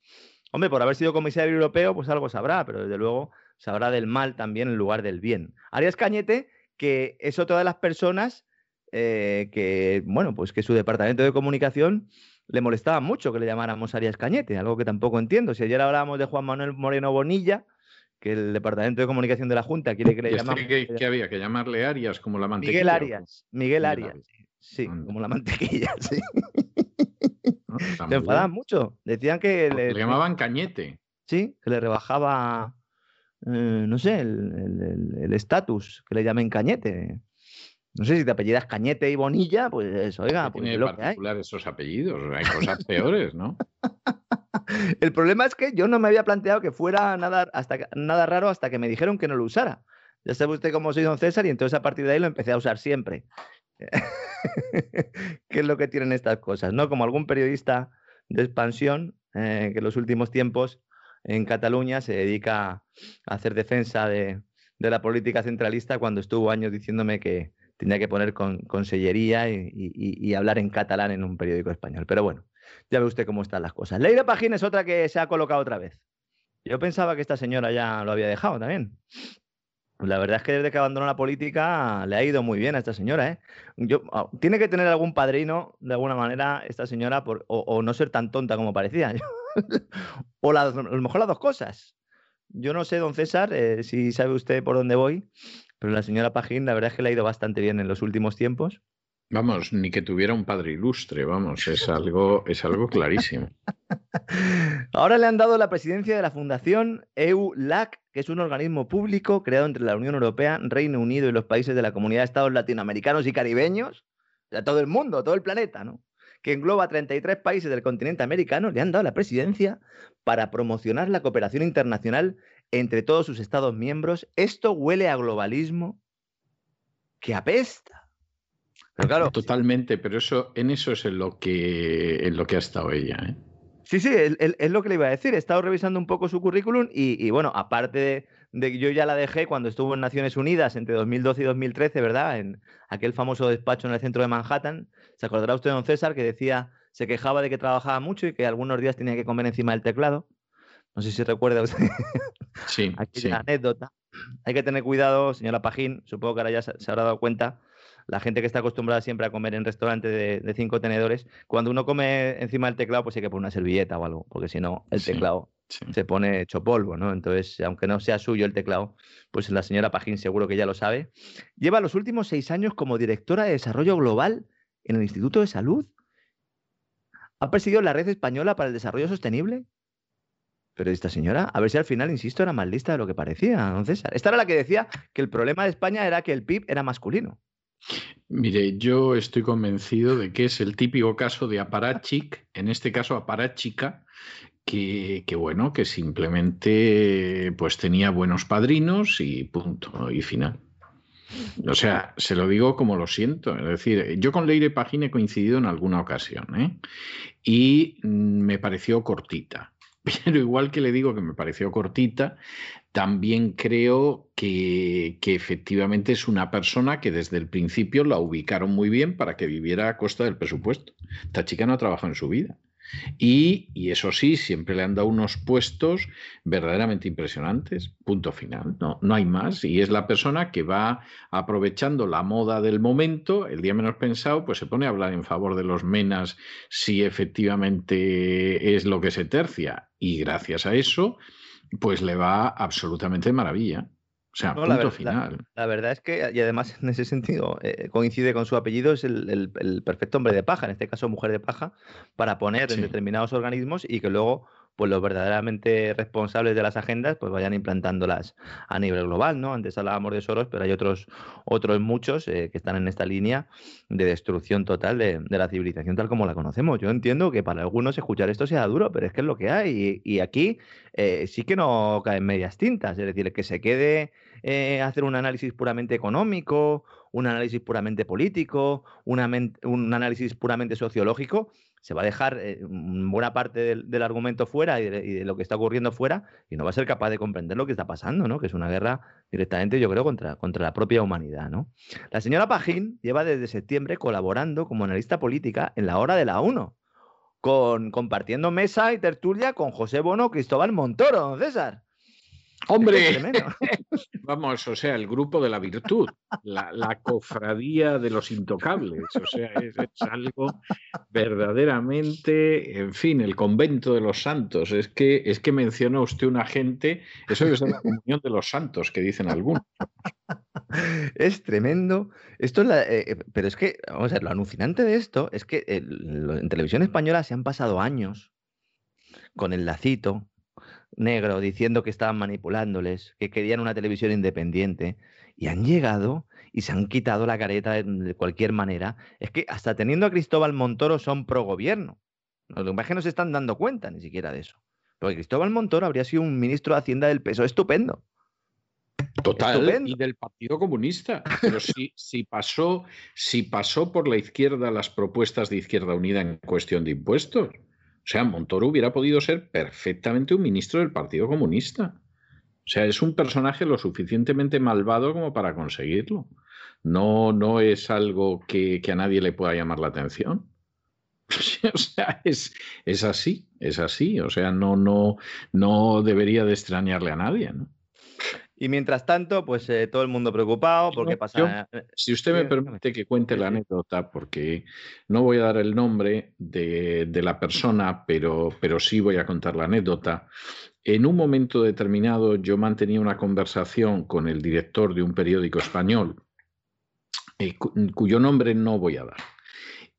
Hombre, por haber sido comisario europeo, pues algo sabrá, pero desde luego sabrá del mal también en lugar del bien. Arias Cañete, que es otra de las personas eh, que, bueno, pues que su departamento de comunicación le molestaba mucho que le llamáramos Arias Cañete, algo que tampoco entiendo. Si ayer hablábamos de Juan Manuel Moreno Bonilla, que el Departamento de Comunicación de la Junta quiere que le llamemos. Que, había que llamarle Arias como la mantequilla. Miguel Arias. Miguel Arias. Sí, Anda. como la mantequilla, sí. ¿no? Se muy enfadaban bien. mucho. Decían que le, Le llamaban cañete. sí, que le rebajaba, eh, no sé, el el- el- el estatus, que le llamen cañete. No sé si te apellidas Cañete y Bonilla, pues oiga, ¿Qué pues tiene lo que hay. particular esos apellidos? Hay cosas peores, ¿no? El problema es que yo no me había planteado que fuera nada, hasta, que- nada raro hasta que me dijeron que no lo usara. Ya sabe usted cómo soy don César y entonces a partir de ahí lo empecé a usar siempre. ¿Qué es lo que tienen estas cosas? ¿No? Como algún periodista de expansión eh, que en los últimos tiempos en Cataluña se dedica a hacer defensa de, de la política centralista cuando estuvo años diciéndome que tenía que poner con, consellería y, hablar en catalán en un periódico español. Pero bueno, ya ve usted cómo están las cosas. Leire Pajín es otra que se ha colocado otra vez. Yo pensaba que esta señora ya lo había dejado también. La verdad es que desde que abandonó la política le ha ido muy bien a esta señora. ¿eh? Ah, tiene que tener algún padrino, de alguna manera, esta señora, o, no ser tan tonta como parecía. o a lo mejor las dos cosas. Yo no sé, don César, eh, si sabe usted por dónde voy, pero la señora Pajín, la verdad es que le ha ido bastante bien en los últimos tiempos. Vamos, ni que tuviera un padre ilustre, vamos, es algo, es algo clarísimo. Ahora le han dado la presidencia de la Fundación EULAC, que es un organismo público creado entre la Unión Europea, Reino Unido y los países de la Comunidad de Estados Latinoamericanos y Caribeños, o sea, todo el mundo, todo el planeta, ¿no? Que engloba 33 países del continente americano, le han dado la presidencia para promocionar la cooperación internacional entre todos sus Estados miembros. Esto huele a globalismo que apesta. Pero claro, Totalmente, pero eso, en eso es en lo que, en lo que ha estado ella. ¿eh? Sí, sí, es, lo que le iba a decir. He estado revisando un poco su currículum y, y, bueno, aparte de, de que yo ya la dejé cuando estuvo en Naciones Unidas entre 2012 y 2013, ¿verdad? En aquel famoso despacho en el centro de Manhattan. ¿Se acordará usted, don César, que decía, se quejaba de que trabajaba mucho y que algunos días tenía que comer encima del teclado? No sé si recuerda usted Sí, aquella sí. anécdota. Hay que tener cuidado, señora Pajín, supongo que ahora ya se, se habrá dado cuenta, la gente que está acostumbrada siempre a comer en restaurantes de, de cinco tenedores, cuando uno come encima del teclado, pues hay que poner una servilleta o algo, porque si no, el Sí. teclado sí. se pone hecho polvo, ¿no? Entonces, aunque no sea suyo el teclado, pues la señora Pajín seguro que ya lo sabe. Lleva los últimos seis años como directora de desarrollo global en el Instituto de Salud. Ha presidido la Red Española para el Desarrollo Sostenible. Pero esta señora, a ver si al final, insisto, era más lista de lo que parecía, don César. Esta era la que decía que el problema de España era que el PIB era masculino. Mire, yo estoy convencido de que es el típico caso de aparachic, en este caso aparachica, que, bueno, que simplemente pues tenía buenos padrinos y punto, y final. O sea, se lo digo como lo siento. Es decir, yo con Leire Pagín he coincidido en alguna ocasión, ¿eh? Y mm, me pareció cortita. Pero igual que le digo que me pareció cortita, también creo que, que efectivamente es una persona que desde el principio la ubicaron muy bien para que viviera a costa del presupuesto. Esta chica no ha trabajado en su vida. Y, eso sí, siempre le han dado unos puestos verdaderamente impresionantes. Punto final. No, no hay más. Y es la persona que va aprovechando la moda del momento, el día menos pensado, pues se pone a hablar en favor de los menas si efectivamente es lo que se tercia. Y gracias a eso, pues le va absolutamente maravilla. O sea, No, punto la- final. La verdad es que, y además en ese sentido eh, coincide con su apellido, es el, el- el perfecto hombre de paja, en este caso mujer de paja, para poner en determinados organismos y que luego pues los verdaderamente responsables de las agendas pues vayan implantándolas a nivel global, ¿no? Antes hablábamos de Soros, pero hay otros, otros muchos eh, que están en esta línea de destrucción total de, de la civilización tal como la conocemos. Yo entiendo que para algunos escuchar esto sea duro, pero es que es lo que hay. Y, aquí eh, sí que no caen medias tintas, es decir, que se quede eh, hacer un análisis puramente económico, un análisis puramente político, un análisis puramente sociológico, se va a dejar eh, buena parte del, argumento fuera y de, y de lo que está ocurriendo fuera y no va a ser capaz de comprender lo que está pasando, ¿no? Que es una guerra directamente, yo creo, contra, contra la propia humanidad, ¿no? La señora Pajín lleva desde septiembre colaborando como analista política en la hora de la 1, con, compartiendo mesa y tertulia con José Bono, Cristóbal Montoro, don César. Es es ¡Hombre! Vamos, o sea, el grupo de la virtud, la, la cofradía de los intocables, o sea, es, es algo verdaderamente, en fin, el convento de los santos. Es que, es que menciona usted una gente, eso ser la comunión de los santos, que dicen algunos. es tremendo. Esto es eh, eh, pero es que, vamos a ver, lo alucinante de esto es que en televisión española se han pasado años con el lacito negro diciendo que estaban manipulándoles, que querían una televisión independiente y han llegado y se han quitado la careta de, cualquier manera. Es que hasta teniendo a Cristóbal Montoro son pro gobierno. Lo que no se están dando cuenta ni siquiera de eso. Porque Cristóbal Montoro habría sido un ministro de Hacienda del PSOE estupendo. Total, y del Partido Comunista. Pero si, si, pasó, si pasó por la izquierda las propuestas de Izquierda Unida en cuestión de impuestos. O sea, Montoro hubiera podido ser perfectamente un ministro del Partido Comunista. O sea, es un personaje lo suficientemente malvado como para conseguirlo. No, no es algo que, a nadie le pueda llamar la atención. o sea, es, es, así, es así. O sea, no, no, no debería de extrañarle a nadie, ¿no? Y mientras tanto, pues eh, todo el mundo preocupado porque pasa. Eh, si usted me permite que cuente la anécdota, porque no voy a dar el nombre de, de, la persona, pero, pero sí voy a contar la anécdota. En un momento determinado, yo mantenía una conversación con el director de un periódico español, eh, cuyo nombre no voy a dar.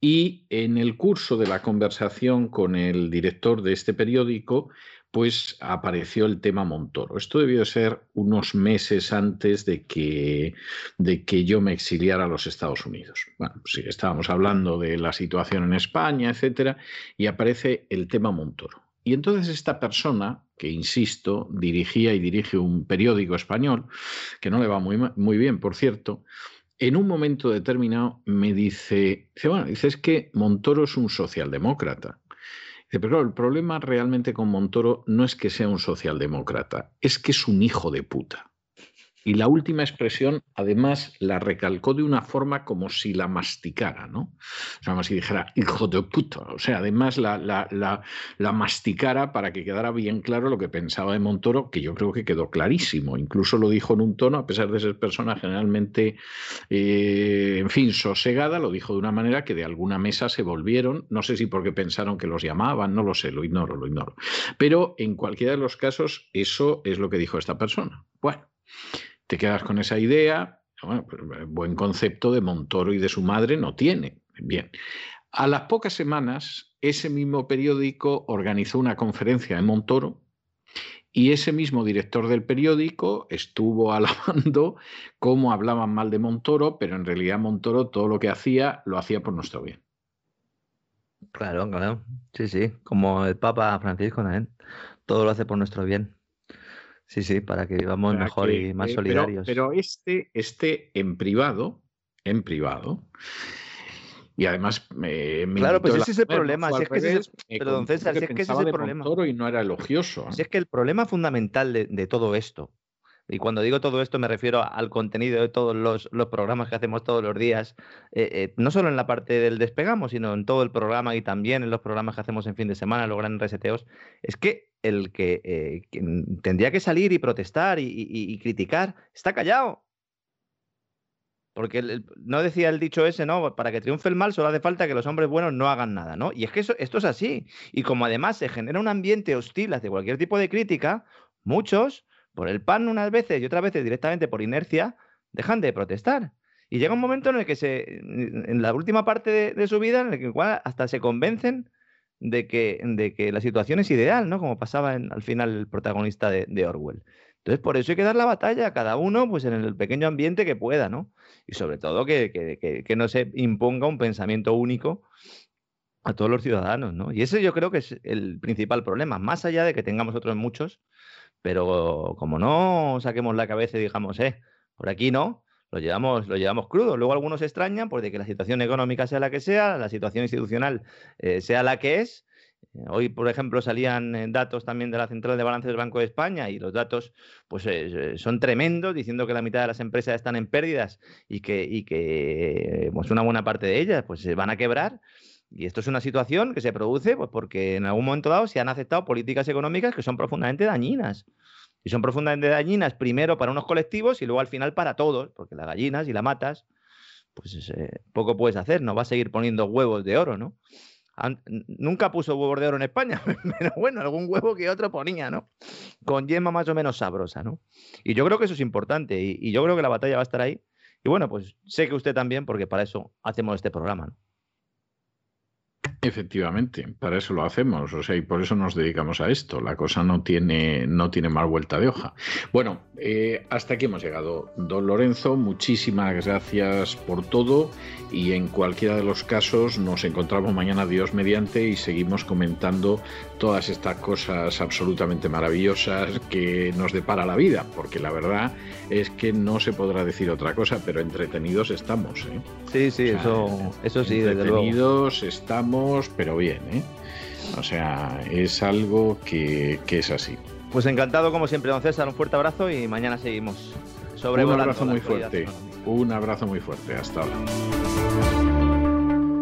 Y en el curso de la conversación con el director de este periódico, pues apareció el tema Montoro. Esto debió ser unos meses antes de que, de que yo me exiliara a los Estados Unidos. Bueno, sí, estábamos hablando de la situación en España, etcétera, y aparece el tema Montoro. Y entonces esta persona, que insisto, dirigía y dirige un periódico español, que no le va muy, muy bien, por cierto, en un momento determinado me dice, bueno, dice, que Montoro es un socialdemócrata pero el problema realmente con Montoro no es que sea un socialdemócrata, es que es un hijo de puta. Y la última expresión, además, la recalcó de una forma como si la masticara, ¿no? O sea, como si dijera, hijo de puta. O sea, además la, la, la, masticara para que quedara bien claro lo que pensaba de Montoro, que yo creo que quedó clarísimo. Incluso lo dijo en un tono, a pesar de ser persona generalmente, eh, en fin, sosegada, lo dijo de una manera que de alguna mesa se volvieron. No sé si porque pensaron que los llamaban, no lo sé, lo ignoro, lo ignoro. Pero en cualquiera de los casos, eso es lo que dijo esta persona. Bueno te quedas con esa idea, bueno, pues, eh, buen concepto de Montoro y de su madre no tiene. Bien. A las pocas semanas, ese mismo periódico organizó una conferencia en Montoro y ese mismo director del periódico estuvo alabando cómo hablaban mal de Montoro, pero en realidad Montoro todo lo que hacía lo hacía por nuestro bien. Claro, claro. Sí, sí, como el Papa Francisco también. Todo lo hace por nuestro bien. Sí, sí, para que vivamos mejor y más eh, solidarios. Pero, este, este en privado, en privado, y además me, Claro, pues ese es el problema. Si es que ese, pero don César, si es que ese es el problema. Y no era elogioso. Si es que el problema fundamental de todo esto y cuando digo todo esto me refiero al contenido de todos los, programas que hacemos todos los días, eh, eh, no solo en la parte del despegamos, sino en todo el programa y también en los programas que hacemos en fin de semana, los grandes reseteos, es que el que eh, tendría que salir y protestar y, criticar está callado. Porque no decía el dicho ese, ¿no? Para que triunfe el mal solo hace falta que los hombres buenos no hagan nada, ¿no? Y es que esto es así. Y como además se genera un ambiente hostil hacia cualquier tipo de crítica, muchos por el pan unas veces y otras veces directamente por inercia, dejan de protestar. Y llega un momento en el que se, en la última parte de, su vida, en el que hasta se convencen de que, de que la situación es ideal, ¿no? Como pasaba al final el protagonista de, Orwell. Entonces, por eso hay que dar la batalla a cada uno, pues en el pequeño ambiente que pueda, ¿no? Y sobre todo que, que, no se imponga un pensamiento único a todos los ciudadanos, ¿no? Y ese yo creo que es el principal problema, más allá de que tengamos otros muchos pero como no saquemos la cabeza y digamos, eh, por aquí no, lo llevamos, lo llevamos crudo. Luego algunos se extrañan porque que la situación económica sea la que sea, la situación institucional eh, sea la que es. Eh, hoy, por ejemplo, salían eh, datos también de la Central de Balance del Banco de España y los datos pues, son tremendos, diciendo que la mitad de las empresas están en pérdidas y que, y que pues, una buena parte de ellas pues, se van a quebrar. Y esto es una situación que se produce pues, porque en algún momento dado se han aceptado políticas económicas que son profundamente dañinas. Y son profundamente dañinas primero para unos colectivos y luego al final para todos, porque las gallinas y la matas, pues poco puedes hacer, no vas a seguir poniendo huevos de oro, ¿no? nunca puso huevos de oro en España, pero bueno, algún huevo que otro ponía, ¿no? Con yema más o menos sabrosa, ¿no? Y yo creo que eso es importante y, yo creo que la batalla va a estar ahí. Y bueno, pues sé que usted también, porque para eso hacemos este programa, ¿no? Efectivamente, para eso lo hacemos, o sea, y por eso nos dedicamos a esto. La cosa no tiene, no tiene más vuelta de hoja. Bueno, eh, hasta aquí hemos llegado. Don Lorenzo, muchísimas gracias por todo y en cualquiera de los casos nos encontramos mañana Dios mediante y seguimos comentando todas estas cosas absolutamente maravillosas que nos depara la vida, porque la verdad es que no se podrá decir otra cosa, pero entretenidos estamos. ¿eh? Sí, sí, eso, eso sí, entretenidos estamos pero bien, ¿eh? O sea, es algo que, es así. Pues encantado, como siempre, don César. Un fuerte abrazo y mañana seguimos sobre Un abrazo muy fuerte. Un abrazo muy fuerte. Hasta ahora.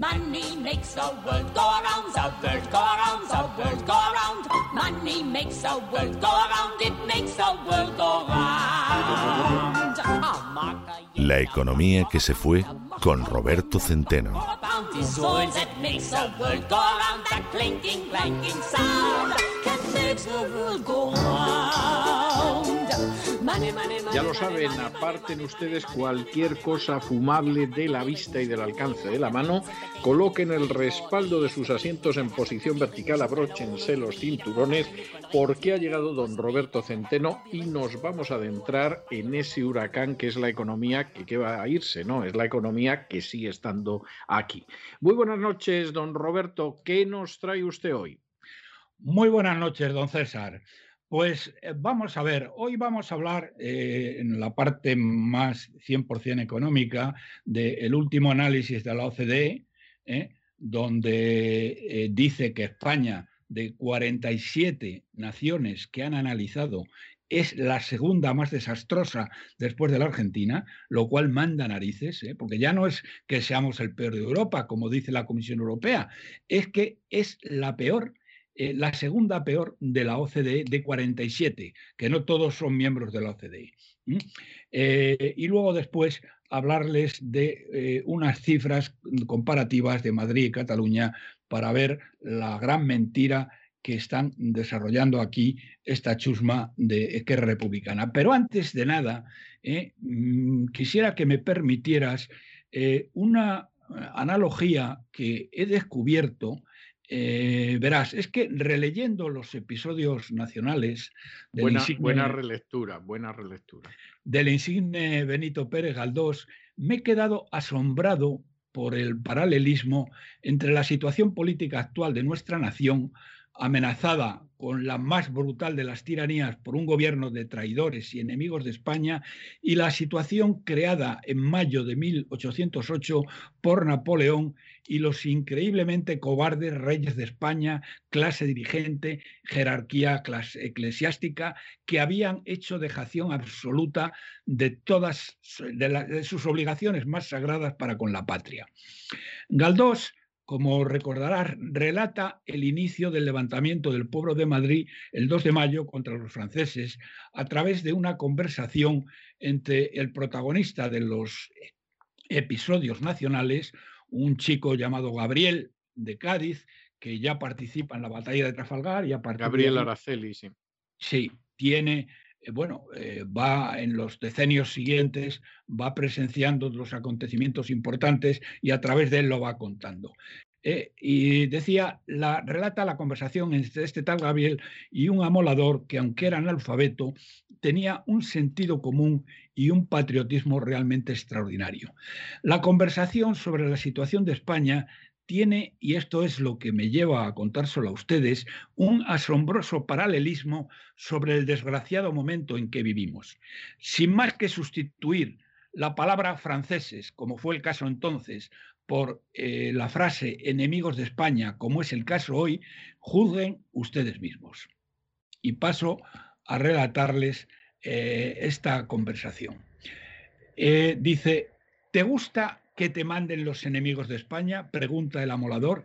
Money makes the world go around, the world go around, the world go around. Money makes the world go around, it makes the world go round. La economía que se fue con Roberto Centeno. Ya lo saben, aparten ustedes cualquier cosa fumable de la vista y del alcance de la mano, coloquen el respaldo de sus asientos en posición vertical, abróchense los cinturones, porque ha llegado don Roberto Centeno y nos vamos a adentrar en ese huracán que es la economía que, va a irse, ¿no? Es la economía que sigue estando aquí. Muy buenas noches, don Roberto. ¿Qué nos trae usted hoy? Muy buenas noches, don César. Pues eh, vamos a ver, hoy vamos a hablar eh, en la parte más 100% económica del último análisis de la OCDE, ¿eh? donde dice que España, de 47 naciones que han analizado, es la segunda más desastrosa después de la Argentina, lo cual manda narices, porque ya no es que seamos el peor de Europa, como dice la Comisión Europea, es que es la peor eh, la segunda peor de la OCDE de 47, que no todos son miembros de la OCDE. Eh, y luego después hablarles de eh, unas cifras comparativas de Madrid y Cataluña para ver la gran mentira que están desarrollando aquí esta chusma de Esquerra Republicana. Pero antes de nada, mm, quisiera que me permitieras una analogía que he descubierto eh, verás, es que releyendo los episodios nacionales del buena, buena relectura, buena relectura. Del insigne Benito Pérez Galdós, me he quedado asombrado por el paralelismo entre la situación política actual de nuestra nación amenazada con la más brutal de las tiranías por un gobierno de traidores y enemigos de España, y la situación creada en mayo de 1808 por Napoleón y los increíblemente cobardes reyes de España, clase dirigente, jerarquía eclesiástica, que habían hecho dejación absoluta de todas sus obligaciones más sagradas para con la patria. Galdós como recordarás, relata el inicio del levantamiento del pueblo de Madrid el 2 de mayo contra los franceses a través de una conversación entre el protagonista de los episodios nacionales, un chico llamado Gabriel de Cádiz, que ya participa en la batalla de Trafalgar. Y a Gabriel Araceli, sí. Sí, tiene bueno, eh, va en los decenios siguientes, va presenciando los acontecimientos importantes y a través de él lo va contando. Eh, y decía, la, relata la conversación entre este tal Gabriel y un amolador que, aunque era analfabeto, tenía un sentido común y un patriotismo realmente extraordinario. La conversación sobre la situación de España tiene, y esto es lo que me lleva a contárselo a ustedes, un asombroso paralelismo sobre el desgraciado momento en que vivimos. Sin más que sustituir la palabra franceses, como fue el caso entonces, por eh, la frase enemigos de España, como es el caso hoy, juzguen ustedes mismos. Y paso a relatarles eh, esta conversación. Eh, dice, ¿te gusta que te manden los enemigos de España? Pregunta el amolador.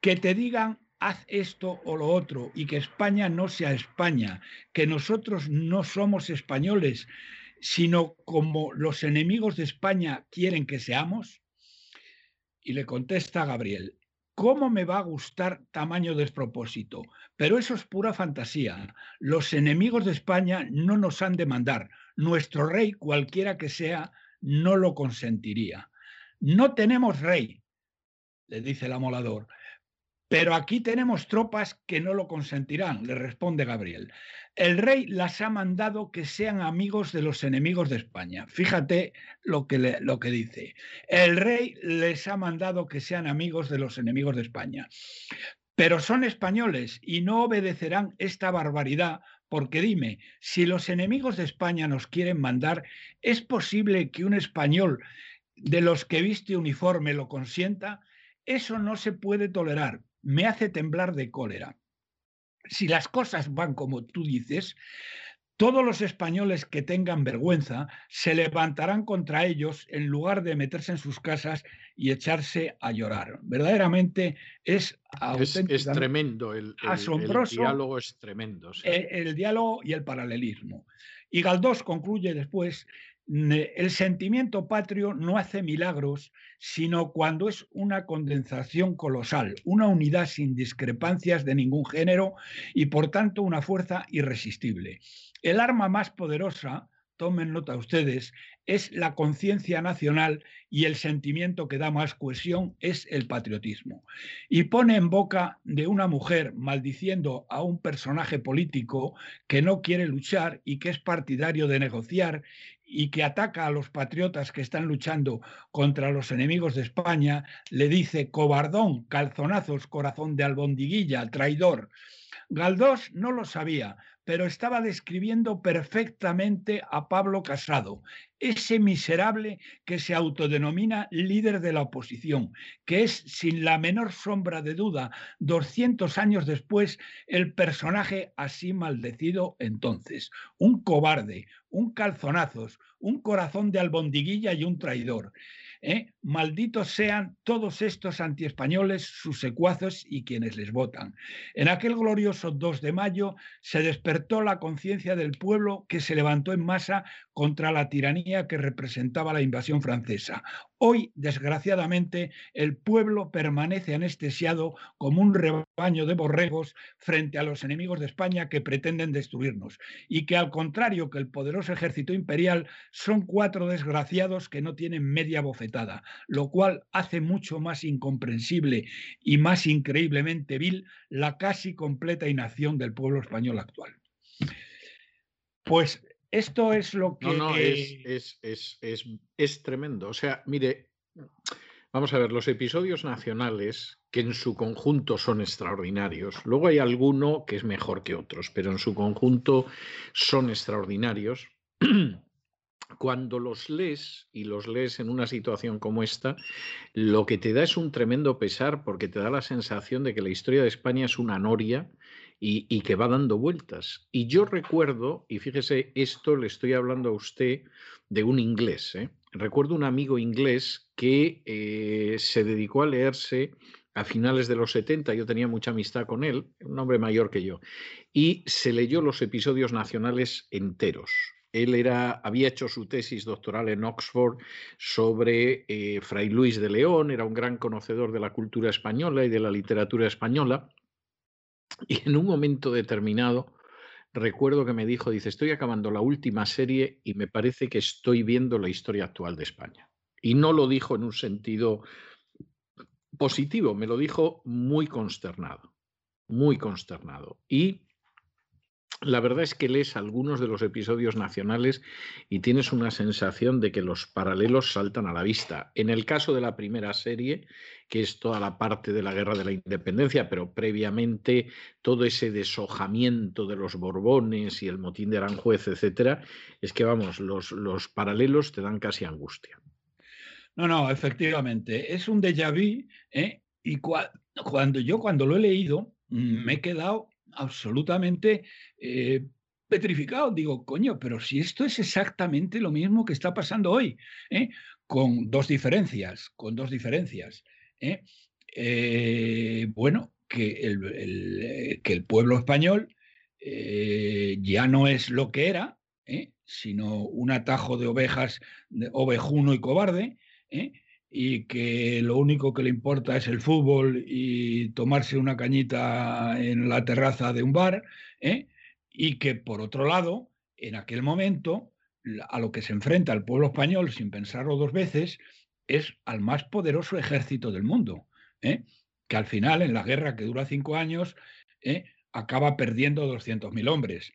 Que te digan haz esto o lo otro y que España no sea España, que nosotros no somos españoles, sino como los enemigos de España quieren que seamos? Y le contesta Gabriel, ¿cómo me va a gustar tamaño despropósito? Pero eso es pura fantasía. Los enemigos de España no nos han de mandar. Nuestro rey, cualquiera que sea, no lo consentiría. No tenemos rey, le dice el amolador. Pero aquí tenemos tropas que no lo consentirán, le responde Gabriel. El rey las ha mandado que sean amigos de los enemigos de España. Fíjate lo que, lo que dice. El rey les ha mandado que sean amigos de los enemigos de España. Pero son españoles y no obedecerán esta barbaridad porque dime, si los enemigos de España nos quieren mandar, ¿es posible que un español de los que viste uniforme lo consienta? Eso no se puede tolerar me hace temblar de cólera. Si las cosas van como tú dices, todos los españoles que tengan vergüenza se levantarán contra ellos en lugar de meterse en sus casas y echarse a llorar. Verdaderamente es es, tremendo el, asombroso. El diálogo es tremendo. El, diálogo y el paralelismo. Y Galdós concluye después el sentimiento patrio no hace milagros, sino cuando es una condensación colosal, una unidad sin discrepancias de ningún género y por tanto una fuerza irresistible. El arma más poderosa, tomen nota ustedes, es la conciencia nacional y el sentimiento que da más cohesión es el patriotismo. Y pone en boca de una mujer maldiciendo a un personaje político que no quiere luchar y que es partidario de negociar y que ataca a los patriotas que están luchando contra los enemigos de España, le dice cobardón, calzonazos, corazón de albondiguilla, traidor. Galdós no lo sabía, pero estaba describiendo perfectamente a Pablo Casado, ese miserable que se autodenomina líder de la oposición, que es, sin la menor sombra de duda, 200 años después, el personaje así maldecido entonces. Un cobarde, un calzonazos, un corazón de albondiguilla y un traidor. ¿Eh? Malditos sean todos estos antiespañoles, sus secuaces y quienes les votan. En aquel glorioso 2 de mayo se despertó la conciencia del pueblo que se levantó en masa contra la tiranía que representaba la invasión francesa. Hoy, desgraciadamente, el pueblo permanece anestesiado como un rebaño de borregos frente a los enemigos de España que pretenden destruirnos y que, al contrario que el poderoso ejército imperial, son cuatro desgraciados que no tienen media bofetada, lo cual hace mucho más incomprensible y más increíblemente vil la casi completa inacción del pueblo español actual. Pues esto es lo que... No, no, es, es, es, tremendo. O sea, mire, vamos a ver, los episodios nacionales, que en su conjunto son extraordinarios, luego hay alguno que es mejor que otros, pero en su conjunto son extraordinarios. Cuando los lees y los lees en una situación como esta, lo que te da es un tremendo pesar porque te da la sensación de que la historia de España es una noria y, que va dando vueltas. Y yo recuerdo, y fíjese, esto le estoy hablando a usted de un inglés, ¿eh? recuerdo un amigo inglés que eh, se dedicó a leerse a finales de los 70, yo tenía mucha amistad con él, un hombre mayor que yo, y se leyó los episodios nacionales enteros. Él era, había hecho su tesis doctoral en Oxford sobre eh, Fray Luis de León, era un gran conocedor de la cultura española y de la literatura española, y en un momento determinado, recuerdo que me dijo, dice, estoy acabando la última serie y me parece que estoy viendo la historia actual de España. Y no lo dijo en un sentido positivo, me lo dijo muy consternado, muy consternado. Y la verdad es que lees algunos de los episodios nacionales y tienes una sensación de que los paralelos saltan a la vista. En el caso de la primera serie, que es toda la parte de la guerra de la independencia, pero previamente todo ese deshojamiento de los Borbones y el motín de Aranjuez, etcétera, es que vamos, los, los paralelos te dan casi angustia. No, no, efectivamente, es un déjà vu, ¿eh? y cuando yo cuando lo he leído mm, me he quedado absolutamente eh, petrificado. Digo, coño, pero si esto es exactamente lo mismo que está pasando hoy, ¿eh? con dos diferencias, con dos diferencias. ¿eh? bueno, que el, que el pueblo español ya no es lo que era, sino un atajo de ovejas, de ovejuno y cobarde, y que lo único que le importa es el fútbol y tomarse una cañita en la terraza de un bar, ¿eh? y que por otro lado, en aquel momento, a lo que se enfrenta el pueblo español, sin pensarlo dos veces, es al más poderoso ejército del mundo, ¿eh? que al final, en la guerra que dura cinco años, ¿eh? acaba perdiendo 200.000 hombres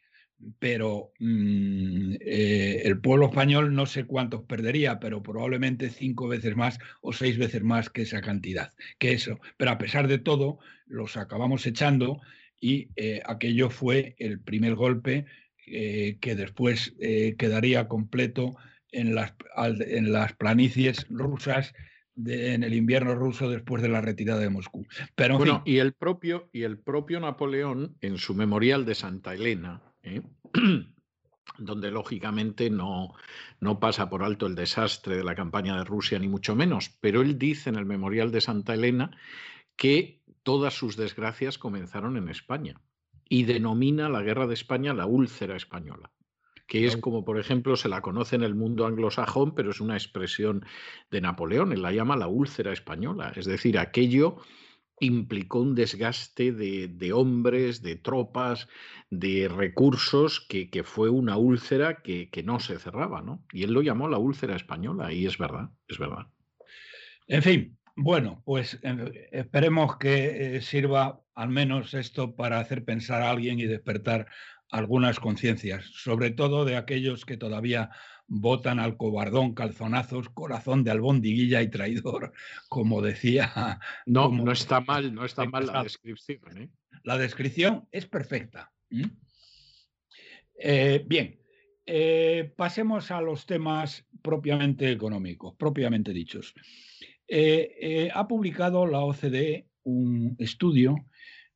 pero mm, eh, el pueblo español no sé cuántos perdería, pero probablemente cinco veces más o seis veces más que esa cantidad, que eso. Pero a pesar de todo, los acabamos echando y eh, aquello fue el primer golpe eh, que después quedaría completo en las, en las planicies rusas en el invierno ruso después de la retirada de Moscú. Pero, bueno, y, el propio, y el propio Napoleón, en su memorial de Santa Elena, ¿eh? donde lógicamente no, no pasa por alto el desastre de la campaña de Rusia, ni mucho menos, pero él dice en el memorial de Santa Elena que todas sus desgracias comenzaron en España y denomina la guerra de España la úlcera española que es como, por ejemplo, se la conoce en el mundo anglosajón, pero es una expresión de Napoleón, él la llama la úlcera española, es decir, aquello implicó un desgaste de, hombres, de tropas, de recursos, que, fue una úlcera que, no se cerraba, ¿no? Y él lo llamó la úlcera española, y es verdad, es verdad. En fin, bueno, pues eh, esperemos que eh, sirva al menos esto para hacer pensar a alguien y despertar algunas conciencias, sobre todo de aquellos que todavía votan al cobardón, calzonazos, corazón de albondiguilla y traidor, como decía. No, no está mal, no está mal la descripción. ¿eh? La descripción es perfecta. Eh, bien, eh, pasemos a los temas propiamente económicos, propiamente dichos. ha publicado la OCDE un estudio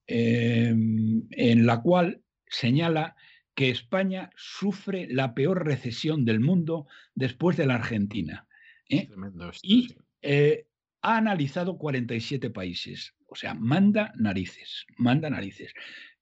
en la cual señala que España sufre la peor recesión del mundo después de la Argentina. ¿eh? y eh, ha analizado 47 países. O sea, manda narices, manda narices.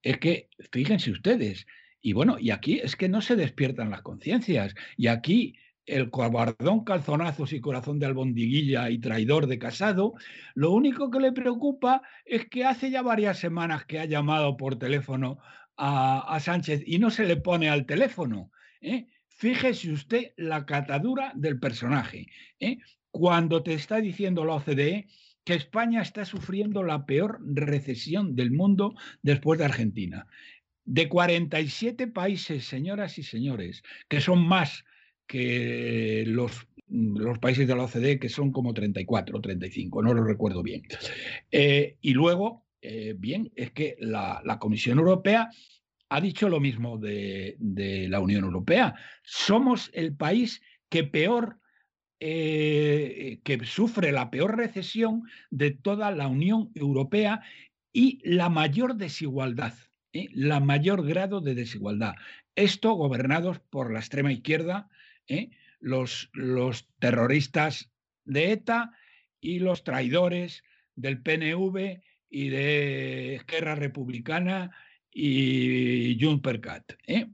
Es que, fíjense ustedes, y bueno, y aquí es que no se despiertan las conciencias. Y aquí el cobardón calzonazos y corazón de albondiguilla y traidor de casado, lo único que le preocupa es que hace ya varias semanas que ha llamado por teléfono a, Sánchez y no se le pone al teléfono. ¿eh? Fíjese usted la catadura del personaje. ¿eh? Cuando te está diciendo la OCDE que España está sufriendo la peor recesión del mundo después de Argentina. De 47 países, señoras y señores, que son más que los, países de la OCDE, que son como 34 o 35, no lo recuerdo bien. Eh, y luego eh, bien, es que la, Comisión Europea ha dicho lo mismo de, la Unión Europea. Somos el país que peor, eh, que sufre la peor recesión de toda la Unión Europea y la mayor desigualdad, ¿eh? la mayor grado de desigualdad. Esto gobernados por la extrema izquierda, los, los terroristas de ETA y los traidores del PNV y de Esquerra Republicana y Junpercat, ¿eh?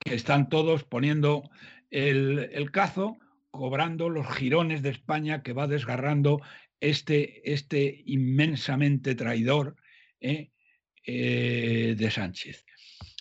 que están todos poniendo el, cazo, cobrando los jirones de España que va desgarrando este, este inmensamente traidor ¿eh? Eh, de Sánchez.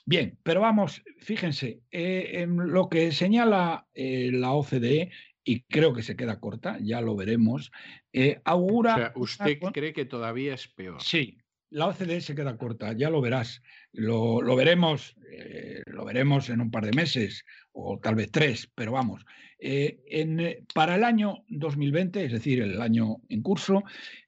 Bien, pero vamos, fíjense, en lo que señala la OCDE y creo que se queda corta, ya lo veremos, eh, augura... O sea, ¿usted cree que todavía es peor? Sí, la OCDE se queda corta, ya lo verás. Lo, veremos, eh, lo veremos en un par de meses o tal vez tres, pero vamos. Eh, en, para el año 2020, es decir, el año en curso,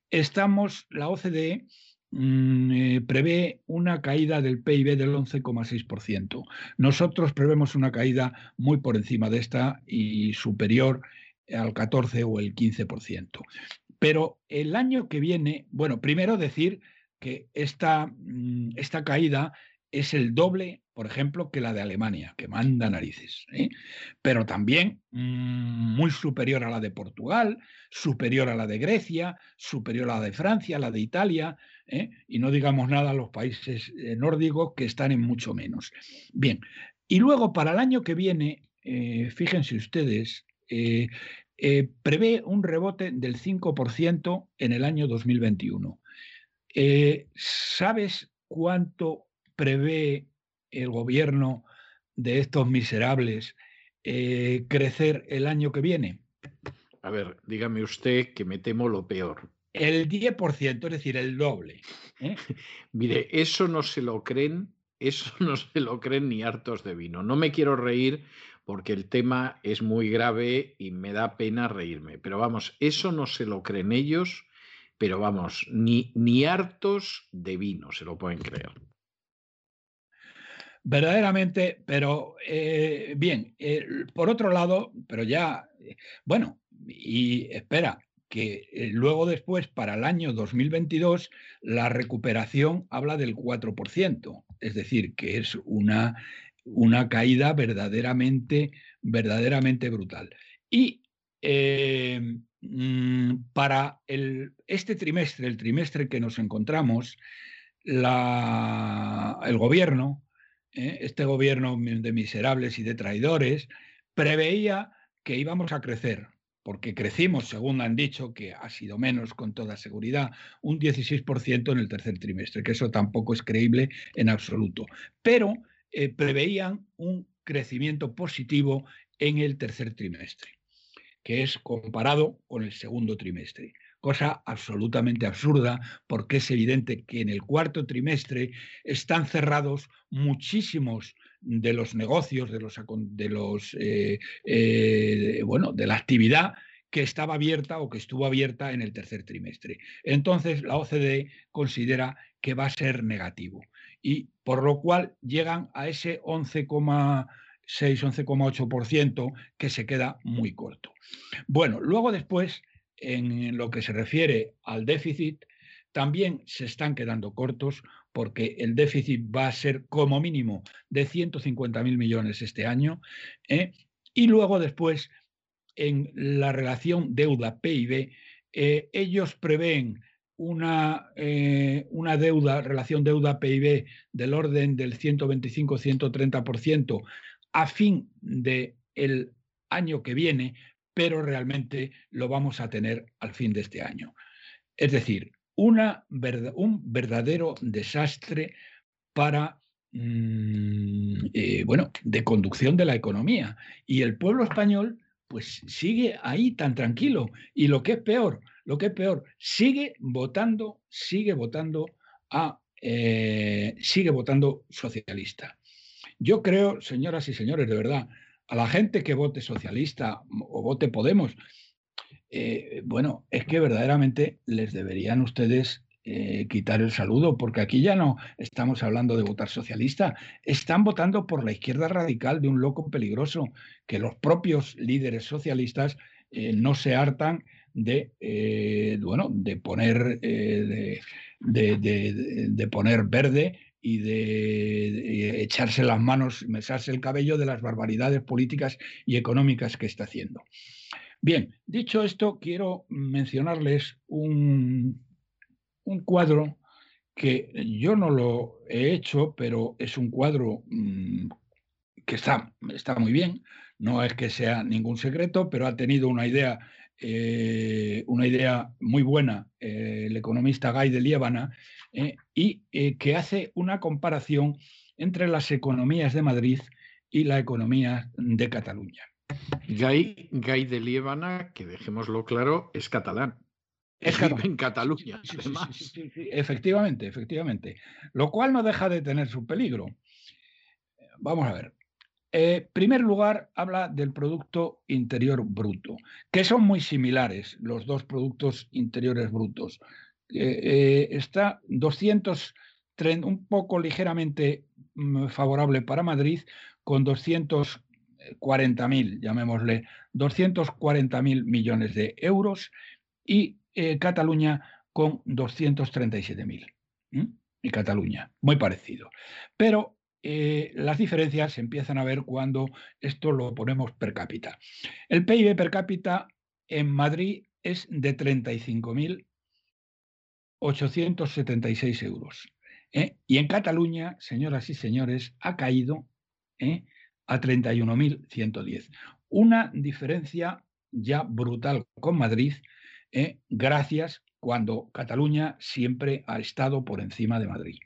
estamos, la OCDE mm, prevé una caída del PIB del 11,6%. Nosotros prevemos una caída muy por encima de esta y superior al 14 o el 15%. Pero el año que viene, bueno, primero decir que esta, mm, esta caída es el doble, por ejemplo, que la de Alemania, que manda narices, ¿eh? pero también mm, muy superior a la de Portugal, superior a la de Grecia, superior a la de Francia, la de Italia, ¿eh? y no digamos nada a los países eh, nórdicos que están en mucho menos. Bien, y luego para el año que viene, fíjense ustedes, prevé un rebote del 5% en el año 2021. ¿Sabes cuánto prevé el gobierno de estos miserables eh, crecer el año que viene? A ver, dígame usted que me temo lo peor. El 10%, es decir, el doble. ¿eh? Mire, eso no se lo creen, eso no se lo creen ni hartos de vino. No me quiero reír porque el tema es muy grave y me da pena reírme. Pero vamos, eso no se lo creen ellos, pero vamos, ni, ni hartos de vino se lo pueden creer. Verdaderamente, pero eh, bien, eh, por otro lado, pero ya, eh, bueno, y espera, que luego después, para el año 2022, la recuperación habla del 4%, es decir, que es una, una caída verdaderamente, verdaderamente brutal. Y mm, para el, este trimestre, el trimestre que nos encontramos, el gobierno ¿eh? este gobierno de miserables y de traidores, preveía que íbamos a crecer, porque crecimos, según han dicho, que ha sido menos con toda seguridad, un 16% en el tercer trimestre, que eso tampoco es creíble en absoluto. Pero eh, preveían un crecimiento positivo en el tercer trimestre, que es comparado con el segundo trimestre cosa absolutamente absurda porque es evidente que en el cuarto trimestre están cerrados muchísimos de los negocios, de los, eh, eh, bueno, de la actividad que estaba abierta o que estuvo abierta en el tercer trimestre. Entonces la OCDE considera que va a ser negativo y por lo cual llegan a ese 11,6, 11,8% que se queda muy corto. Bueno, luego después en lo que se refiere al déficit, también se están quedando cortos porque el déficit va a ser como mínimo de 150.000 millones este año. ¿eh? Y luego después, en la relación deuda-PIB, eh, ellos prevén una, eh, una deuda, relación deuda-PIB del orden del 125-130% a fin del el año que viene, pero realmente lo vamos a tener al fin de este año. Es decir, un verdadero desastre para, mm, eh, bueno, de conducción de la economía. Y el pueblo español, pues sigue ahí tan tranquilo. Y lo que es peor, lo que es peor, sigue votando, sigue votando a, eh, sigue votando socialista. Yo creo, señoras y señores, de verdad, a la gente que vote socialista o vote Podemos, eh, bueno, es que verdaderamente les deberían ustedes eh, quitar el saludo, porque aquí ya no estamos hablando de votar socialista, están votando por la izquierda radical de un loco peligroso, que los propios líderes socialistas eh, no se hartan de, bueno, de poner, de, de poner verde y de, echarse las manos, mesarse el cabello de las barbaridades políticas y económicas que está haciendo. Bien, dicho esto, quiero mencionarles un, un cuadro que yo no lo he hecho, pero es un cuadro mm, que está, está muy bien, no es que sea ningún secreto, pero ha tenido una idea, eh, una idea muy buena eh, el economista Guy de Liébana, eh, y eh, que hace una comparación entre las economías de Madrid y la economía de Cataluña. Gay, de Liébana, que dejémoslo claro, es catalán. Es en Cataluña, efectivamente, efectivamente. Lo cual no deja de tener su peligro. Vamos a ver. En eh, primer lugar, habla del Producto Interior Bruto, que son muy similares los dos productos interiores brutos. Eh, está 200, un poco ligeramente mm, favorable para Madrid, con 240.000, llamémosle, 240.000 millones de euros y eh, Cataluña con 237.000. y Cataluña, muy parecido. Pero eh, las diferencias se empiezan a ver cuando esto lo ponemos per cápita. El PIB per cápita en Madrid es de 35.876 euros. ¿eh? Y en Cataluña, señoras y señores, ha caído ¿eh? a 31.110. Una diferencia ya brutal con Madrid, gracias cuando Cataluña siempre ha estado por encima de Madrid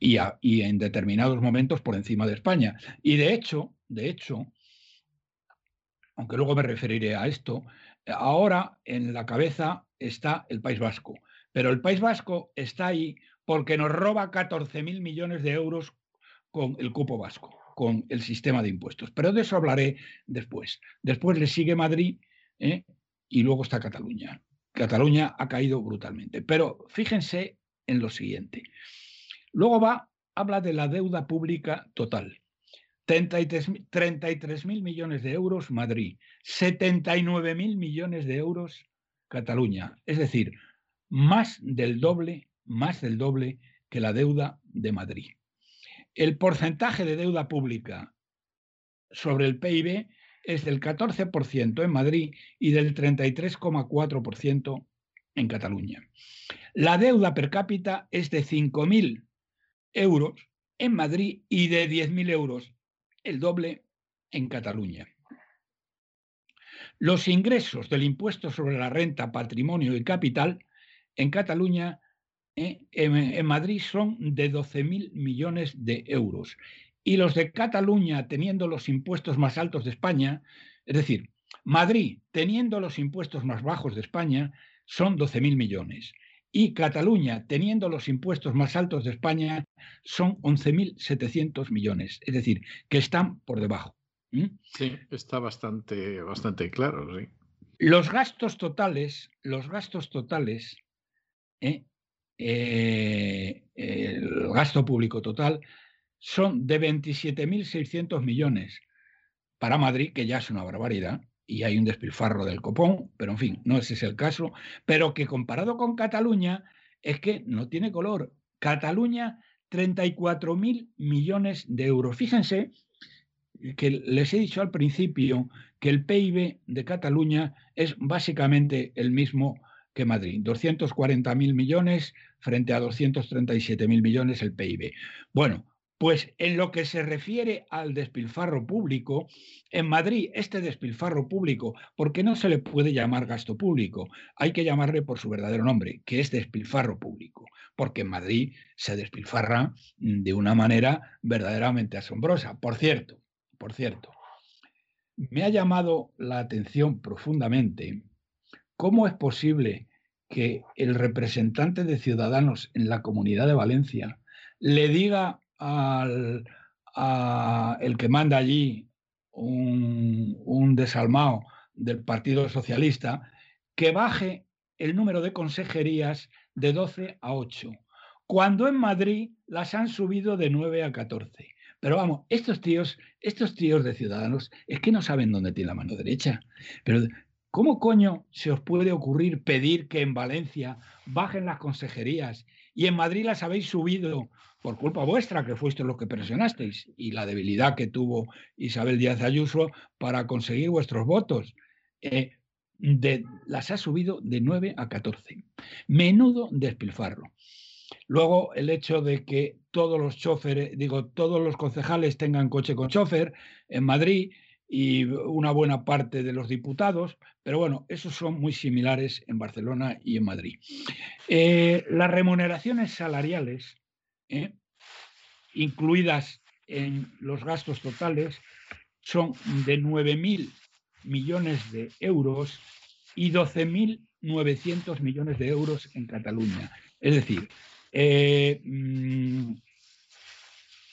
y, en determinados momentos por encima de España. Y de hecho, de hecho, aunque luego me referiré a esto, ahora en la cabeza está el País Vasco. Pero el País Vasco está ahí porque nos roba 14.000 millones de euros con el cupo vasco, con el sistema de impuestos. Pero de eso hablaré después. Después le sigue Madrid ¿eh? y luego está Cataluña. Cataluña ha caído brutalmente. Pero fíjense en lo siguiente. Luego va, habla de la deuda pública total. 33 mil millones de euros Madrid, 79 mil millones de euros Cataluña. Es decir, más del doble, más del doble que la deuda de Madrid. El porcentaje de deuda pública sobre el PIB es del 14% en Madrid y del 33,4% en Cataluña. La deuda per cápita es de 5.000 euros en Madrid y de 10.000 euros, el doble en Cataluña. Los ingresos del impuesto sobre la renta, patrimonio y capital en Cataluña, eh, en, Madrid, son de 12.000 millones de euros. Y los de Cataluña, teniendo los impuestos más altos de España, es decir, Madrid, teniendo los impuestos más bajos de España, son 12.000 millones y Cataluña, teniendo los impuestos más altos de España, son 11.700 millones, es decir, que están por debajo. Sí, está bastante, bastante claro, sí. Los gastos totales, los gastos totales, ¿eh? Eh, el gasto público total, son de 27.600 millones para Madrid, que ya es una barbaridad, y hay un despilfarro del copón, pero en fin, no ese es el caso, pero que comparado con Cataluña es que no tiene color. Cataluña, 34 mil millones de euros. Fíjense que les he dicho al principio que el PIB de Cataluña es básicamente el mismo que Madrid, 240 mil millones frente a 237 mil millones el PIB. Bueno, pues en lo que se refiere al despilfarro público, en Madrid este despilfarro público, porque no se le puede llamar gasto público, hay que llamarle por su verdadero nombre, que es despilfarro público, porque en Madrid se despilfarra de una manera verdaderamente asombrosa. Por cierto, por cierto, me ha llamado la atención profundamente cómo es posible que el representante de Ciudadanos en la Comunidad de Valencia le diga al el que manda allí un, desalmado del Partido Socialista que baje el número de consejerías de 12 a 8, cuando en Madrid las han subido de 9 a 14. Pero vamos, estos tíos, estos tíos de ciudadanos, es que no saben dónde tiene la mano derecha. Pero, ¿cómo coño se os puede ocurrir pedir que en Valencia bajen las consejerías y en Madrid las habéis subido por culpa vuestra, que fuisteis los que presionasteis, y la debilidad que tuvo Isabel Díaz Ayuso para conseguir vuestros votos. Eh, de, las ha subido de 9 a 14. Menudo despilfarro. Luego, el hecho de que todos los choferes, digo, todos los concejales tengan coche con chofer en Madrid y una buena parte de los diputados, pero bueno, esos son muy similares en Barcelona y en Madrid. Eh, las remuneraciones salariales ¿eh? incluidas en los gastos totales, son de 9.000 millones de euros y 12.900 millones de euros en Cataluña. Es decir, eh, mm,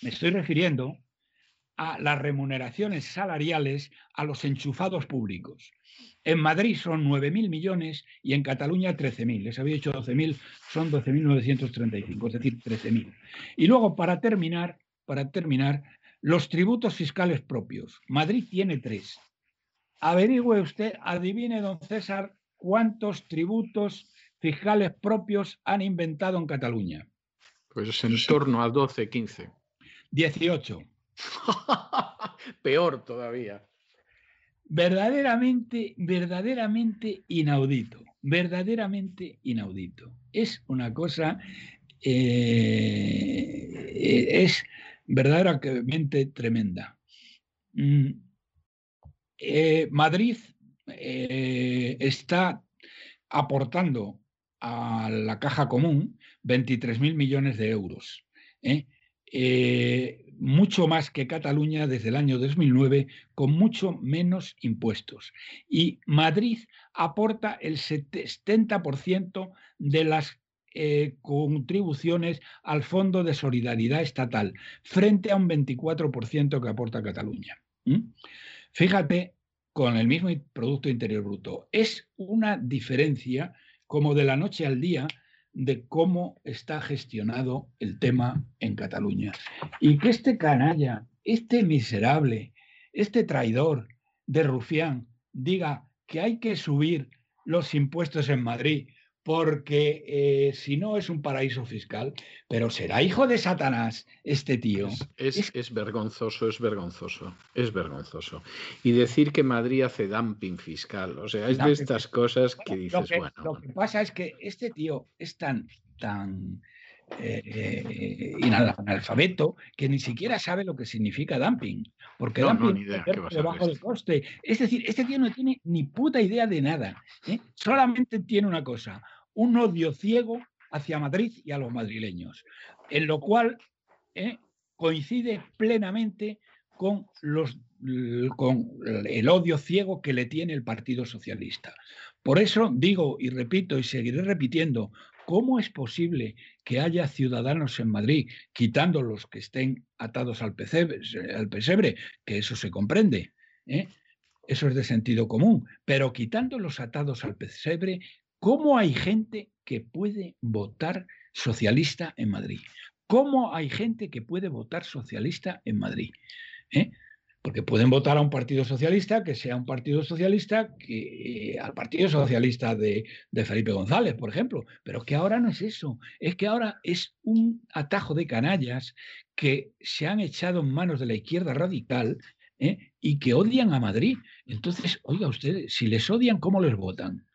me estoy refiriendo a las remuneraciones salariales a los enchufados públicos. En Madrid son 9.000 millones y en Cataluña 13.000. Les había dicho 12.000, son 12.935, es decir, 13.000. Y luego, para terminar, para terminar, los tributos fiscales propios. Madrid tiene tres. Averigüe usted, adivine, don César, cuántos tributos fiscales propios han inventado en Cataluña. Pues es en torno a 12, 15. 18. Peor todavía. Verdaderamente, verdaderamente inaudito. Verdaderamente inaudito. Es una cosa. Eh, es verdaderamente tremenda. Mm, eh, Madrid eh, está aportando a la caja común 23.000 millones de euros. ¿eh? Mucho más que Cataluña desde el año 2009, con mucho menos impuestos. Y Madrid aporta el 70% de las contribuciones al Fondo de Solidaridad Estatal, frente a un 24% que aporta Cataluña. Fíjate, con el mismo Producto Interior Bruto. Es una diferencia como de la noche al día de cómo está gestionado el tema en Cataluña. Y que este canalla, este miserable, este traidor de Rufián diga que hay que subir los impuestos en Madrid porque eh, si no es un paraíso fiscal, pero será hijo de Satanás este tío. Es, es, vergonzoso, es vergonzoso, es vergonzoso. Y decir que Madrid hace dumping fiscal, o sea, es de estas cosas que dices, bueno. Lo que pasa es que este tío es tan, tan eh, analfabeto que ni siquiera sabe lo que significa dumping, porque dumping es debajo del coste. Es decir, este tío no tiene ni puta idea de nada, ¿eh? solamente tiene una cosa, un odio ciego hacia Madrid y a los madrileños, en lo cual ¿eh? coincide plenamente con, los, con el odio ciego que le tiene el Partido Socialista. Por eso digo y repito y seguiré repitiendo, ¿Cómo es posible que haya ciudadanos en Madrid, quitando los que estén atados al pesebre, que eso se comprende? ¿eh? Eso es de sentido común. Pero quitando los atados al pesebre, ¿cómo hay gente que puede votar socialista en Madrid? ¿Cómo hay gente que puede votar socialista en Madrid? ¿Eh? Porque pueden votar a un partido socialista que sea un partido socialista que eh, al partido socialista de, Felipe González, por ejemplo, pero que ahora no es eso, es que ahora es un atajo de canallas que se han echado en manos de la izquierda radical ¿eh? y que odian a Madrid. Entonces, oiga ustedes, si les odian, ¿cómo les votan?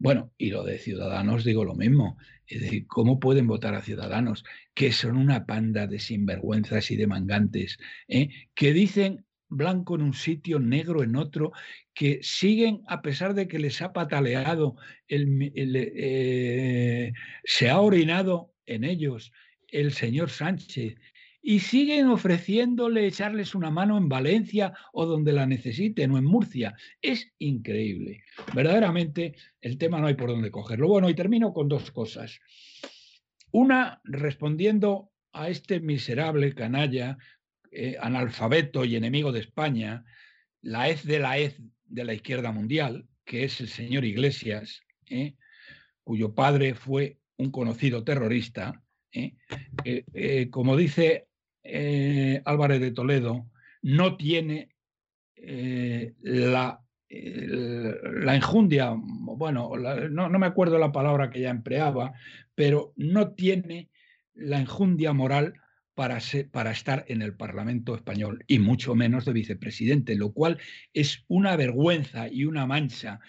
Bueno, y lo de Ciudadanos digo lo mismo. Es decir, ¿cómo pueden votar a Ciudadanos que son una panda de sinvergüenzas y de mangantes ¿eh? que dicen blanco en un sitio, negro en otro, que siguen, a pesar de que les ha pataleado, el, eh, se ha orinado en ellos el señor Sánchez, y siguen ofreciéndole echarles una mano en Valencia o donde la necesiten o en Murcia. Es increíble. Verdaderamente el tema no hay por dónde cogerlo. Bueno, y termino con dos cosas. Una, respondiendo a este miserable canalla eh, analfabeto y enemigo de España, la hez de la hez de la izquierda mundial, que es el señor Iglesias, ¿eh? cuyo padre fue un conocido terrorista, ¿eh? como dice Álvarez de Toledo, no tiene la, la enjundia, bueno, no, no me acuerdo la palabra que ya empleaba, pero no tiene la enjundia moral para, para estar en el Parlamento español y mucho menos de vicepresidente, lo cual es una vergüenza y una mancha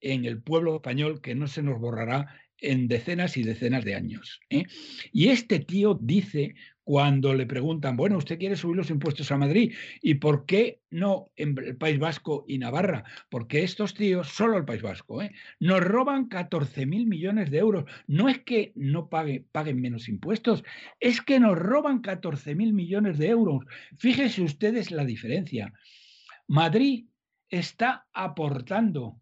en el pueblo español que no se nos borrará en decenas y decenas de años. ¿eh? Y este tío dice cuando le preguntan, bueno, usted quiere subir los impuestos a Madrid, ¿y por qué no en el País Vasco y Navarra? Porque estos tíos, solo el País Vasco, ¿eh? nos roban 14 mil millones de euros. No es que no paguen menos impuestos, es que nos roban 14 mil millones de euros. Fíjense ustedes la diferencia. Madrid está aportando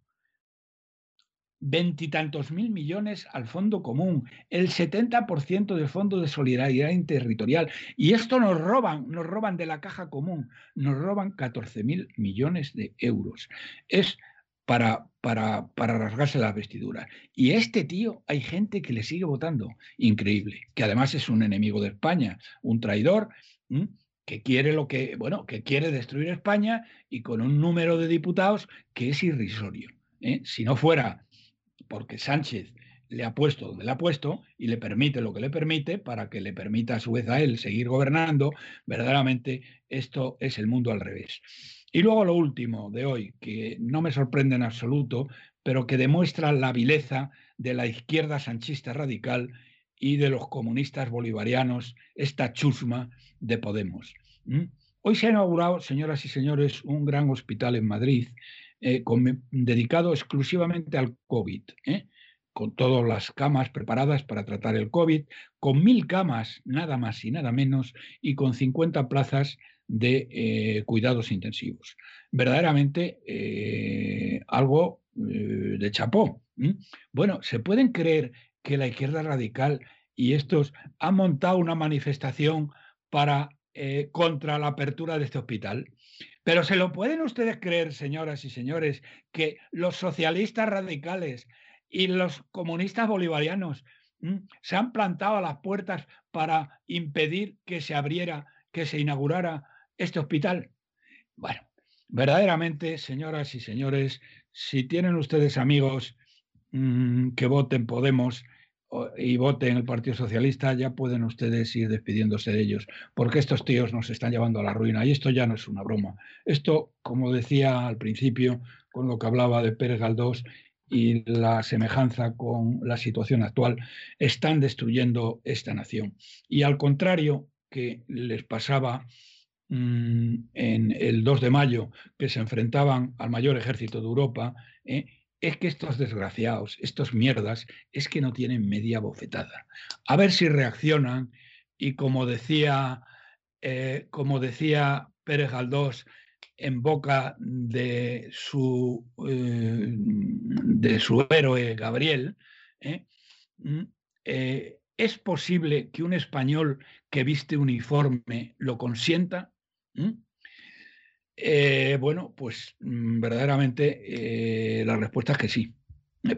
veintitantos mil millones al fondo común, el 70% del fondo de solidaridad territorial. Y esto nos roban, nos roban de la caja común, nos roban 14 mil millones de euros. Es para, para, para rasgarse las vestiduras. Y este tío hay gente que le sigue votando. Increíble. Que además es un enemigo de España, un traidor. que quiere lo que, bueno, que quiere destruir España y con un número de diputados que es irrisorio. ¿eh? Si no fuera porque Sánchez le ha puesto donde le ha puesto y le permite lo que le permite para que le permita a su vez a él seguir gobernando, verdaderamente esto es el mundo al revés. Y luego lo último de hoy, que no me sorprende en absoluto, pero que demuestra la vileza de la izquierda sanchista radical y de los comunistas bolivarianos, esta chusma de Podemos. Hoy se ha inaugurado, señoras y señores, un gran hospital en Madrid eh, dedicado exclusivamente al COVID. ¿eh? con todas las camas preparadas para tratar el COVID, con mil camas, nada más y nada menos, y con 50 plazas de eh, cuidados intensivos. Verdaderamente eh, algo eh, de chapó. Bueno, ¿se pueden creer que la izquierda radical y estos han montado una manifestación para contra la apertura de este hospital? Pero ¿se lo pueden ustedes creer, señoras y señores, que los socialistas radicales y los comunistas bolivarianos se han plantado a las puertas para impedir que se abriera, que se inaugurara este hospital. Bueno, verdaderamente, señoras y señores, si tienen ustedes amigos que voten Podemos y voten el Partido Socialista, ya pueden ustedes ir despidiéndose de ellos, porque estos tíos nos están llevando a la ruina y esto ya no es una broma. Esto, como decía al principio, con lo que hablaba de Pérez Galdós, y la semejanza con la situación actual están destruyendo esta nación. Y al contrario que les pasaba mm, en el 2 de mayo, que se enfrentaban al mayor ejército de Europa, ¿eh? Es que estos desgraciados, estos mierdas, es que no tienen media bofetada. A ver si reaccionan y como decía, eh, como decía Pérez Galdós, en boca de su, eh, de su héroe Gabriel, ¿eh? Mm, ¿es posible que un español que viste uniforme lo consienta? ¿Mm? Bueno, pues mm, verdaderamente la respuesta es que sí,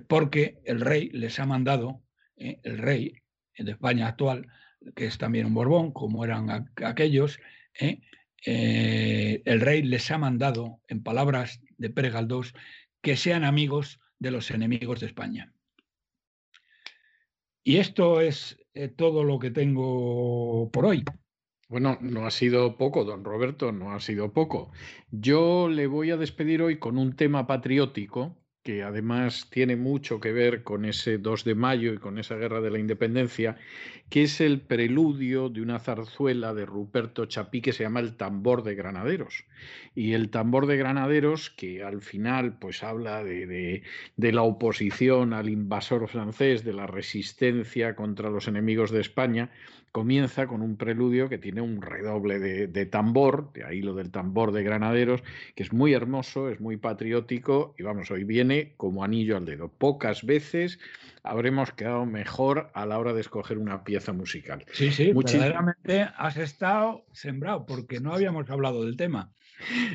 porque el rey les ha mandado, el rey de España actual, que es también un Borbón, como eran aquellos, eh, el rey les ha mandado, en palabras de Pérez Galdós, que sean amigos de los enemigos de España. Y esto es eh, todo lo que tengo por hoy. Bueno, no ha sido poco, don Roberto, no ha sido poco. Yo le voy a despedir hoy con un tema patriótico que además tiene mucho que ver con ese 2 de mayo y con esa guerra de la independencia, que es el preludio de una zarzuela de Ruperto Chapí que se llama El tambor de granaderos. Y el tambor de granaderos, que al final pues habla de, de la oposición al invasor francés, de la resistencia contra los enemigos de España, comienza con un preludio que tiene un redoble de, tambor, de ahí lo del tambor de granaderos, que es muy hermoso, es muy patriótico y vamos, hoy viene como anillo al dedo. Pocas veces habremos quedado mejor a la hora de escoger una pieza musical. Sí, sí, verdaderamente has estado sembrado porque no habíamos hablado del tema.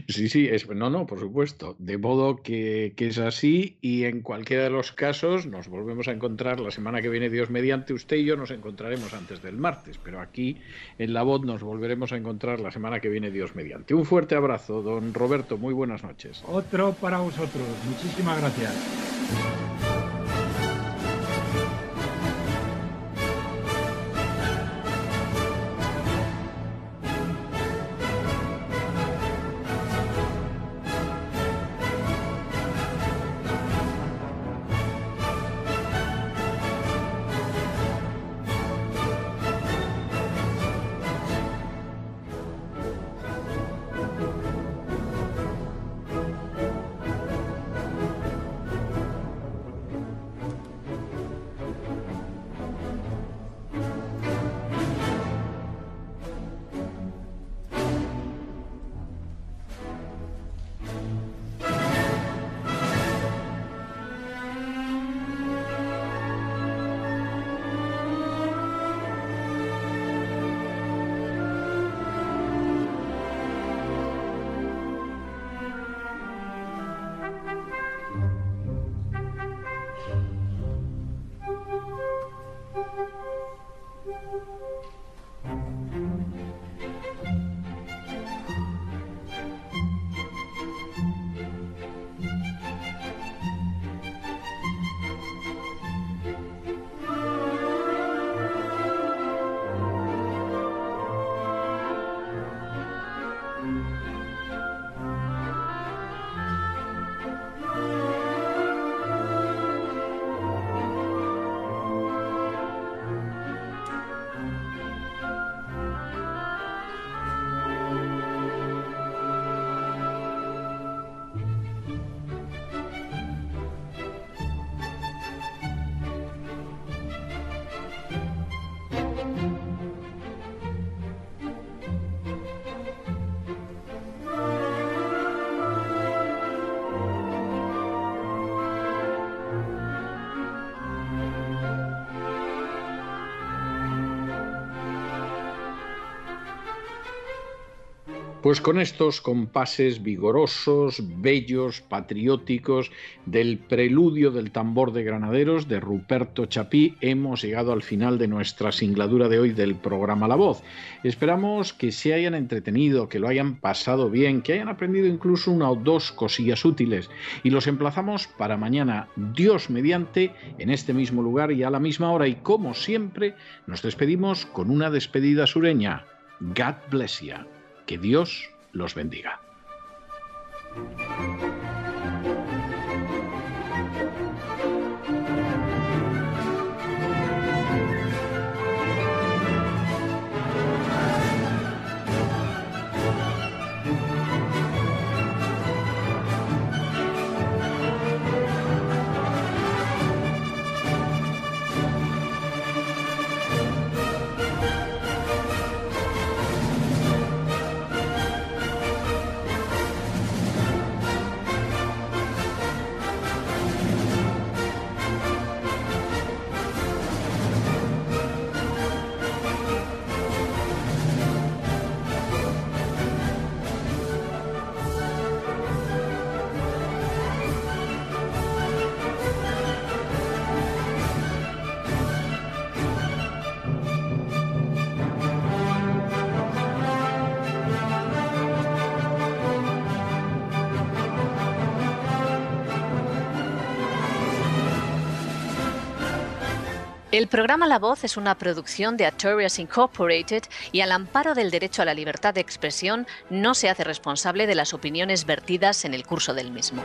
Sí, sí, es, no, no, por supuesto. De modo que, que, es así y en cualquiera de los casos nos volvemos a encontrar la semana que viene, Dios mediante, usted y yo nos encontraremos antes del martes, pero aquí en la voz nos volveremos a encontrar la semana que viene, Dios mediante. Un fuerte abrazo, don Roberto, muy buenas noches. Otro para vosotros, muchísimas gracias. Pues con estos compases vigorosos, bellos, patrióticos del preludio del tambor de granaderos de Ruperto Chapí hemos llegado al final de nuestra singladura de hoy del programa La Voz. Esperamos que se hayan entretenido, que lo hayan pasado bien, que hayan aprendido incluso una o dos cosillas útiles y los emplazamos para mañana, Dios mediante, en este mismo lugar y a la misma hora y como siempre nos despedimos con una despedida sureña. God bless you. Que Dios los bendiga. El programa La Voz es una producción de Artorias Incorporated y al amparo del derecho a la libertad de expresión no se hace responsable de las opiniones vertidas en el curso del mismo.